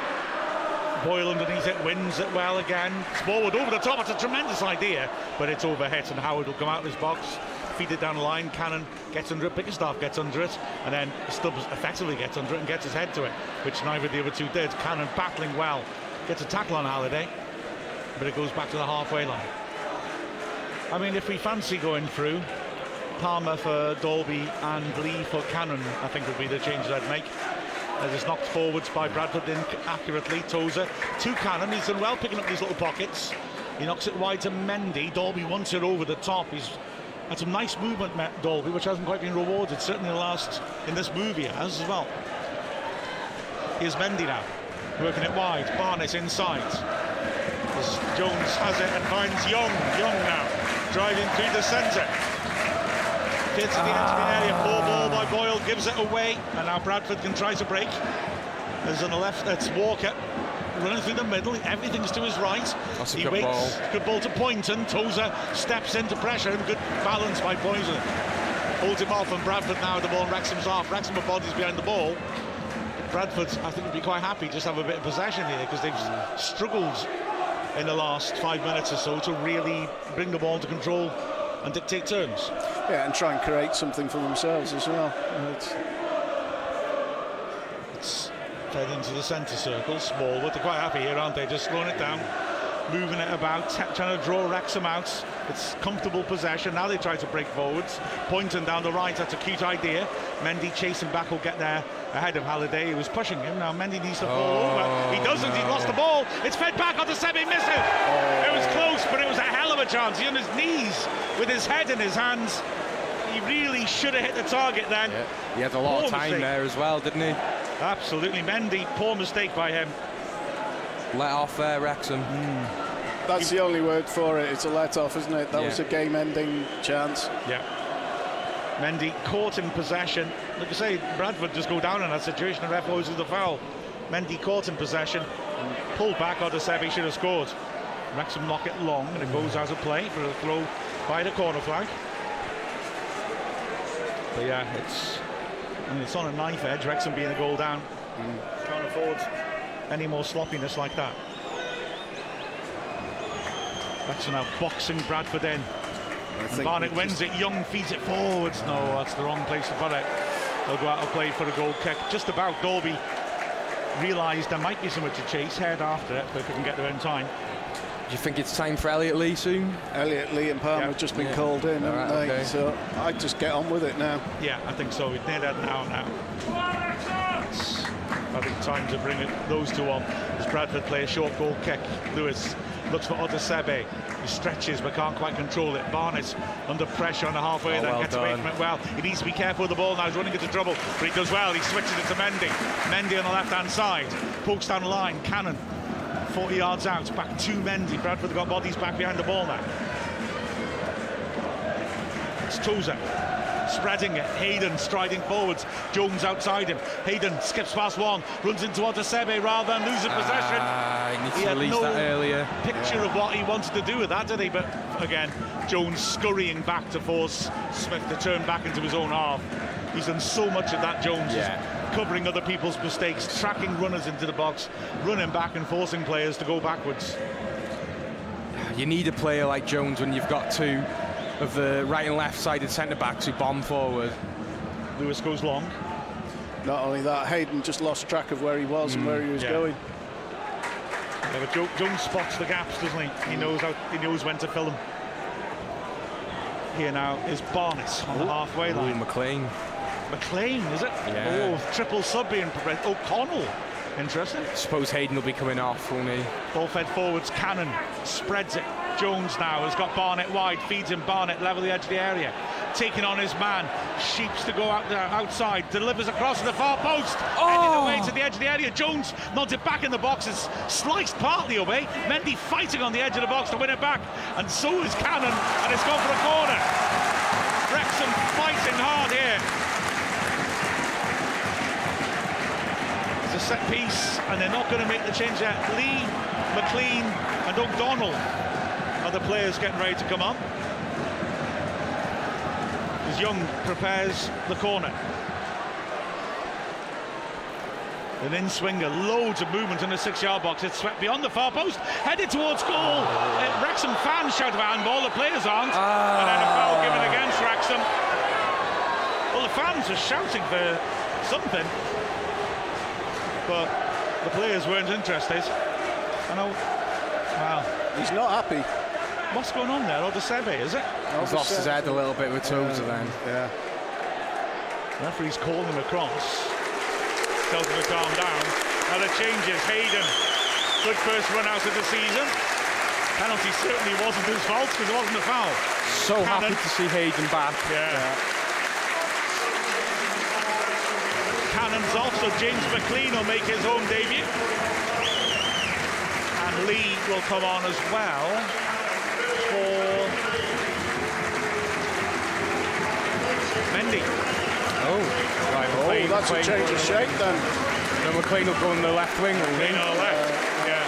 Boyle underneath it, wins it well again. Smallwood over the top. It's a tremendous idea, but it's overhit, and Howard will come out of his box, feed it down the line. Cannon gets under it, Bickerstaff gets under it, and then Stubbs effectively gets under it and gets his head to it, which neither of the other two did. Cannon battling well, gets a tackle on Halliday, but it goes back to the halfway line. I mean, if we fancy going through, Palmer for Dalby and Lee for Cannon, I think would be the changes I'd make. As it's knocked forwards by Bradford inaccurately. Tozer to Cannon. He's done well picking up these little pockets. He knocks it wide to Mendy. Dalby wants it over the top. He's had some nice movement, Dalby, which hasn't quite been rewarded. Certainly in the last in this movie has as well. Here's Mendy now, working it wide. Barnes inside. As Jones has it and finds Young. Young now driving through the centre. Fits in the edge of the area. Poor ball by Boyle gives it away, and now Bradford can try to break. There's on the left, it's Walker running through the middle. Everything's to his right. That's a he good waits. ball. Good ball to Pointon. Tozer steps into pressure and good balance by Pointon. Holds him off, and Bradford now with the ball Wrexham's half. Wrexham have bodies behind the ball. Bradford, I think, would be quite happy just have a bit of possession here because they've struggled in the last five minutes or so to really bring the ball to control and dictate terms. Yeah, and try and create something for themselves as well. It's, It's fed into the centre circle. Smallwood, they're quite happy here, aren't they? Just slowing it down, moving it about, trying to draw Wrexham out. It's comfortable possession. Now they try to break forwards. Pointon down the right, that's a cute idea. Mendy chasing back will get there ahead of Halliday. He was pushing him. Now Mendy needs to fall Oh, over. He doesn't. He's lost the ball. It's fed back onto Semi. Miss it. Oh. It was close, but it was a hell of a chance. He on his knees with his head in his hands. He really should have hit the target then. Yeah. He had a lot Poor of time mistake. there as well, didn't he? Absolutely. Mendy, poor mistake by him. Let off there, Wrexham. Mm. that's the only word for it. It's a let off, isn't it? That Yeah. was a game ending chance. Yeah. Mendy caught in possession. Like I say, Bradford just go down in that situation. and ref loses the foul. Mendy caught in possession, pulled back. Osadebe should have scored. Wrexham knock it long, and it mm. goes out of play for a throw by the corner flag. But yeah, it's I mean, it's on a knife edge. Wrexham being a goal down, mm. can't afford any more sloppiness like that. That's now boxing Bradford in. Barnett wins just- it. Young feeds it forwards. No, that's the wrong place to put it. They'll go out and play for a goal kick. Just about Dalby realised there might be somewhere to chase, head after it, but if we can get there in time. Do you think it's time for Elliot Lee soon? Elliot Lee and Palmer have just been called in, All haven't right, they? okay. So I'd just get on with it now. Yeah, I think so. We've near that now. Now, It's, I think time to bring it, those two on. As Bradford play a short goal kick, Lewis looks for Osadebe. He stretches but can't quite control it. Barnett under pressure on the halfway, Oh, then well gets away done. from it well. He needs to be careful with the ball now. He's running into trouble, but he does well. He switches it to Mendy. Mendy on the left-hand side, pokes down the line. Cannon, 40 yards out, back to Mendy. Bradford have got bodies back behind the ball now. It's Tozer spreading it. Hayden striding forwards. Jones outside him. Hayden skips past one, runs into Sebe rather than losing possession. Ah, he needs He to had no that earlier. Picture of what he wanted to do with that, did he? But again, Jones scurrying back to force Smith to turn back into his own half. He's done so much of that, Jones. is Yeah. Covering other people's mistakes, tracking runners into the box, running back and forcing players to go backwards. You need a player like Jones when you've got two of the right and left sided centre backs who bomb forward. Lewis goes long. Not only that, Hayden just lost track of where he was and mm, where he was yeah. going. Yeah, but Jo- Jones spots the gaps, doesn't he? He knows how he knows when to fill them. Here now is Barnett on the halfway Ooh, line. McClean. McClean, is it? Yeah. Oh, triple sub being prepared. O'Connell. Interesting. Suppose Hayden will be coming off, won't he? Ball fed forwards, Cannon spreads it. Jones now has got Barnett wide, feeds him Barnett, level the edge of the area. Taking on his man, Sheeps to go out there outside, delivers across to the far post, heading away oh. to the edge of the area. Jones nods it back in the box, is sliced partly away. Mendy fighting on the edge of the box to win it back, and so is Cannon, and it's gone for a corner. Wrexham fighting hard here. It's a set piece, and they're not going to make the change yet. Lee, McClean, and O'Connell the players getting ready to come on. As Young prepares the corner. An in swinger, loads of movement in the six yard box. It's swept beyond the far post, headed towards goal. Uh, Wrexham fans shout about handball, the players aren't. And then a foul given against Wrexham. Well, the fans are shouting for something, but the players weren't interested. I know. Wow. He's not happy. What's going on there? Osadebe, is it? He's lost his head a little bit with Tozer then. Yeah. Referee's calling him across. Tells him to calm down. Now the changes. Hayden. Good first run out of the season. Penalty certainly wasn't his fault because it wasn't a foul. So Cannon. happy to see Hayden back. Yeah. Cannon's off, so James McClean will make his home debut. And Lee will come on as well for Mendy. Oh, right. Oh, McClean- that's a change of going- shape then. No, McClean will go on the left wing, McClean on the left, yeah.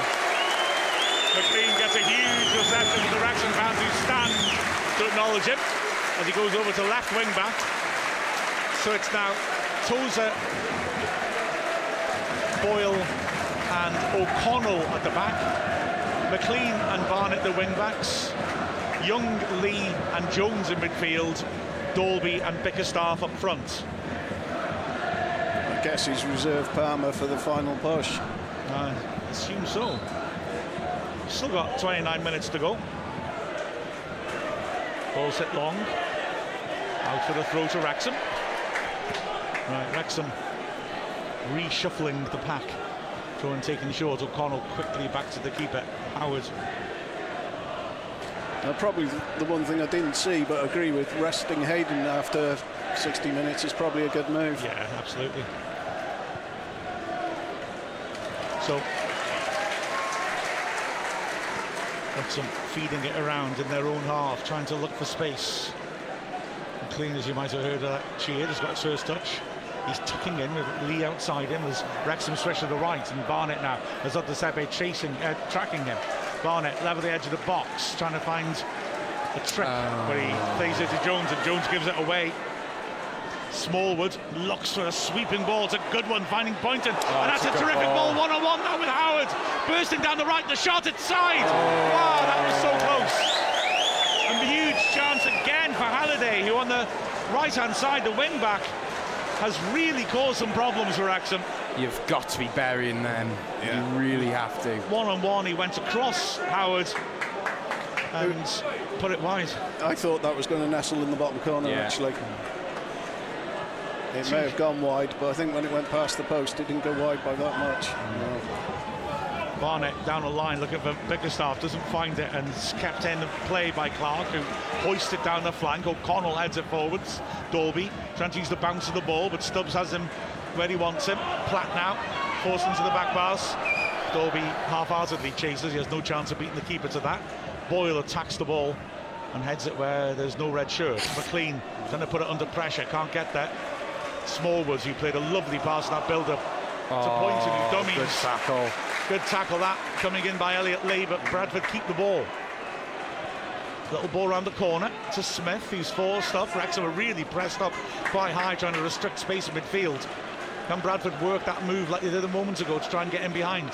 McClean gets a huge reception from the Wrexham fans who stand to acknowledge him as he goes over to left wing back. So it's now Tozer, Boyle, and O'Connell at the back. McClean and Barnett the wing backs. Young, Lee, and Jones in midfield. Dalby and Bickerstaff up front. I guess he's reserved Palmer for the final push. I assume so. Still got 29 minutes to go. Ball set long. Out for the throw to Wrexham. Right, Wrexham reshuffling the pack. Throw and taking short. O'Connell quickly back to the keeper, Howard. Now, probably the one thing I didn't see, but agree with, resting Hayden after 60 minutes is probably a good move. Yeah, absolutely. So Wrexham feeding it around in their own half, trying to look for space. And clean as you might have heard that cheer, has got his first touch. He's tucking in with Lee outside him as Wrexham switch to the right and Barnett now as Osadebe chasing, uh, tracking him. Barnett level the edge of the box, trying to find a trick, but he ah. plays it to Jones and Jones gives it away. Smallwood looks for a sweeping ball. It's a good one, finding Pointon. Ah, and that's that's a a, terrific ball. ball. One on one now with Howard. Bursting down the right, the shot inside. Oh. Wow, that was so close. And a huge chance again for Halliday, who on the right hand side, the wing back, has really caused some problems for Wrexham. You've got to be burying them. Yeah. You really have to. One on one, he went across Howard and put it wide. I thought that was going to nestle in the bottom corner, Yeah. actually. It may have gone wide, but I think when it went past the post, it didn't go wide by that much. No. Barnett down the line looking for Bickerstaff, doesn't find it and it's kept in play by Clark who hoists it down the flank. O'Connell heads it forwards. Dalby trying to use the bounce of the ball, but Stubbs has him where he wants him. Platt now forced into the back bars. Dalby half-heartedly chases, he has no chance of beating the keeper to that. Boyle attacks the ball and heads it where there's no red shirt. McClean trying to put it under pressure, can't get that. Smallwoods, who played a lovely pass that build-up to oh, Pointon, who dummies. Good tackle. Good tackle that coming in by Elliot Lee, but Bradford keep the ball. Little ball around the corner to Smith, who's forced up. Wrexham are really pressed up quite high, trying to restrict space in midfield. Can Bradford work that move like they did a moment ago to try and get him behind?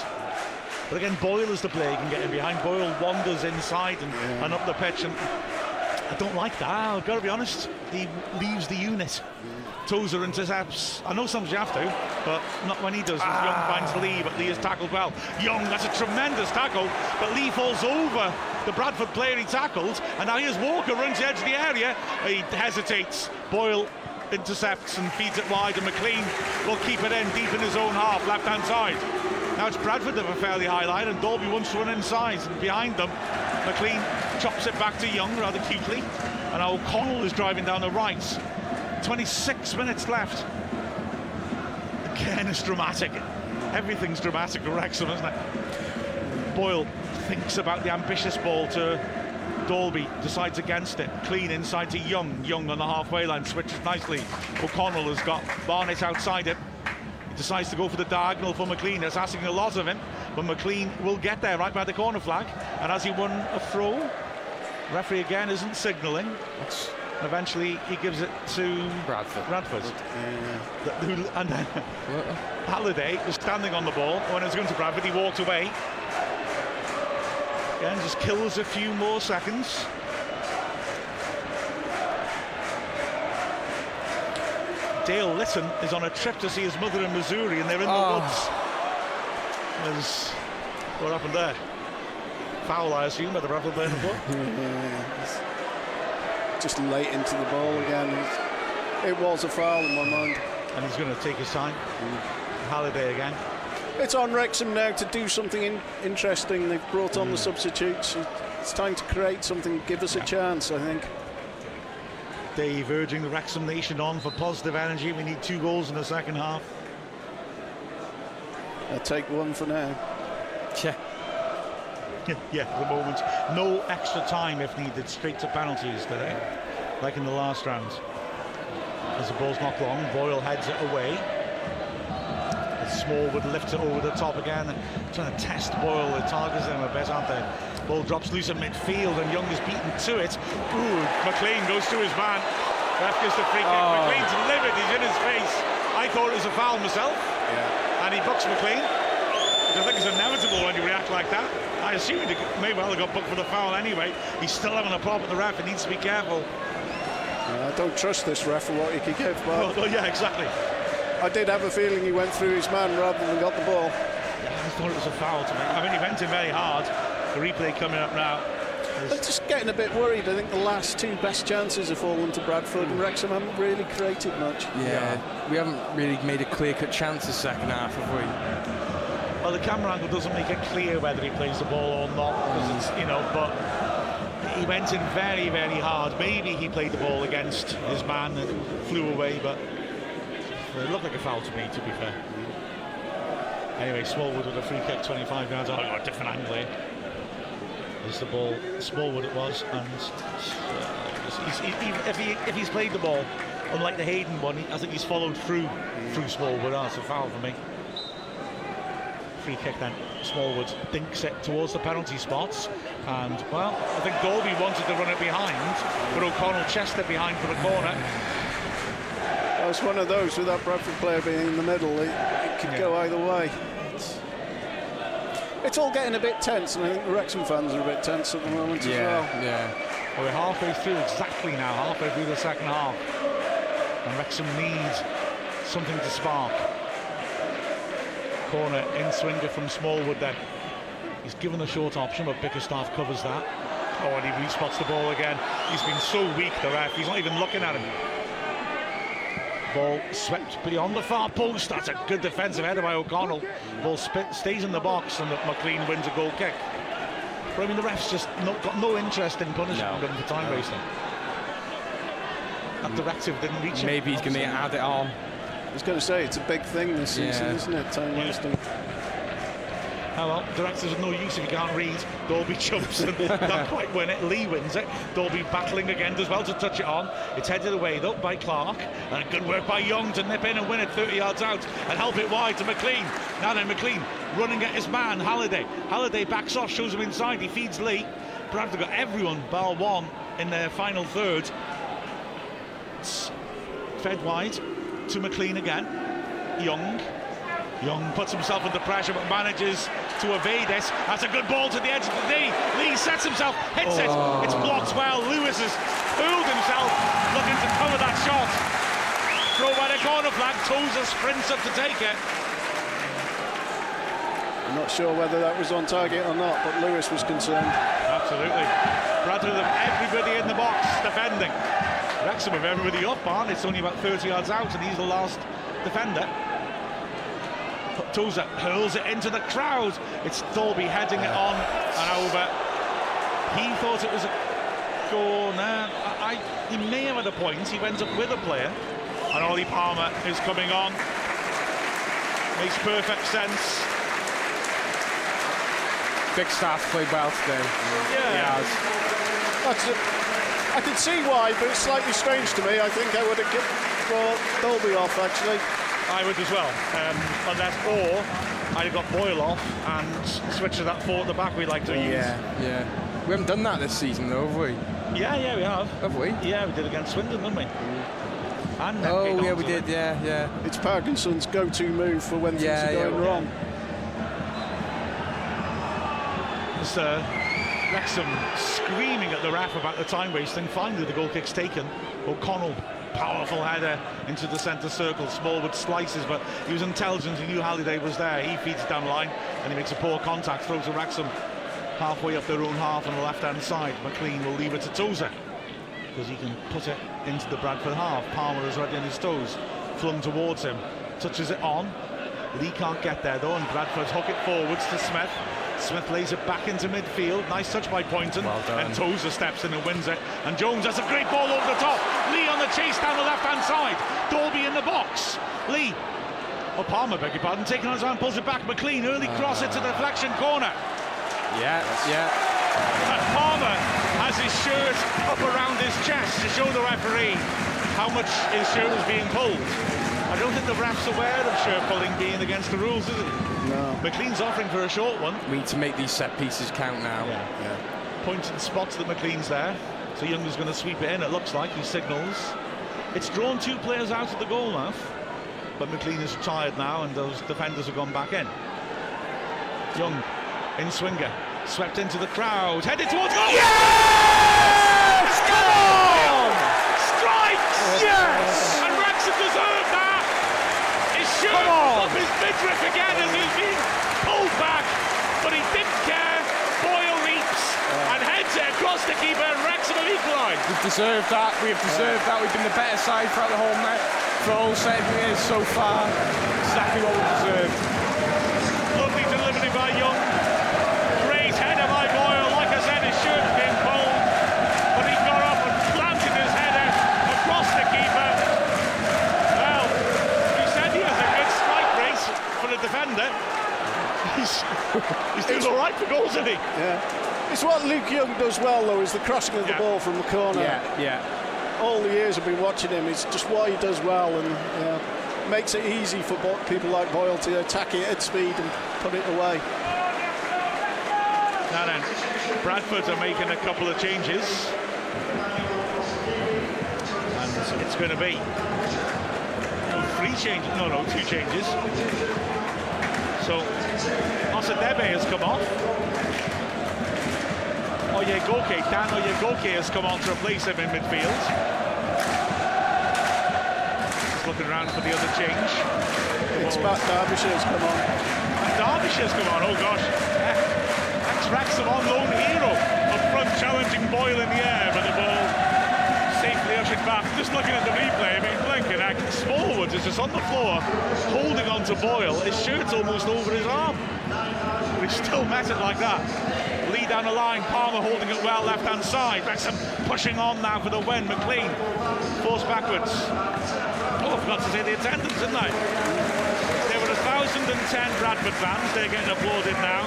But again, Boyle is the player, he can get in behind. Boyle wanders inside and, and up the pitch, and I don't like that. Ah, I've got to be honest. He leaves the unit. Tozer intercepts. I know sometimes you have to, but not when he does. Young ah. finds Lee, but Lee is tackled well. Young, that's a tremendous tackle, but Lee falls over the Bradford player he tackled, and now here's Walker runs the edge of the area. He hesitates. Boyle intercepts and feeds it wide, and McClean will keep it in deep in his own half, left hand side. Now it's Bradford have a fairly high line, and Dalby wants to run inside, and behind them, McClean chops it back to Young rather cutely, and O'Connell is driving down the right. 26 minutes left. Again, it's dramatic. Everything's dramatic at Wrexham, isn't it? Boyle thinks about the ambitious ball to Dalby, decides against it. Clean inside to Young. Young on the halfway line, switches nicely. O'Connell has got Barnett outside it. He decides to go for the diagonal for McClean. That's asking a lot of him, but McClean will get there right by the corner flag. And as he won a throw, referee again isn't signalling. Eventually, he gives it to Bradford. Bradford. The- who- *laughs* and then Halliday was standing on the ball. When it was going to Bradford, he walked away. Again, just kills a few more seconds. Dale Litton is on a trip to see his mother in Missouri, and they're in the Oh. woods. There's what happened there? Foul, I assume, by the player ball. *laughs* Just late into the ball again. It was a foul in my mind. and he's going to take his time. Mm. Halliday again. It's on Wrexham now to do something in- interesting. They've brought on the mm. substitutes. It's time to create something, give us a chance, I think. Dave urging the Wrexham Nation on for positive energy. We need two goals in the second half. I'll take one for now. Yeah. *laughs* yeah, for the moment. No extra time if needed. Straight to penalties today, like in the last round. As the ball's not long, Boyle heads it away. Smallwood lifts it over the top again, trying to test Boyle. The targets them a bit, aren't they? Ball drops loose in midfield, and Young is beaten to it. Ooh, McClean goes to his man. Ref gives the free kick. Oh. McClean's livid. He's in his face. I thought it was a foul myself, and he books McClean. I think it's inevitable when you react like that. I assume he may well have got booked for the foul anyway. He's still having a problem with the ref. He needs to be careful. Uh, I don't trust this ref for what he could give, Well, but *laughs* well, yeah, exactly. I did have a feeling he went through his man rather than got the ball. I thought it was a foul to me. I mean, he went in very hard. The replay coming up now. I'm just getting a bit worried. I think the last two best chances have fallen to Bradford, and hmm. Wrexham haven't really created much. Yeah, we haven't really made a clear-cut chance the second half, have we? Well, the camera angle doesn't make it clear whether he plays the ball or not, because it's, hmm. you know, but he went in very, very hard. Maybe he played the ball against his man and flew away, but it looked like a foul to me, to be fair. Anyway, Smallwood with a free kick 25 yards. Oh, got a different angle here. Is the ball Smallwood it was, and uh, he's, he, he, if, he, if he's played the ball, unlike the Hayden one, I think he's followed through through Smallwood. That's a foul for me free kick then. Smallwood dinks it towards the penalty spots. And, well, I think Dalby wanted to run it behind, but O'Connell chested it behind for the corner. It's one of those with that Bradford player being in the middle. It, it could go either way. It's, it's all getting a bit tense, and I think the Wrexham fans are a bit tense at the moment as well. yeah. Well, we're halfway through exactly now, halfway through the second half. And Wrexham needs something to spark. Corner in swinger from Smallwood then. He's given a short option, but Bickerstaff covers that. Oh, and he respots the ball again. He's been so weak, the ref. He's not even looking at him. Ball swept beyond the far post. That's a good defensive header by O'Connell. Ball spit, stays in the box, and McClean wins a goal kick. But I mean, the refs just not, got no interest in punishing No. them for time No. wasting. That directive didn't reach him. Maybe he's going to add it on. I was going to say, it's a big thing this season, Yeah. isn't it? Time wasting. Oh well, directors of no use if you can't read. Dalby jumps and *laughs* not quite win it. Lee wins it. Dalby battling again, does well to touch it on. It's headed away though by Clark. And good work by Young to nip in and win it 30 yards out and help it wide to McClean. Now then, McClean running at his man, Halliday. Halliday backs off, shows him inside. He feeds Lee. Bradford got everyone, bar one, in their final third. It's fed wide to McClean again. Young. Young puts himself under pressure but manages to evade it. That's a good ball to the edge of the knee. Lee sets himself, hits it. Oh. It's blocked well. Lewis has fooled himself looking to cover that shot. Throw by the corner flag. Tozer sprints up to take it. I'm not sure whether that was on target or not, but Lewis was concerned. Absolutely. Rather than everybody in the box defending. Wrexham have everybody up on. It's only about 30 yards out, and he's the last defender. Tozer hurls it into the crowd. It's Dalby heading it on and over. He thought it was a corner. I, I, he may have had a point. He went up with a player, and Ollie Palmer is coming on. Makes perfect sense. Bickerstaff played well today. Yeah. He has. That's it. I can see why, but it's slightly strange to me. I think I would have kept brought Dalby off, actually. I would as well, um, unless or I'd have got Boyle off and switched to that four at the back we like to use. Yeah, yeah. We haven't done that this season, though, have we? yeah, yeah, we have. Have we? Yeah, we did against Swindon, didn't we? And Oh, yeah, we also. did. Yeah, yeah. It's Parkinson's go-to move for when Yeah, things are going yeah. wrong. It's, uh, Wrexham screaming at the ref about the time wasting. Finally, the goal kick's taken. O'Connell, powerful header into the centre circle. Smallwood slices, but he was intelligent. He knew Halliday was there. He feeds down the line and he makes a poor contact. Throws to Wrexham halfway up their own half on the left-hand side. McClean will leave it to Tozer because he can put it into the Bradford half. Palmer is ready on his toes, flung towards him, touches it on. Lee can't get there though, and Bradford hook it forwards to Smith. Smith lays it back into midfield. Nice touch by Pointon. Well and Tozer steps in and wins it. And Jones has a great ball over the top. Lee on the chase down the left hand side. Dalby in the box. Lee. Oh, Palmer, beg your pardon. Taking on his hand, pulls it back. McClean, early cross into the deflection corner. Yeah, yeah. And Palmer has his shirt up around his chest to show the referee how much his shirt was being pulled. I don't think the ref's aware of shirt pulling being against the rules, is he? No. McClean's offering for a short one. We need to make these set pieces count now. Points and spots that McClean's there. So Young is going to sweep it in, it looks like. He signals. It's drawn two players out of the goal mouth. But McClean is tired now and those defenders have gone back in. Young in swinger. Swept into the crowd. Headed towards goal. Yes! Come on! Strikes! Yes! And Wrexham deserved that! His shirt up his midriff again as he's being pulled back. But he didn't care. Boyle leaps and heads it across the keeper and Wrexham have equalised. We've deserved that. We've deserved that. We've been the better side throughout the whole match For all seven years so far. Exactly what we deserved. Lovely delivery by Young. Great header by Boyle. Like I said, his shirt was being pulled. But he got up and planted his header across the keeper. Well, he said he has a good strike race for the defender. *laughs* He's, he's doing all right for goals, isn't he? Yeah. It's what Luke Young does well, though, is the crossing of the Yeah. ball from the corner. Yeah, yeah. All the years I've been watching him, it's just what he does well and yeah, makes it easy for people like Boyle to attack it at speed and put it away. Now then, Bradford are making a couple of changes. And it's going to be no, three changes. No, no, two changes. So, Osadebe has come off. Oyegoke, Dan Oyegoke has come on to replace him in midfield. He's looking around for the other change. It's back Derbyshire's come on. And Derbyshire's come on, oh gosh. Eh, Ex-Wrexham on loan hero up front challenging Boyle in the air, but the ball safely ushered back. Just looking at the replay, I mean, blinking heck. Smallwoods is just on the floor, holding on to Boyle. His shirt's almost over his arm. But he still met it like that. Down the line, Palmer holding it well, left hand side. Wrexham pushing on now for the win. McClean forced backwards. Oh, I forgot to say the attendance, didn't I? There were 1,010 Bradford fans. They're getting applauded now.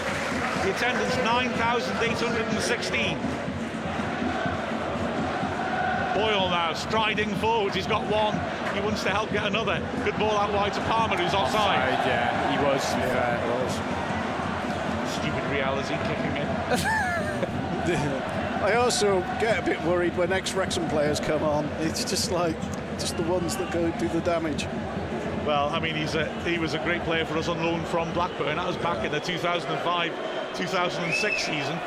The attendance 9,816. Boyle now striding forwards. He's got one. He wants to help get another. Good ball out wide to Palmer, who's offside. Offside, yeah, he was. To be fair. Stupid reality kicking in. *laughs* I also get a bit worried when ex-Wrexham players come on. It's just like just the ones that go do the damage. Well, I mean, he's a, he was a great player for us on loan from Blackburn. That was back in the 2005-2006 season.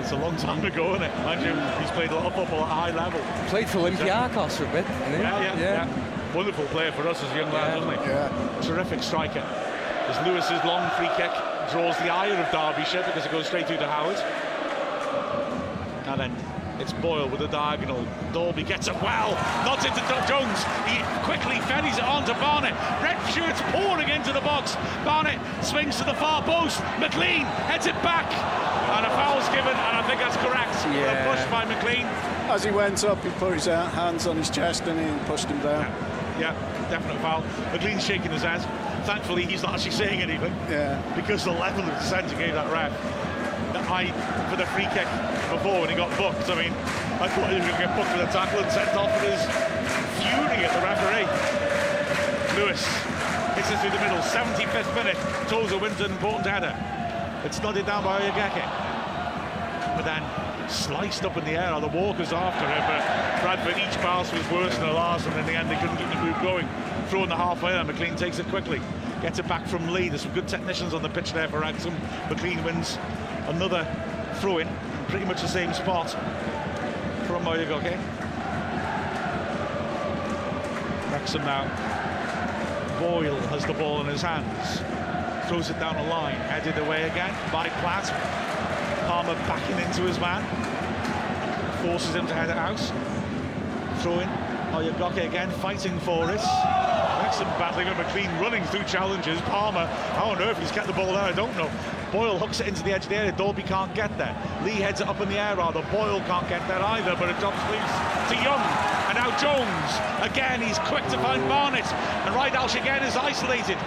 It's a long time ago, isn't it? Mind you, he's played a lot of football at a high level. Played for Olympiacos for a bit, didn't he? Yeah, yeah, yeah. Wonderful player for us as a young lad, wasn't he? Yeah. Terrific striker. As Lewis's long free kick draws the ire of Derbyshire because it goes straight through to Howard. And then it's Boyle with a diagonal. Dalby gets it well. Not into Jones. He quickly ferries it on to Barnett. Red shirts pouring into the box. Barnett swings to the far post. McClean heads it back. And a foul's given, and I think that's correct. Yeah. A push by McClean. As he went up, he put his uh, hands on his chest and he pushed him down. Yeah, definite foul. McClean's shaking his head. Thankfully, he's not actually saying anything. Yeah. Because the level of dissent he gave that ref. That I, for the free kick before when he got booked, I mean, I thought he was going to get booked with a tackle and sent off with his fury at the referee. Lewis hits it through the middle, 75th minute. Tozer wins an important header. It's nodded down by Oyegoke. But then sliced up in the air. Are the Walker's after him, but Bradford each pass was worse than the last, and in the end they couldn't get the move going. Throw in the halfway, and McClean takes it quickly. Gets it back from Lee. There's some good technicians on the pitch there for Wrexham. McClean wins another throw in, pretty much the same spot from Oyegoke. Wrexham now. Boyle has the ball in his hands. Throws it down a line, headed away again by Platt. Palmer backing into his man. Forces him to head it out. Throw in. Oyegoke again fighting for it. Wrexham battling with McClean running through challenges. Palmer, how on earth he's kept the ball there, I don't know. Boyle hooks it into the edge of the area. Dalby can't get there. Lee heads it up in the air rather. Boyle can't get there either, but it drops loose to Young. And now Jones. Again, he's quick to find Barnett. And Ridehalgh again is isolated.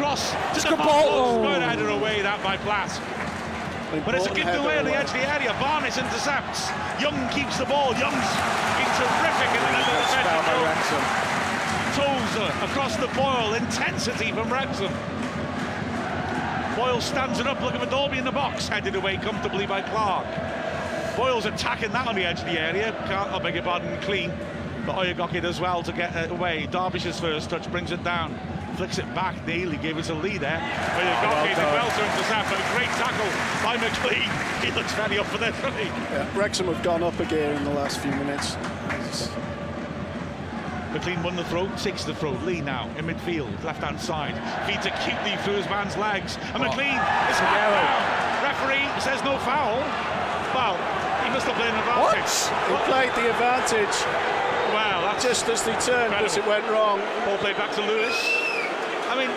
Cross to the post. Good header away, that by Platt. But it's a given away on the edge of the area. Barnett intercepts. Young keeps the ball. Young's been terrific in the middle of the bench. Uh, across the Boyle. Intensity from Wrexham. Boyle stands it up, looking for Dalby in the box. Headed away comfortably by Clark. Boyle's attacking that on the edge of the area. Can't, I beg your pardon, clean. But Oyegoke does well to get it away. Derbyshire's first touch brings it down. Flicks it back, nearly gave it a lead there. Oyegoke did well to intercept, but a great tackle by McClean. *laughs* He looks very up for this, doesn't he? Yeah, Wrexham have gone up a gear in the last few minutes. McClean won the throw, takes the throw. Lee now in midfield, left hand side. Feeds acutely through his man's legs. And oh. McClean is down. Referee says no foul. Well, he must have played an advantage. What? He played the advantage. Well, that's just as they turned as it went wrong. Ball played back to Lewis. I mean,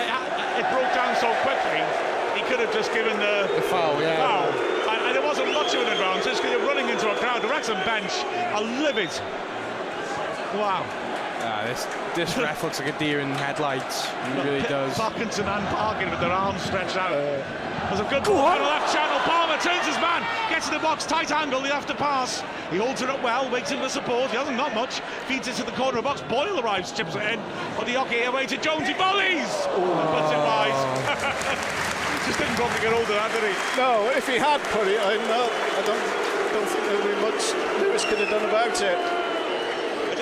it, it broke down so quickly. He could have just given the, the foul, yeah. Foul. And, and it wasn't much of an advantage because you're running into a crowd. The Wrexham bench are livid. Wow. Ah, this this ref looks like a deer in headlights. He really does. Parkinson and Parkin with their arms stretched out. There's a good ball on the left channel. Palmer turns his man, gets in the box, tight angle. He'll have to pass. He holds it up well, waits in for support. He hasn't got much. Feeds it to the corner of the box. Boyle arrives, chips it in. Oyegoke away to Jones. He volleys. And puts it wide. *laughs* Just didn't probably get hold of that, did he? No, if he had put it, I, no, I don't, don't think there would be much Lewis could have done about it.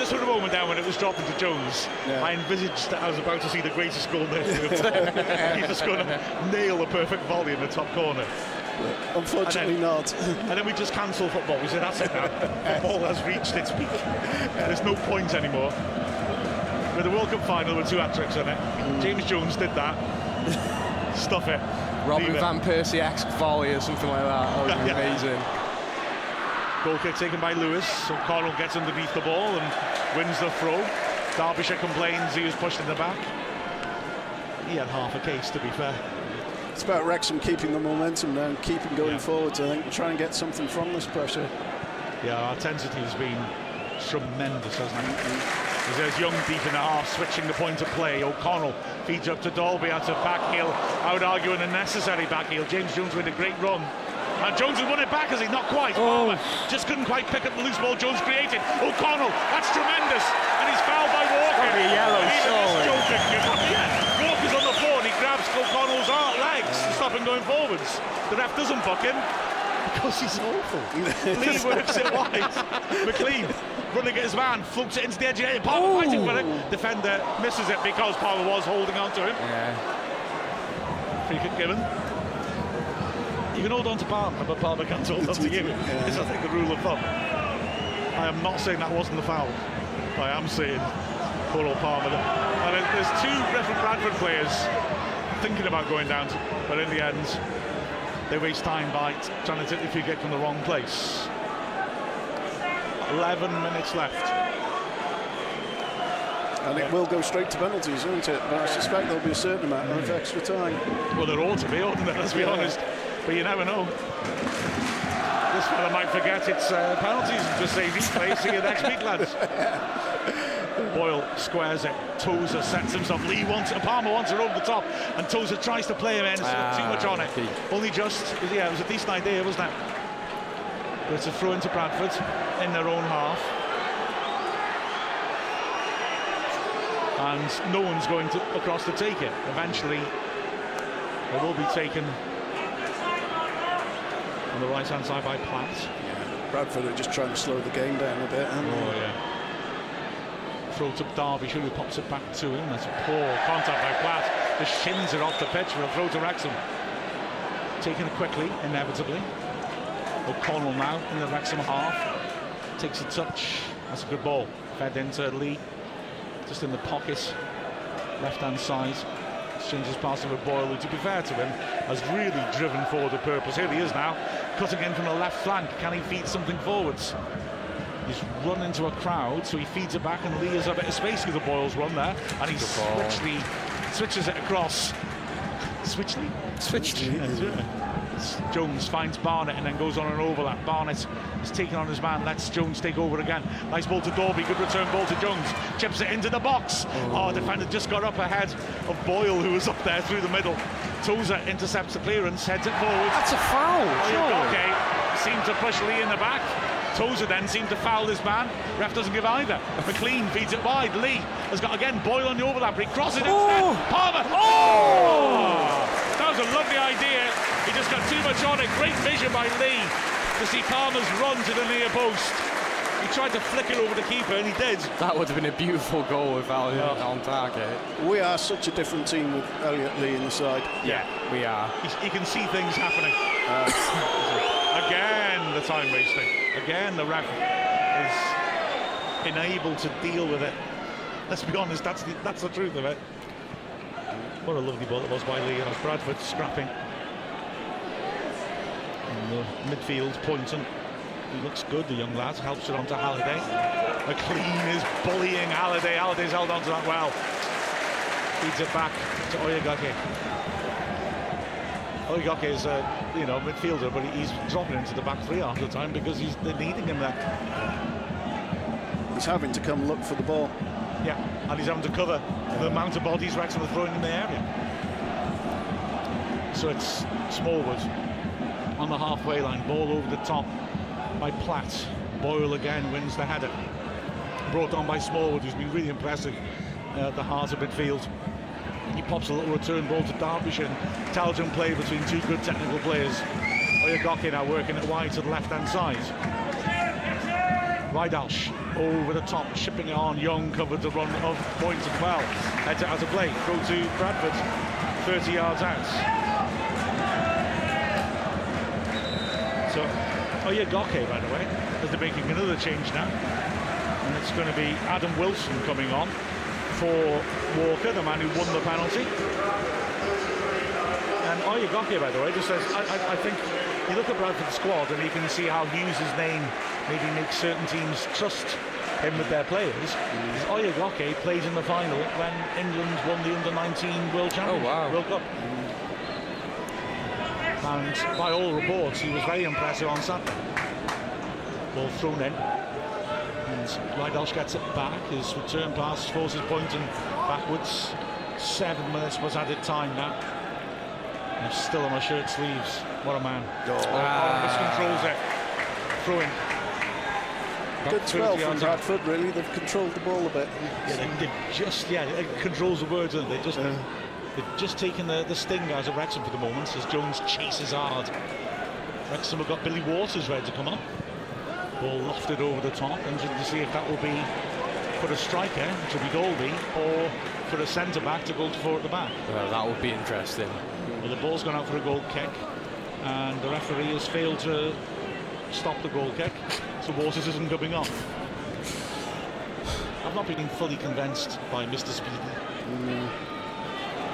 Just for a moment there when it was dropping to Jones, yeah. I envisaged that I was about to see the greatest goal the *laughs* He's just going to nail a perfect volley in the top corner. But unfortunately And then- not. *laughs* and then we just cancel football. We said, that's it now. *laughs* football has reached its peak. There's no point anymore. With the World Cup final with two hat tricks in it, James Jones did that. Stuff it. Robin. Van Persie ex volley or something like that. That would be amazing. Goal kick taken by Lewis. O'Connell gets underneath the ball and wins the throw. Derbyshire complains he was pushed in the back. He had half a case, to be fair. It's about Wrexham keeping the momentum down, keeping going Yeah. forwards. I think try and get something from this pressure. Yeah, our intensity has been tremendous, hasn't it? Mm-hmm. As There's Young deep in the half, switching the point of play. O'Connell feeds up to Dalby out of back heel. I would argue an unnecessary back heel. James Jones with a great run. And Jones has won it back, has he? Not quite. Oh. Palmer just couldn't quite pick up the loose ball Jones created. O'Connell, that's tremendous. And he's fouled by Walker. Be yellow, surely. yeah. Walker's on the floor and he grabs O'Connell's legs to stop him going forwards. The ref doesn't book him because he's awful. Lee *laughs* works it wide. McClean running at his man, floats it into the edge of the. Palmer fighting for it. Defender misses it because Palmer was holding on to him. Yeah. Free kick given. You can hold on to Palmer, but Palmer can't hold on to you. *laughs* It's, I think, the rule of thumb. I am not saying that wasn't the foul. I am saying poor old Palmer. And there's two different Bradford players thinking about going down, to, but in the end, they waste time by trying to take the free kick from the wrong place. 11 minutes left. And it will go straight to penalties, won't it? But I suspect there'll be a certain amount of hmm. extra time. Well, there ought to be, oughtn't there? Let's be Yeah. honest. But you never know. This fella might forget it's uh, penalties say replay. See you next week, lads. *laughs* Boyle squares it. Tozer sets himself. Lee wants it. Palmer wants it over the top, and Tozer tries to play him in. Ah, too much on it. okay. Only just. Yeah, it was a decent idea, wasn't it? But it's a throw into Bradford in their own half. And no one's going to across to take it. Eventually, it will be taken on the right hand side by Platt. Bradford are just trying to slow the game down a bit. aren't oh, they? Oh, yeah. Throw to Derbyshire, who pops it back to him. That's a poor contact by Platt. The shins are off the pitch for a throw to Wrexham. Taking it quickly, inevitably. O'Connell now in the Wrexham half. Takes a touch. That's a good ball. Fed into Lee. Just in the pocket. Left hand side. Exchanges passing with Boyle, who, to be fair to him, has really driven forward the purpose. Here he is now, cutting in from the left flank. Can he feed something forwards? He's run into a crowd, so he feeds it back, and Lee has a bit of space because the Boyle's run there, and he switchly switches it across. Switchly? Switchly. Jones finds Barnett and then goes on an overlap. Barnett is taking on his man, lets Jones take over again. Nice ball to Dalby, good return ball to Jones. Chips it into the box. Oh, defender just got up ahead of Boyle, who was up there through the middle. Tozer intercepts the clearance, heads it forward. That's a foul. Oh, surely. Okay, seemed to push Lee in the back. Tozer then seemed to foul this man. Ref doesn't give either. McClean feeds it wide. Lee has got again Boyle on the overlap. He crosses it instead. Oh. Palmer. Oh! That was a lovely idea. He just got too much on it. Great vision by Lee to see Palmer's run to the near post. He tried to flick it over the keeper and he did. That would have been a beautiful goal if Al on target. We are such a different team with Elliot Lee in the side. Yeah, we are. He, he can see things happening. Uh, *coughs* Again, the time wasting. Again, the ref is unable to deal with it. Let's be honest, that's the, that's the truth of it. What a lovely ball it was by Lee, and it's Bradford scrapping. In the midfield, Pointon. He looks good, the young lad. Helps it on to Halliday. McClean is bullying Halliday. Halliday's held on to that well. Feeds it back to Oyegoke. Oyegoke is a you know midfielder, but he's dropping into the back three half the time because he's they're needing him there. He's having to come look for the ball. Yeah, and he's having to cover the amount of bodies Wrexham are throwing in the area. So it's Smallwood on the halfway line, ball over the top by Platt. Boyle again wins the header. Brought on by Smallwood, who's been really impressive uh, at the heart of midfield. He pops a little return ball to Derbyshire. Intelligent play between two good technical players. Oyegoke now working it wide to the left-hand side. Ridehalgh over the top, shipping it on. Young covered the run of Point as well. Heads out of play. Go to Bradford, 30 yards out. Oyegoke, by the way, as they're making another change now. And it's going to be Adam Wilson coming on for Walker, the man who won the penalty. And Oyegoke, by the way, just says, I, I, I think you look at Bradford's squad and you can see how Hughes' name maybe makes certain teams trust him with their players. Mm. Oyegoke plays in the final when England won the under-19 World Championship, oh, wow. World Cup. And by all reports, he was very impressive on Saturday. Ball thrown in. And Ridehalgh gets it back. His return pass forces Pointon backwards. Seven minutes was added time now. I'm still on my shirt sleeves. What a man. Oh, oh miscontrols it. Throw in. Good 12 from Bradford, really. They've controlled the ball a bit. Yeah, they, they just, yeah, it controls the words, and they just, uh, they've just taken the, the sting out of Wrexham for the moment as Jones chases hard. Wrexham have got Billy Waters ready to come on. Ball lofted over the top, and to see if that will be for a striker, which will be Dalby, or for a centre back to go for at the back. Well, that would be interesting. Well, the ball's gone out for a goal kick, and the referee has failed to stop the goal kick, so Waters isn't coming off. I've not been fully convinced by Mr. Speedie. Mm.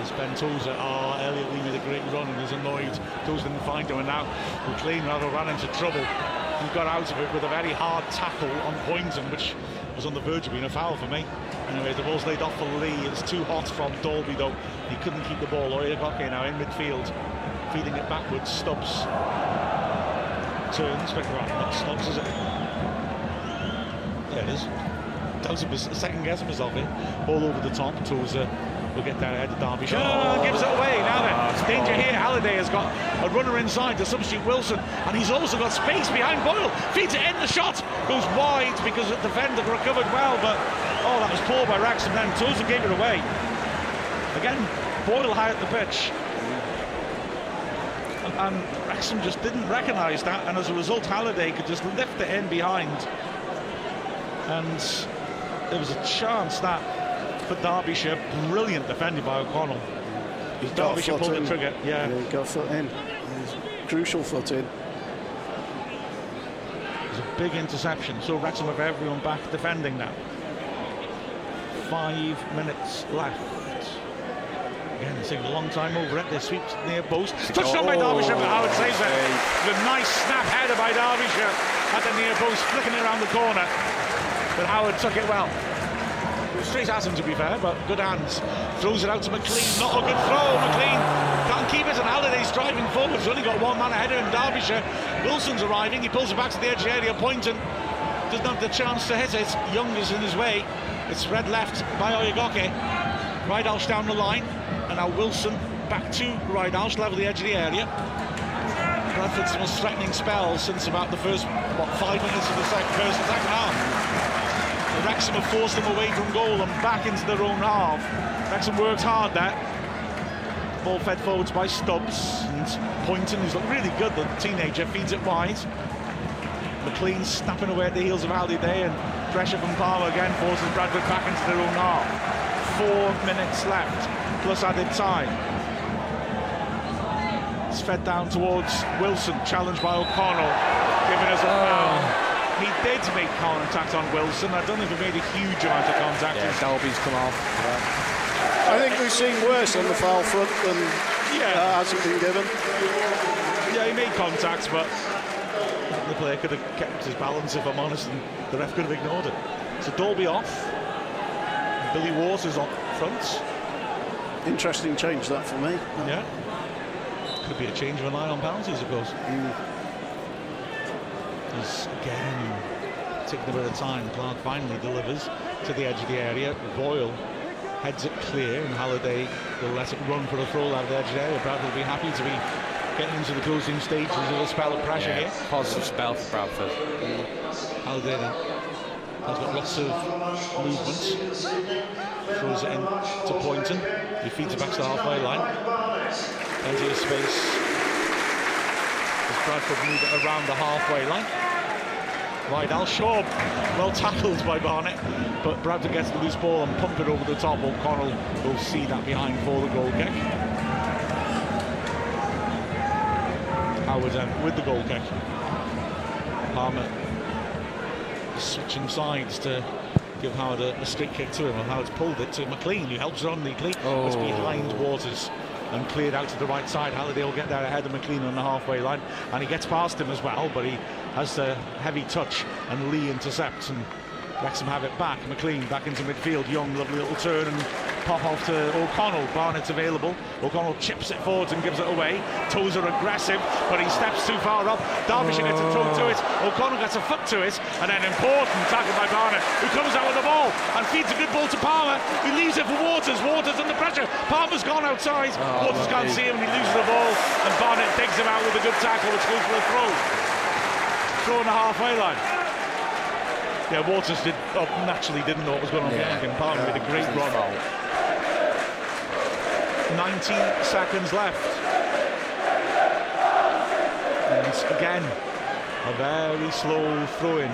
As Ben Tozer, oh, ah, Elliot Lee made a great run and is annoyed. Tozer didn't find him, and now McClean rather ran into trouble. He got out of it with a very hard tackle on Pointon, which was on the verge of being a foul for me. Anyway, the ball's laid off for Lee. It's too hot from Dalby, though. He couldn't keep the ball. Oyegoke now in midfield, feeding it backwards. Stubbs turns, but right, not Stubbs, is it? There it is. That was a second guess myself here. All over the top. Tozer will get down ahead of Derbyshire. Oh, gives it away. Now then, oh, danger here. Halliday has got a runner inside to substitute Wilson, and he's also got space behind Boyle. Feeds it in, the shot goes wide because the defender recovered well, but oh, that was poor by Wrexham. Then Tozer gave it away. Again, Boyle high at the pitch. And, and Wrexham just didn't recognise that, and as a result, Halliday could just lift it in behind. And there was a chance that for Derbyshire, brilliant defending by O'Connell. He's Derbyshire pulled in. the trigger. Yeah. yeah, he got foot in. Crucial foot in. It's a big interception. So Wrexham have everyone back defending now. Five minutes left. Again, it's taking a long time over it. They sweep near post. Touchdown oh, by Derbyshire, but Howard saves it. With a nice snap header by Derbyshire at the near post, flicking it around the corner. But Howard took it well straight at him to be fair, but good hands. Throws it out to McClean, not a good throw. McClean can't keep it, and Halliday's driving forward. He's only got one man ahead of him, Derbyshire. Wilson's arriving, he pulls it back to the edge of the area, Pointon doesn't have the chance to hit it. Young is in his way. It's red left by Oyegoke. Ridehalgh down the line, and now Wilson back to Ridehalgh, level the edge of the area. Bradford's most threatening spell since about the first, what, five minutes of the second, first and second half. Wrexham have forced them away from goal and back into their own half. Wrexham worked hard there. Ball fed forwards by Stubbs and Pointon, who's looked really good, the teenager, feeds it wide. McClean snapping away at the heels of Halliday and pressure from Palmer again forces Bradford back into their own half. Four minutes left, plus added time. It's fed down towards Wilson, challenged by O'Connell, giving us a foul. Oh. He did make contact on Wilson. I don't think he made a huge amount of contact. Yeah, Dalby's come off. Yeah. I think we've seen worse on the foul front than yeah. uh, hasn't been given. Yeah, he made contact, but the player could have kept his balance, if I'm honest, and the ref could have ignored it. So Dalby off. Billy Waters on front. Interesting change that for me. Yeah. Could be a change of a line on penalties, of course. Mm again taking a bit of time. Clark finally delivers to the edge of the area. Boyle heads it clear, and Halliday will let it run for a throw out of the edge of the area. Bradford will be happy to be getting into the closing stages of a spell of pressure yeah, here. Positive spell for Bradford. Halliday has got lots of movements. Throws it in to Pointon. He feeds it back to the halfway line. Plenty of space as Bradford move it around the halfway line. Ridehalgh, well tackled by Barnett, but Bradford gets the loose ball and pump it over the top. O'Connell will see that behind for the goal kick. Howard um, with the goal kick. Palmer switching sides to give Howard a, a straight kick to him, and Howard's pulled it to McClean, who helps on neatly. Oh. It's behind Waters and cleared out to the right side. Halliday will get there ahead of McClean on the halfway line, and he gets past him as well, but he has a heavy touch, and Lee intercepts, and Wrexham have it back. McClean back into midfield. Young, lovely little turn and pop off to O'Connell. Barnett's available. O'Connell chips it forwards and gives it away. Toes are aggressive, but he steps too far up. Derbyshire gets a toe to it. O'Connell gets a foot to it, and then important tackle by Barnett, who comes out with the ball and feeds a good ball to Palmer. He leaves it for Waters. Waters under pressure. Palmer's gone outside. Oh, Waters can't see him, he loses the ball. And Barnett digs him out with a good tackle, which goes for a throw. Throw on the halfway line. Yeah, Waters did oh, naturally didn't know what was going on Yeah. behind him. Palmer made a great run. fault. 19 seconds left. And again, a very slow throw in.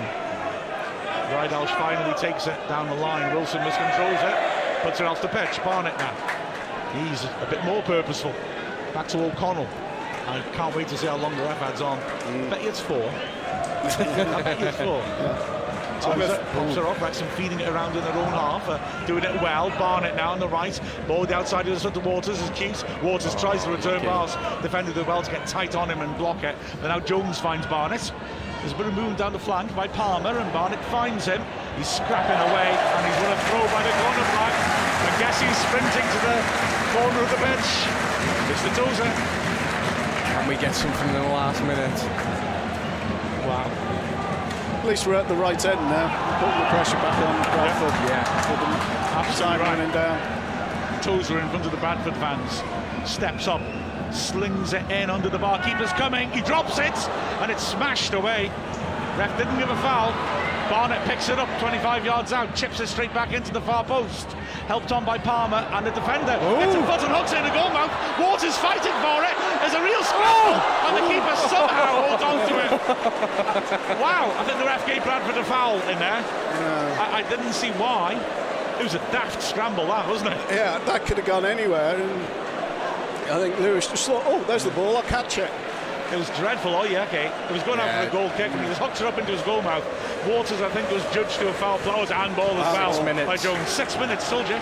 Ridehalgh finally takes it down the line. Wilson miscontrols it, puts it off the pitch. Barnett now. He's a bit more purposeful. Back to O'Connell. I can't wait to see how long the ref adds on. Mm. bet you it's four. *laughs* I bet you it's four. Tozer pops her off, Wrexham feeding it around in their own half, uh, doing it well. Barnett now on the right, ball the outside of the centre. Waters is cute. Waters tries to return pass, defended it well to get tight on him and block it. But now Jones finds Barnett. There's a bit of movement down the flank by Palmer, and Barnett finds him. He's scrapping away, and he's going to throw by the corner flag. I guess he's sprinting to the corner of the bench. Mr. Tozer. And we get something in the last minute. At least we're at the right end now. Putting the pressure back on Bradford. Yeah. Absolutely time right. running down. Tozer in front of the Bradford fans. Steps up, slings it in under the bar. Keeper's coming. He drops it, and it's smashed away. Ref didn't give a foul. Barnett picks it up 25 yards out, chips it straight back into the far post. Helped on by Palmer and the defender. Gets a foot and hooks it in the goal mouth. Waters fighting for it. There's a real scramble, oh! and the keeper somehow holds on to it. *laughs* wow, I think the ref gave Bradford a foul in there. I, I didn't see why. It was a daft scramble, that wasn't it? Yeah, that could have gone anywhere. And I think Lewis just thought, oh, there's the ball, I'll catch it. It was dreadful. Oh yeah, okay. It was going out Yeah. for a goal kick, and he was hooked it up into his goal mouth. Waters, I think, was judged to a foul play. Oh, it was handball as Ah, well six minutes. by Jones. Six minutes, told you.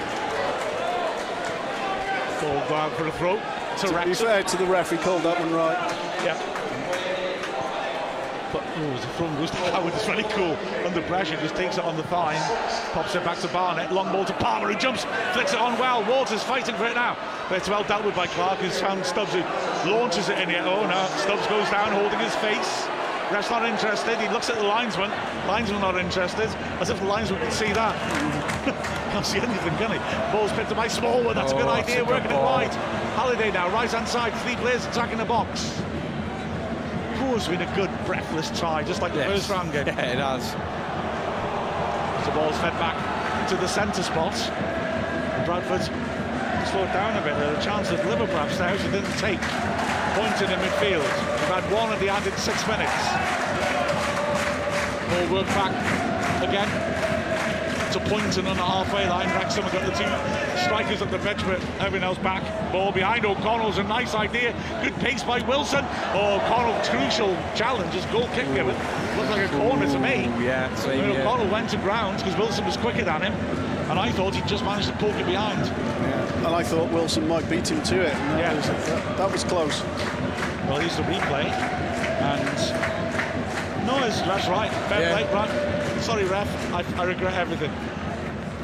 Ball go out for a throw to To be fair to the ref, he called that one right. Yeah. But oh, the front goes to Howard. It's really *laughs* cool. Under pressure, just takes it on the thigh, pops it back to Barnett. Long ball to Palmer, who jumps, flicks it on well. Waters fighting for it now. But it's well dealt with by Clark, who's found Stubbs, who launches it in here. Oh no, Stubbs goes down, holding his face. Ref's not interested. He looks at the linesman. Linesman not interested. As if the linesman could see that. *laughs* Can't see anything, can he? Ball's picked up by Smallwood. That's a good Oh, a idea. Working it wide. Halliday now, right hand side. Three players attacking the box. It's been a good breathless try, just like the Yes. first round game. *laughs* Yeah, it has. The ball's fed back to the centre spot. Bradford slowed down a bit. There a chance that Liverpool upstairs it didn't take. Pointed in midfield. We've had one at the added six minutes. Ball work back again to Pointon on the halfway line. Wrexham have got the two strikers at the pitch, but everyone else back. Ball behind O'Connell's a nice idea. Good pace by Wilson. Oh, O'Connell's crucial challenge, his goal kick given. Looked like a corner to me. Yeah, same mean, here. O'Connell went to ground because Wilson was quicker than him, and I thought he'd just managed to poke it behind. And I thought Wilson might beat him to it. That, Yeah. was, that, that was close. Well, here's the replay, and no, it's, that's right. Fair Yeah. play, right? Sorry, ref. I, I regret everything.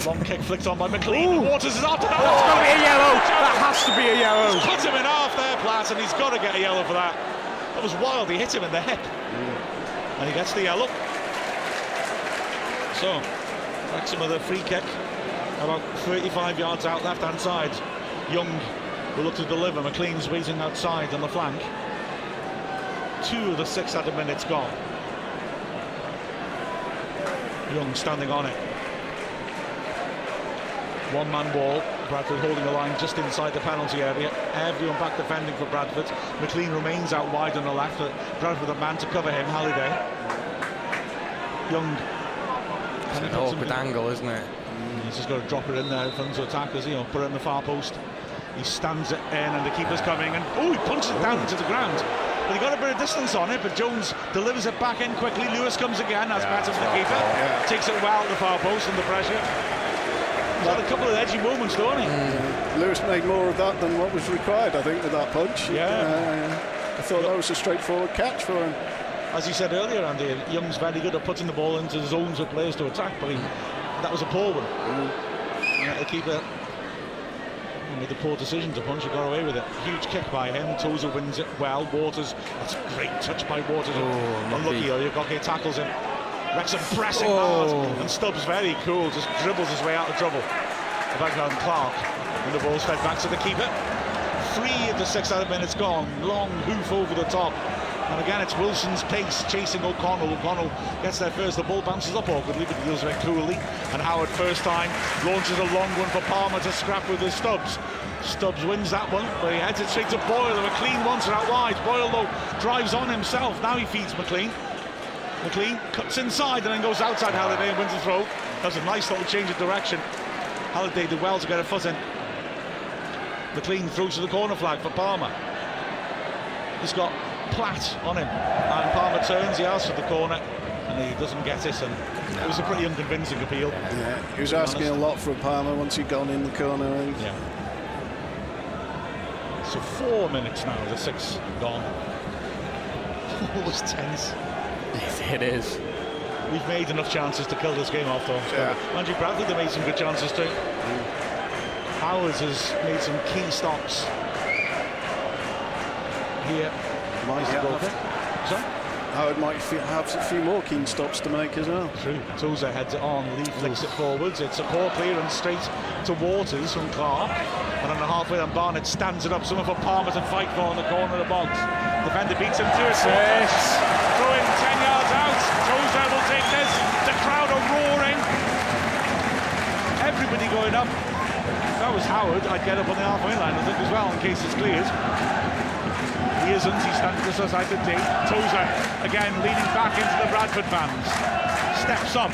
Long kick flicked on by McClean. Waters is after that. That's got to be a yellow. That has to be a yellow. He's cut him in half there, Platt, and he's got to get a yellow for that. That was wild. He hit him in the hip, and he gets the yellow. So, Wrexham with a free kick, about 35 yards out, left-hand side. Young will look to deliver. McClean's waiting outside on the flank. Two of the six added minutes gone. Young standing on it. One man wall. Bradford holding the line just inside the penalty area. Everyone back defending for Bradford. McClean remains out wide on the left. Bradford the man to cover him. Halliday. Young. It's an awkward angle, isn't it? Mm, he's just got to drop it in there in front of attackers, you know, put it in the far post. He stands it in and the keeper's coming and oh he punches it down into the ground. But he got a bit of distance on it, but Jones delivers it back in quickly. Lewis comes again, that's Yeah, better for the keeper. not yeah. Takes it well at the far post under pressure. He's had a couple of edgy moments, don't he? Lewis made more of that than what was required, I think, with that punch. Yeah. Uh, I thought that was a straightforward catch for him. As you said earlier, Andy, Young's very good at putting the ball into the zones of players to attack, but he, that was a poor one. Yeah, the keeper made the poor decision to punch, he got away with it. Huge kick by him, Tozer wins it well. Waters, that's a great touch by Waters. Oh, Unlucky, lucky. Oyegoke tackles him. Wrexham pressing Oh. hard, and Stubbs very cool, just dribbles his way out of trouble. The background Clark, and the ball's fed back to the keeper. Three of the six out of minutes gone, long hoof over the top. And again, it's Wilson's pace chasing O'Connell. O'Connell gets there first. The ball bounces up awkwardly, but he deals with it coolly. And Howard, first time, launches a long one for Palmer to scrap with his Stubbs. Stubbs wins that one, but he heads it straight to Boyle. And McClean wants it out wide. Boyle, though, drives on himself. Now he feeds McClean. McClean cuts inside and then goes outside Halliday and wins the throw. That's a nice little change of direction. Halliday did well to get a foot in. McClean throws to the corner flag for Palmer. He's got Platt on him, and Palmer turns. He asks for the corner, and he doesn't get it. And it was a pretty unconvincing appeal. Yeah, he was to be asking a lot from Palmer once he'd gone in the corner. And Yeah. So four minutes now. The six gone. *laughs* Always tense. It is. We've made enough chances to kill this game off, though. Yeah. Andrew Bradley, they made some good chances too. Mm. Howard has made some key stops. Here, might is the have, goalkeeper. Sorry? Howard might fe- have a few more keen stops to make as well. True. Tozer heads it on, Lee flicks it forwards. It's a poor clearance straight to Waters from Clark. And on the halfway line, Barnett stands it up. Someone for Palmer to fight for in the corner of the box. Defender beats him to it. Six. Throw in 10 yards out. Tozer will take this. The crowd are roaring. Everybody going up. If that was Howard, I'd get up on the halfway line, I think, as well, in case it's cleared. He isn't. He's standing just outside the D. Tozer again leaning back into the Bradford fans. Steps up,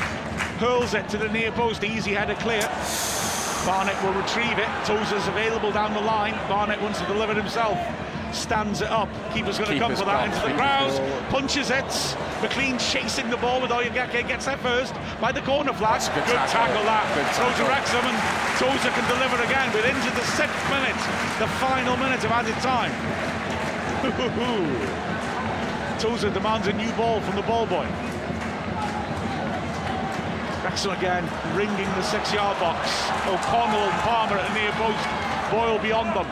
hurls it to the near post. Easy header clear. Barnett will retrieve it. Tozer's available down the line. Barnett wants to deliver it himself. Stands it up. Keeper's going to come for that into the crowd. Punches it. McClean chasing the ball with Oyegoke. Gets there first by the corner flag. Good good tackle. tackle that. Throws to. Wrexham and Tozer can deliver again. But into the sixth minute, the final minute of added time. Tozer demands a new ball from the ball boy. Wrexham again ringing the six-yard box. O'Connell and Palmer at the near post. Boyle beyond them.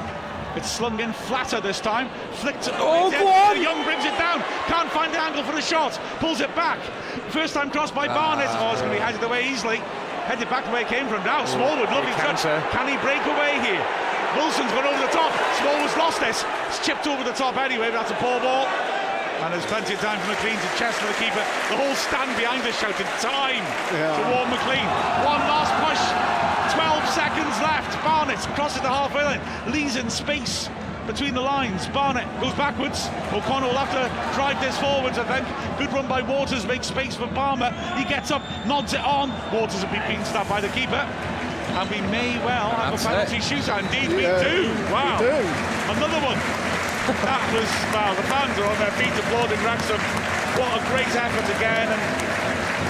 It's slung in flatter this time. Flicked. Oh, go on. Young brings it down. Can't find the angle for the shot. Pulls it back. First time cross by Barnett. Ah. Oh, it's going to be headed away easily. Headed back the way it came from. Now Smallwood, lovely touch. Can he break away here? Wilson's gone over the top. Smallwood's lost this. It's chipped over the top anyway, but that's a poor ball. And there's plenty of time for McClean to chest for the keeper. The whole stand behind us shouted time Yeah. to warn McClean. One last push. 12 seconds left. Barnett crosses the halfway line. Lee's in space between the lines. Barnett goes backwards. O'Connell will have to drive this forwards, I think. Good run by Waters, makes space for Palmer. He gets up, nods it on. Waters will be being stopped by the keeper. And we may well have That's a penalty it. shootout. Indeed, Yeah, we do. Wow. we do. Another one. that was, wow, the fans are on their feet applauding Wrexham. What a great effort again. And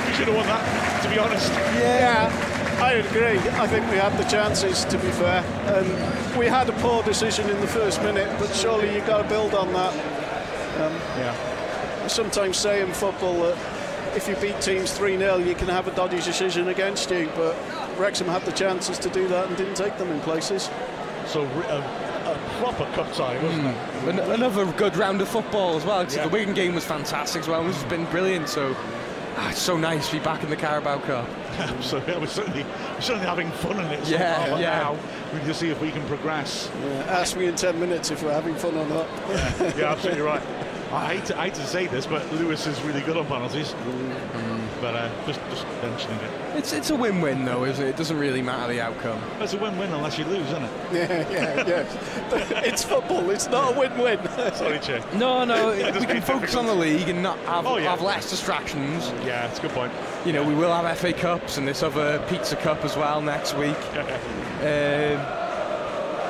we should have won that, to be honest. Yeah, I agree. I think we had the chances, to be fair. And we had a poor decision in the first minute, but surely you've got to build on that. Um, yeah. I sometimes say in football that if you beat teams 3 0, you can have a dodgy decision against you, but Wrexham had the chances to do that and didn't take them in places. So a, a proper cup tie, wasn't it? An- another good round of football as well. 'cause Yeah. The Wigan game was fantastic as well. It's been brilliant. So ah, it's so nice to be back in the Carabao Cup. *laughs* so yeah, we're certainly, we're certainly having fun in it. so Yeah, far, yeah. Now we need to see if we can progress. Yeah, ask me in 10 minutes if we're having fun or not. yeah, absolutely right. I hate, to, I hate to say this, but Lewis is really good on penalties. *laughs* But uh, just, just mentioning it. It's it's a win-win though, isn't it? It doesn't really matter the outcome. It's a win-win unless you lose, isn't it? *laughs* Yeah, yeah, yeah. *laughs* it's football, it's not a win win. *laughs* Sorry, Che. No, no, It we can made focus on the league and not have, Oh, yeah. have less distractions. Yeah, it's a good point. You know, we will have FA Cups and this other Pizza Cup as well next week. Um,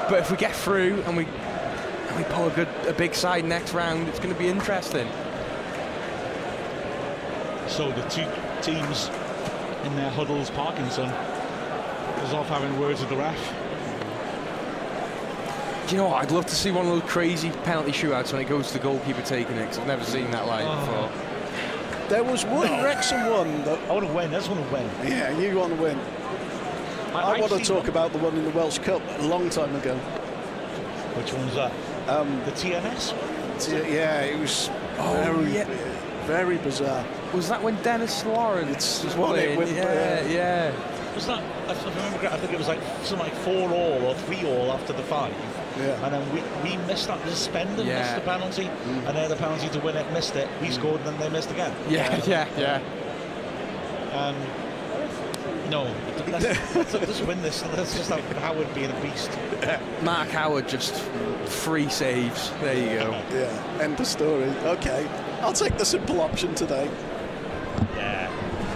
but if we get through and we Can we pull a good, a big side next round? It's going to be interesting. So the two teams in their huddles, Parkinson is off having words with the ref. Do you know what? I'd love to see one of those crazy penalty shootouts when it goes to the goalkeeper taking it, because I've never seen that live Oh. before. There was one No. Wrexham one that. I want to win. I just want to win. Yeah, you want to win. I- I, want to talk them. about the one in the Welsh Cup a long time ago. Which one's that? Um, The TNS? yeah, it was Oh, very, yeah. very bizarre. Was that when Dennis Lawrence was Won it with, yeah, uh, yeah. Was that? I remember I think it was like something like four all or three all after the five. Yeah. And then we, we missed that. The suspended, Yeah. missed the penalty, and they had a penalty to win it, missed it. We scored, and then they missed again. Yeah, *laughs* yeah, yeah. Um, no, let's, let's, let's win this. Let's just have Howard being a beast. *laughs* Mark Howard just three saves. There you go. *laughs* Yeah, end of story. Okay, I'll take the simple option today. Yeah.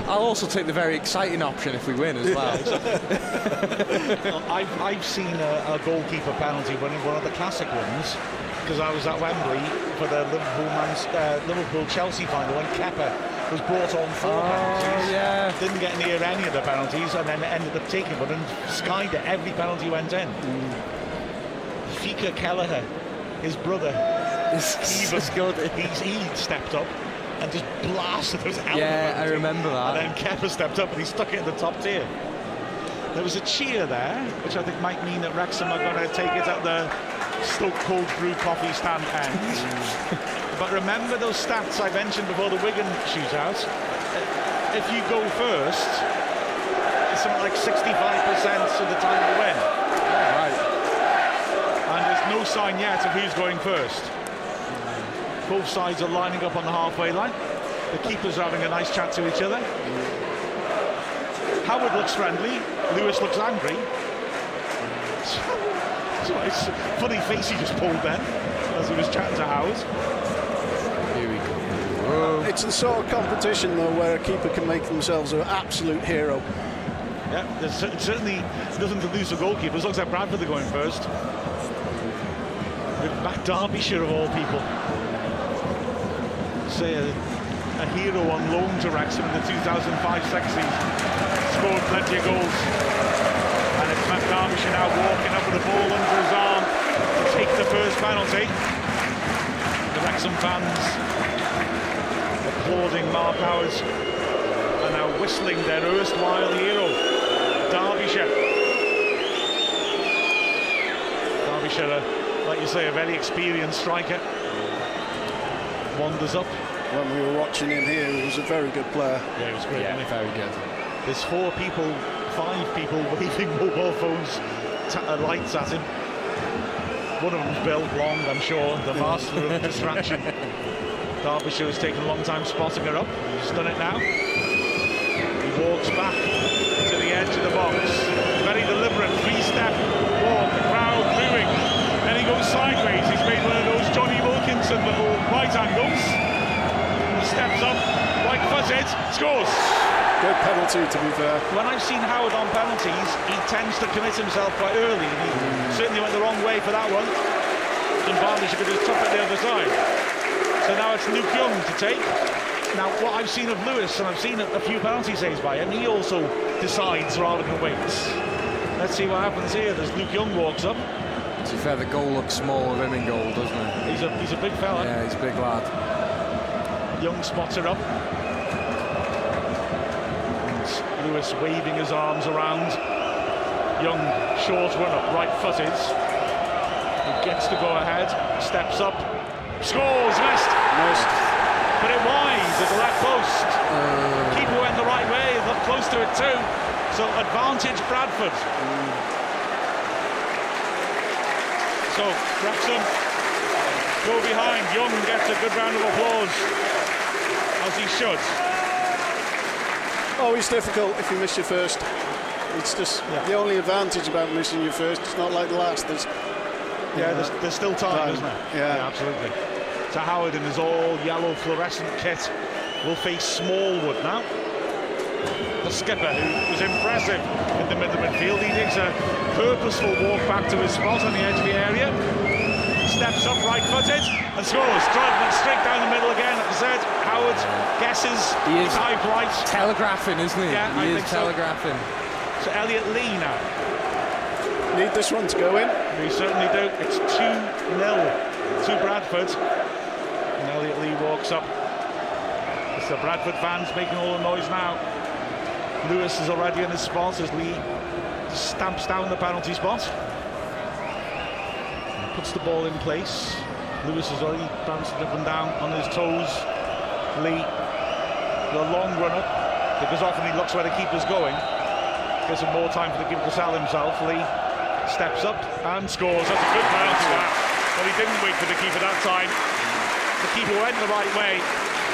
I'll also take the very exciting option if we win as well. *laughs* I've, I've seen a, a goalkeeper penalty winning one of the classic ones because I was at Wembley for the Liverpool man's, uh, Liverpool Chelsea final when Kepa was brought on for Oh, penalties. yeah. Didn't get near any of the penalties and then ended up taking one and skied it. Every penalty went in. Mm. Fika Kelleher, his brother, good. he's, he stepped up and just blasted those out. Yeah, I remember that. And then Kepa stepped up and he stuck it in the top tier. There was a cheer there, which I think might mean that Wrexham are going to take it at the Stoke Cold Brew coffee stand end. *laughs* but remember those stats I mentioned before the Wigan shootout? If you go first, it's something like 65% of the time you win. Right. And there's no sign yet of who's going first. Both sides are lining up on the halfway line. The keepers are having a nice chat to each other. Howard looks friendly. Lewis looks angry. So it's a funny face he just pulled then as he was chatting to Howard. Here we go. It's the sort of competition though where a keeper can make themselves an absolute hero. Yeah, there's cer- certainly nothing to lose for goalkeepers. Looks like Bradford are going first. With Matt Derbyshire of all people. Say a, a hero on loan to Wrexham in the 2005 second season. Scored plenty of goals. And it's Matt Derbyshire now walking up with the ball under his arm to take the first penalty. The Wrexham fans applauding Mark Howard and now whistling their erstwhile hero, Derbyshire. Derbyshire, like you say, a very experienced striker. Wanders up. When we were watching him here, he was a very good player. Yeah, it was great. wasn't very good. There's four people, five people *laughs* waving mobile phones, ta- uh, lights at him. One of them's Bill Long, I'm sure, the master of *laughs* distraction. Derbyshire has taken a long time spotting her up. He's done it now. He walks back to the edge of the box. Very deliberate, three-step walk, the crowd booing. Then he goes sideways. He's made one of those Jonny Wilkinson little right angles. He steps up, like footed, scores. Good penalty, to be fair. When I've seen Howard on penalties, he tends to commit himself quite early. and He certainly went the wrong way for that one. And Barnish could have took it the other side. So now it's Luke Young to take. Now, what I've seen of Lewis, and I've seen a, a few penalty saves by him, he also decides rather than waits. Let's see what happens here as Luke Young walks up. To be fair, the goal looks small of him in goal, doesn't it? He's a he's a big fella. Yeah, he's a big lad. Young spots her up. And Lewis waving his arms around. Young, short run up, right footed. He gets to go ahead, steps up, scores, missed. Missed. But it wide at the left post. Uh, Keeper went the right way, looked close to it too. So advantage Bradford. Mm. So Wrexham go behind. Young gets a good round of applause, as he should. Oh, Always difficult if you miss your first. It's just the only advantage about missing your first. It's not like the last. There's, Yeah, there's, there's still time, Time, isn't there? yeah. absolutely. So Howard in his all yellow fluorescent kit will face Smallwood now. The skipper, who was impressive in the middle of the midfield, he takes a purposeful walk back to his spot on the edge of the area, steps up right footed and scores. Driving it straight down the middle again. Like I said, Howard guesses. He is dived right. telegraphing, isn't he? Yeah, he I is think so. telegraphing. So Elliot Lee now. Need this one to go in. We certainly do. It's 2 0 to Bradford. And Elliot Lee walks up. It's the Bradford fans making all the noise now. Lewis is already in his spot as Lee stamps down the penalty spot. Puts the ball in place. Lewis is already bouncing up and down on his toes. Lee, the long run up, because often he looks where the keeper's going. Gives him more time for the keeper to sell himself. Lee steps up and scores. That's a good penalty that. But he didn't wait for the keeper that time. The keeper went the right way,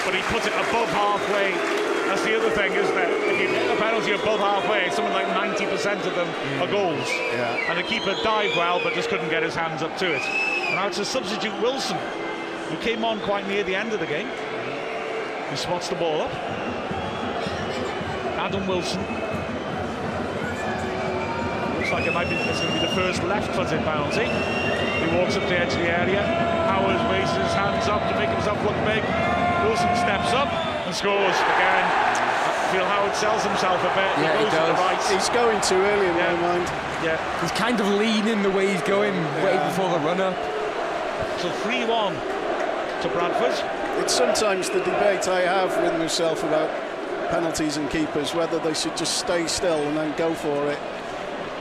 but he put it above halfway. That's the other thing, isn't it? If you hit a penalty above halfway, something like 90% of them hmm. are goals. Yeah. And the keeper dived well, but just couldn't get his hands up to it. And now it's a substitute Wilson, who came on quite near the end of the game. He spots the ball up. Adam Wilson Looks like it might be it's going to be the first left-footed penalty. He walks up to the edge of the area. Howard raises his hands up to make himself look big. Wilson steps up and scores again. I feel Howard sells himself a bit. Yeah, he he goes to the does. right. He's going too early in Yeah. my mind. Yeah. He's kind of leaning the way he's going, waiting before the run up. So 3-1 to Bradford. It's sometimes the debate I have with myself about penalties and keepers, whether they should just stay still and then go for it.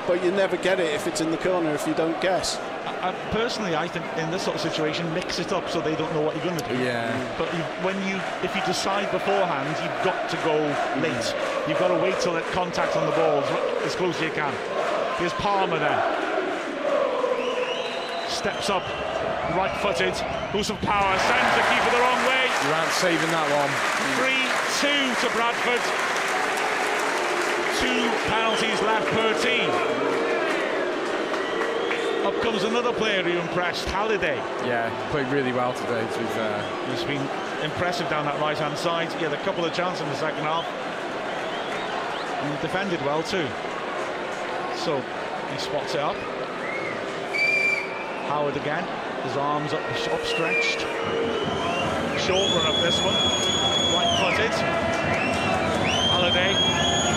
But you never get it if it's in the corner if you don't guess. I, I, personally, I think in this sort of situation, mix it up so they don't know what you're going to do. Yeah. But you, when you, if you decide beforehand, you've got to go late. Mm. You've got to wait till it contact on the ball as close as you can. Here's Palmer there. Steps up, right-footed, boost of power, sends the keeper the wrong way. You aren't saving that one. 3-2 to Bradford. Two penalties left per team. Up comes another player who impressed, Halliday. Yeah, played really well today, to be fair. He's been impressive down that right hand side. He had a couple of chances in the second half. And he defended well too. So he spots it up. Howard again, his arms up upstretched. Short run up this one. Right footed. Halliday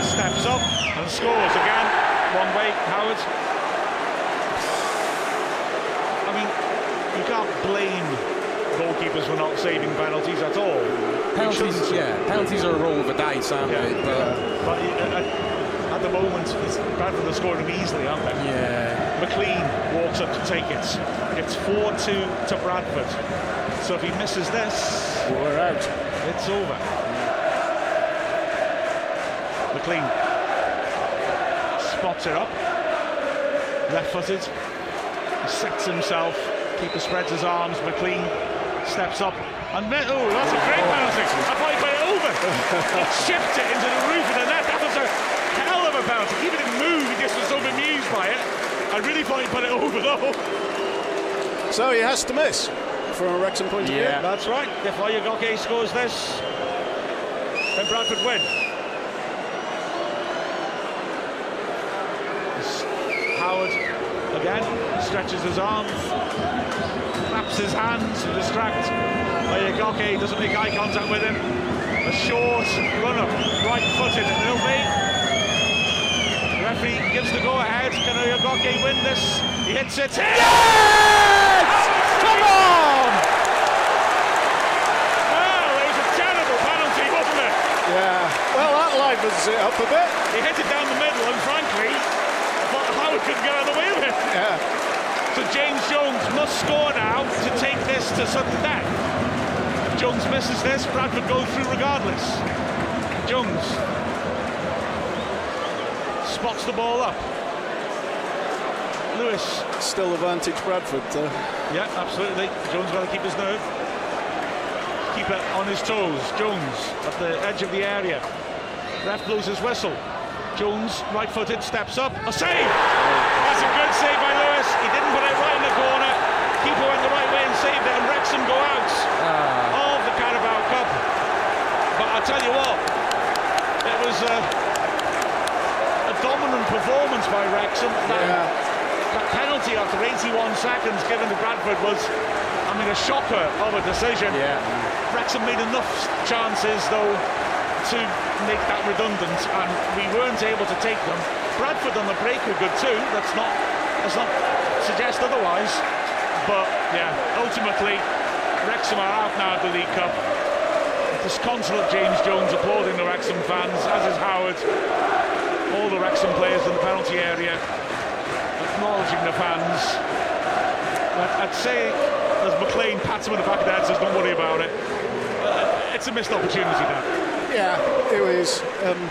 steps up and scores again. One way, Howard. I mean, you can't blame goalkeepers for not saving penalties at all. Penalties, yeah, penalties are a roll of the dice, aren't Yeah, they? But But uh, at, at the moment, it's Bradford are scoring them easily, aren't they? yeah, McClean walks up to take it. It's 4-2 to Bradford. So if he misses this, We're out. it's over. McClean spots it up. Left-footed. Sets himself. Keeper spreads his arms. McClean steps up. And then, oh, that's a great penalty. I thought he put it over. he chipped it into the roof of the net. That was a hell of a penalty. Even didn't move. He just was so bemused by it. I really thought he put it over though. So he has to miss from a Wrexham point of view. Yeah, that's right. If Oyegoke scores this, then Bradford win. Howard again stretches his arms, his hands to distract. Oyegoke doesn't make eye contact with him. A short run up, right footed, and it'll be. The referee gives the go ahead. Can Oyegoke win this? He hits it. Yes! Come on! Well, it was a terrible penalty, wasn't it? Yeah. Well, that livens it uh, up a bit. He hit it down the middle, and frankly, I thought Howard couldn't get out of the way of it. Yeah. So James Jones must score now to take this to sudden death. If Jones misses this, Bradford go through regardless. Jones spots the ball up. Lewis. Still advantage Bradford. Uh, Yeah, absolutely. Jones got to keep his nerve. Keep it on his toes. Jones at the edge of the area. Ref blows his whistle. Jones, right-footed, steps up. A save! That's a good save by Lewis. He didn't put it right in the corner. Went the right way and saved it, and Wrexham go out ah. of the Carabao Cup. But I tell you what, it was a, a dominant performance by Wrexham. That- yeah. that penalty after 81 seconds given to Bradford was, I mean, a shocker of a decision. Yeah. Wrexham made enough chances, though, to make that redundant, and we weren't able to take them. Bradford on the break were good too. That's not, that's not suggest otherwise. But yeah, ultimately, Wrexham are out now of the League Cup. Disconsolate James Jones applauding the Wrexham fans, as is Howard. All the Wrexham players in the penalty area acknowledging the fans. I'd, I'd say, as McClean pats him in the back of the head, says, "Don't worry about it." It's a missed opportunity now. Yeah, it was um,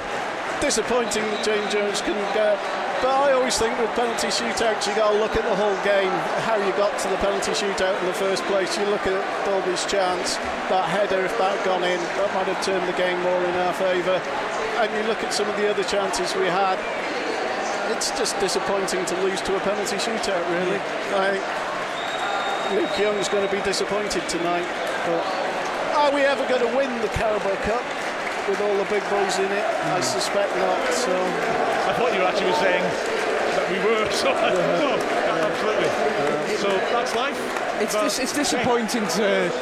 disappointing that James Jones couldn't go. But I always think with penalty shootouts, you got to look at the whole game, how you got to the penalty shootout in the first place. You look at Dalby's chance, that header, if that had gone in, that might have turned the game more in our favour. And you look at some of the other chances we had, it's just disappointing to lose to a penalty shootout, really. I think Luke Young's going to be disappointed tonight. But are we ever going to win the Carabao Cup with all the big boys in it? I hmm. suspect not. So I thought you actually were saying that we were. *laughs* So no, absolutely. So that's life. It's But- dis- it's disappointing to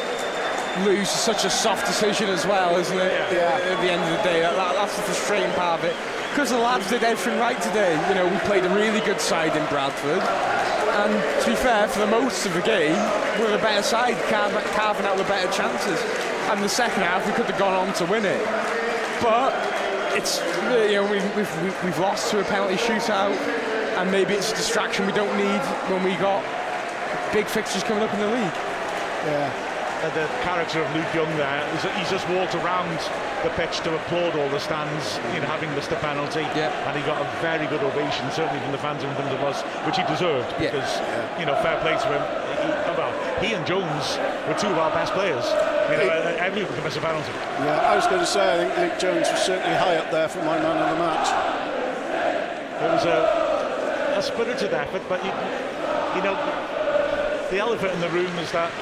lose such a soft decision as well, isn't it? Yeah. At the end of the day, that, that- that's the frustrating part of it. Because the lads did everything right today. You know, we played a really good side in Bradford, and to be fair, for the most of the game, we were a better side, carving, carving out the better chances. And the second half, we could have gone on to win it. But it's you know we, we've we've we've lost to a penalty shootout, and maybe it's a distraction we don't need when we got big fixtures coming up in the league. yeah. Uh, the character of Luke Young there he's just walked around the pitch to applaud all the stands, know, having missed the penalty. Yeah. And he got a very good ovation, certainly from the fans in front of us, which he deserved Yeah. because, you know, fair play to him. He, well, he and Jones were two of our best players. You know, everyone can miss a penalty. Yeah, I was going to say, I think Luke Jones was certainly high up there for my man of the match. It was a, a spirited effort, but you, you know, the elephant in the room is that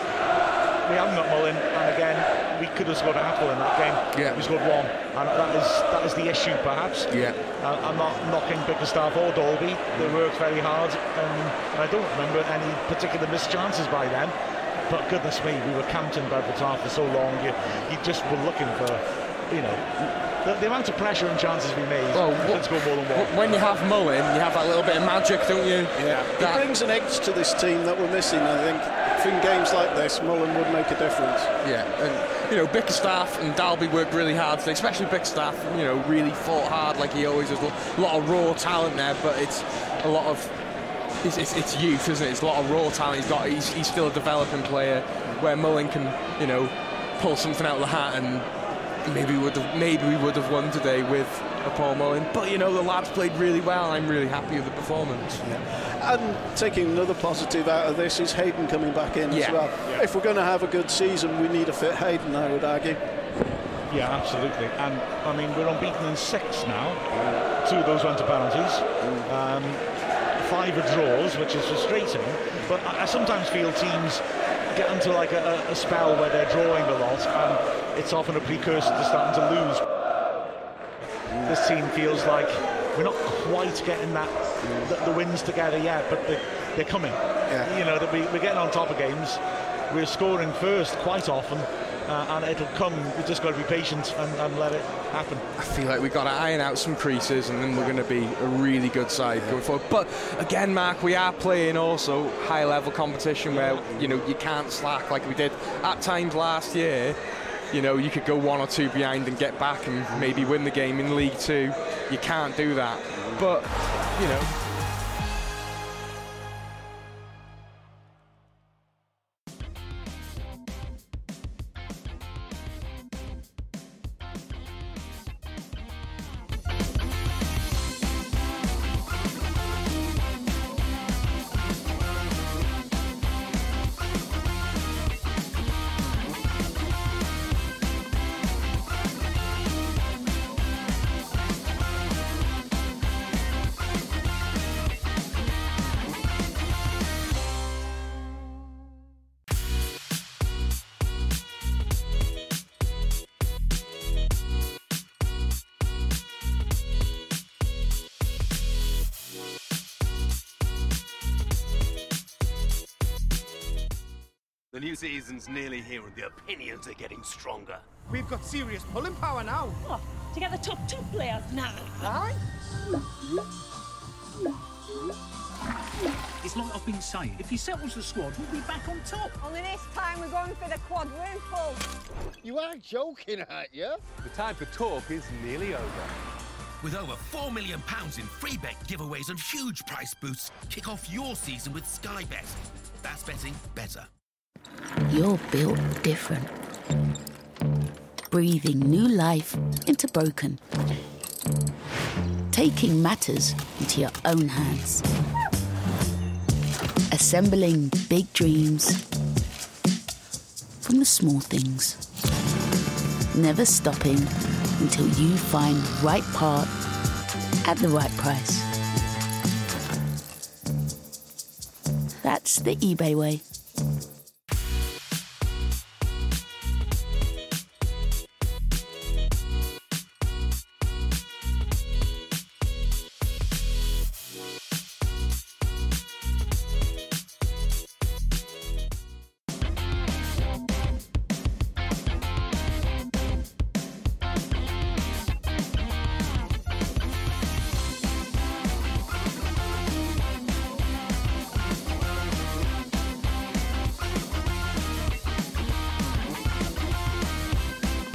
we haven't got Mullen, and again, we could have scored a hatful in that game. Yeah. We scored one, and that is that is the issue, perhaps. Yeah. Uh, I'm not knocking Bickerstaff or Dalby. They worked very hard, and I don't remember any particular missed chances by them. But goodness me, we were counting Bradford's half for so long. You, you just were looking for, you know, the, the amount of pressure and chances we made. Well, we should score more than one. When you have Mullen, you have that little bit of magic, don't you? Yeah. It That- brings an edge to this team that we're missing, I think. In games like this, Mullen would make a difference. Yeah, and you know, Bickerstaff and Dalby worked really hard today, especially Bickerstaff, you know, really fought hard like he always does. A lot of raw talent there, but it's a lot of. It's, it's, it's youth, isn't it? It's a lot of raw talent. He's got. He's, he's still a developing player. Where Mullen can, you know, pull something out of the hat, and maybe would have, maybe we would have won today with a Paul Mullen. But you know, the lads played really well. I'm really happy with the performance. And taking another positive out of this is Hayden coming back in Yeah. as well. If we're going to have a good season, we need a fit Hayden, I would argue. Yeah, absolutely. And I mean, we're unbeaten in six now. Two of those went to penalties. Um, five are draws, which is frustrating. But I, I sometimes feel teams get into like a, a- a spell where they're drawing a lot, and it's often a precursor to starting to lose. This team feels like we're not quite getting that the, the wins together yet, but they, they're coming. Yeah. You know that we, we're getting on top of games. We're scoring first quite often, uh, and it'll come. We've just got to be patient and, and let it happen. I feel like we've got to iron out some creases and then we're going to be a really good side going forward. But again, Mark, we are playing also high level competition where, you know, you can't slack like we did at times last year. You know, you could go one or two behind and get back and maybe win the game in League Two. You can't do that. But, you know, season's nearly here and the opinions are getting stronger. We've got serious pulling power now. What? To get the top two players now. Aye? It's like I've been saying. If he settles the squad, we'll be back on top. Only this time we're going for the quadruple. You are joking, aren't you? The time for talk is nearly over. With over £4 million in free bet giveaways and huge price boosts, kick off your season with Sky Bet. That's betting better. You're built different. Breathing new life into broken. Taking matters into your own hands. Assembling big dreams from the small things. Never stopping until you find the right part at the right price. That's the eBay way.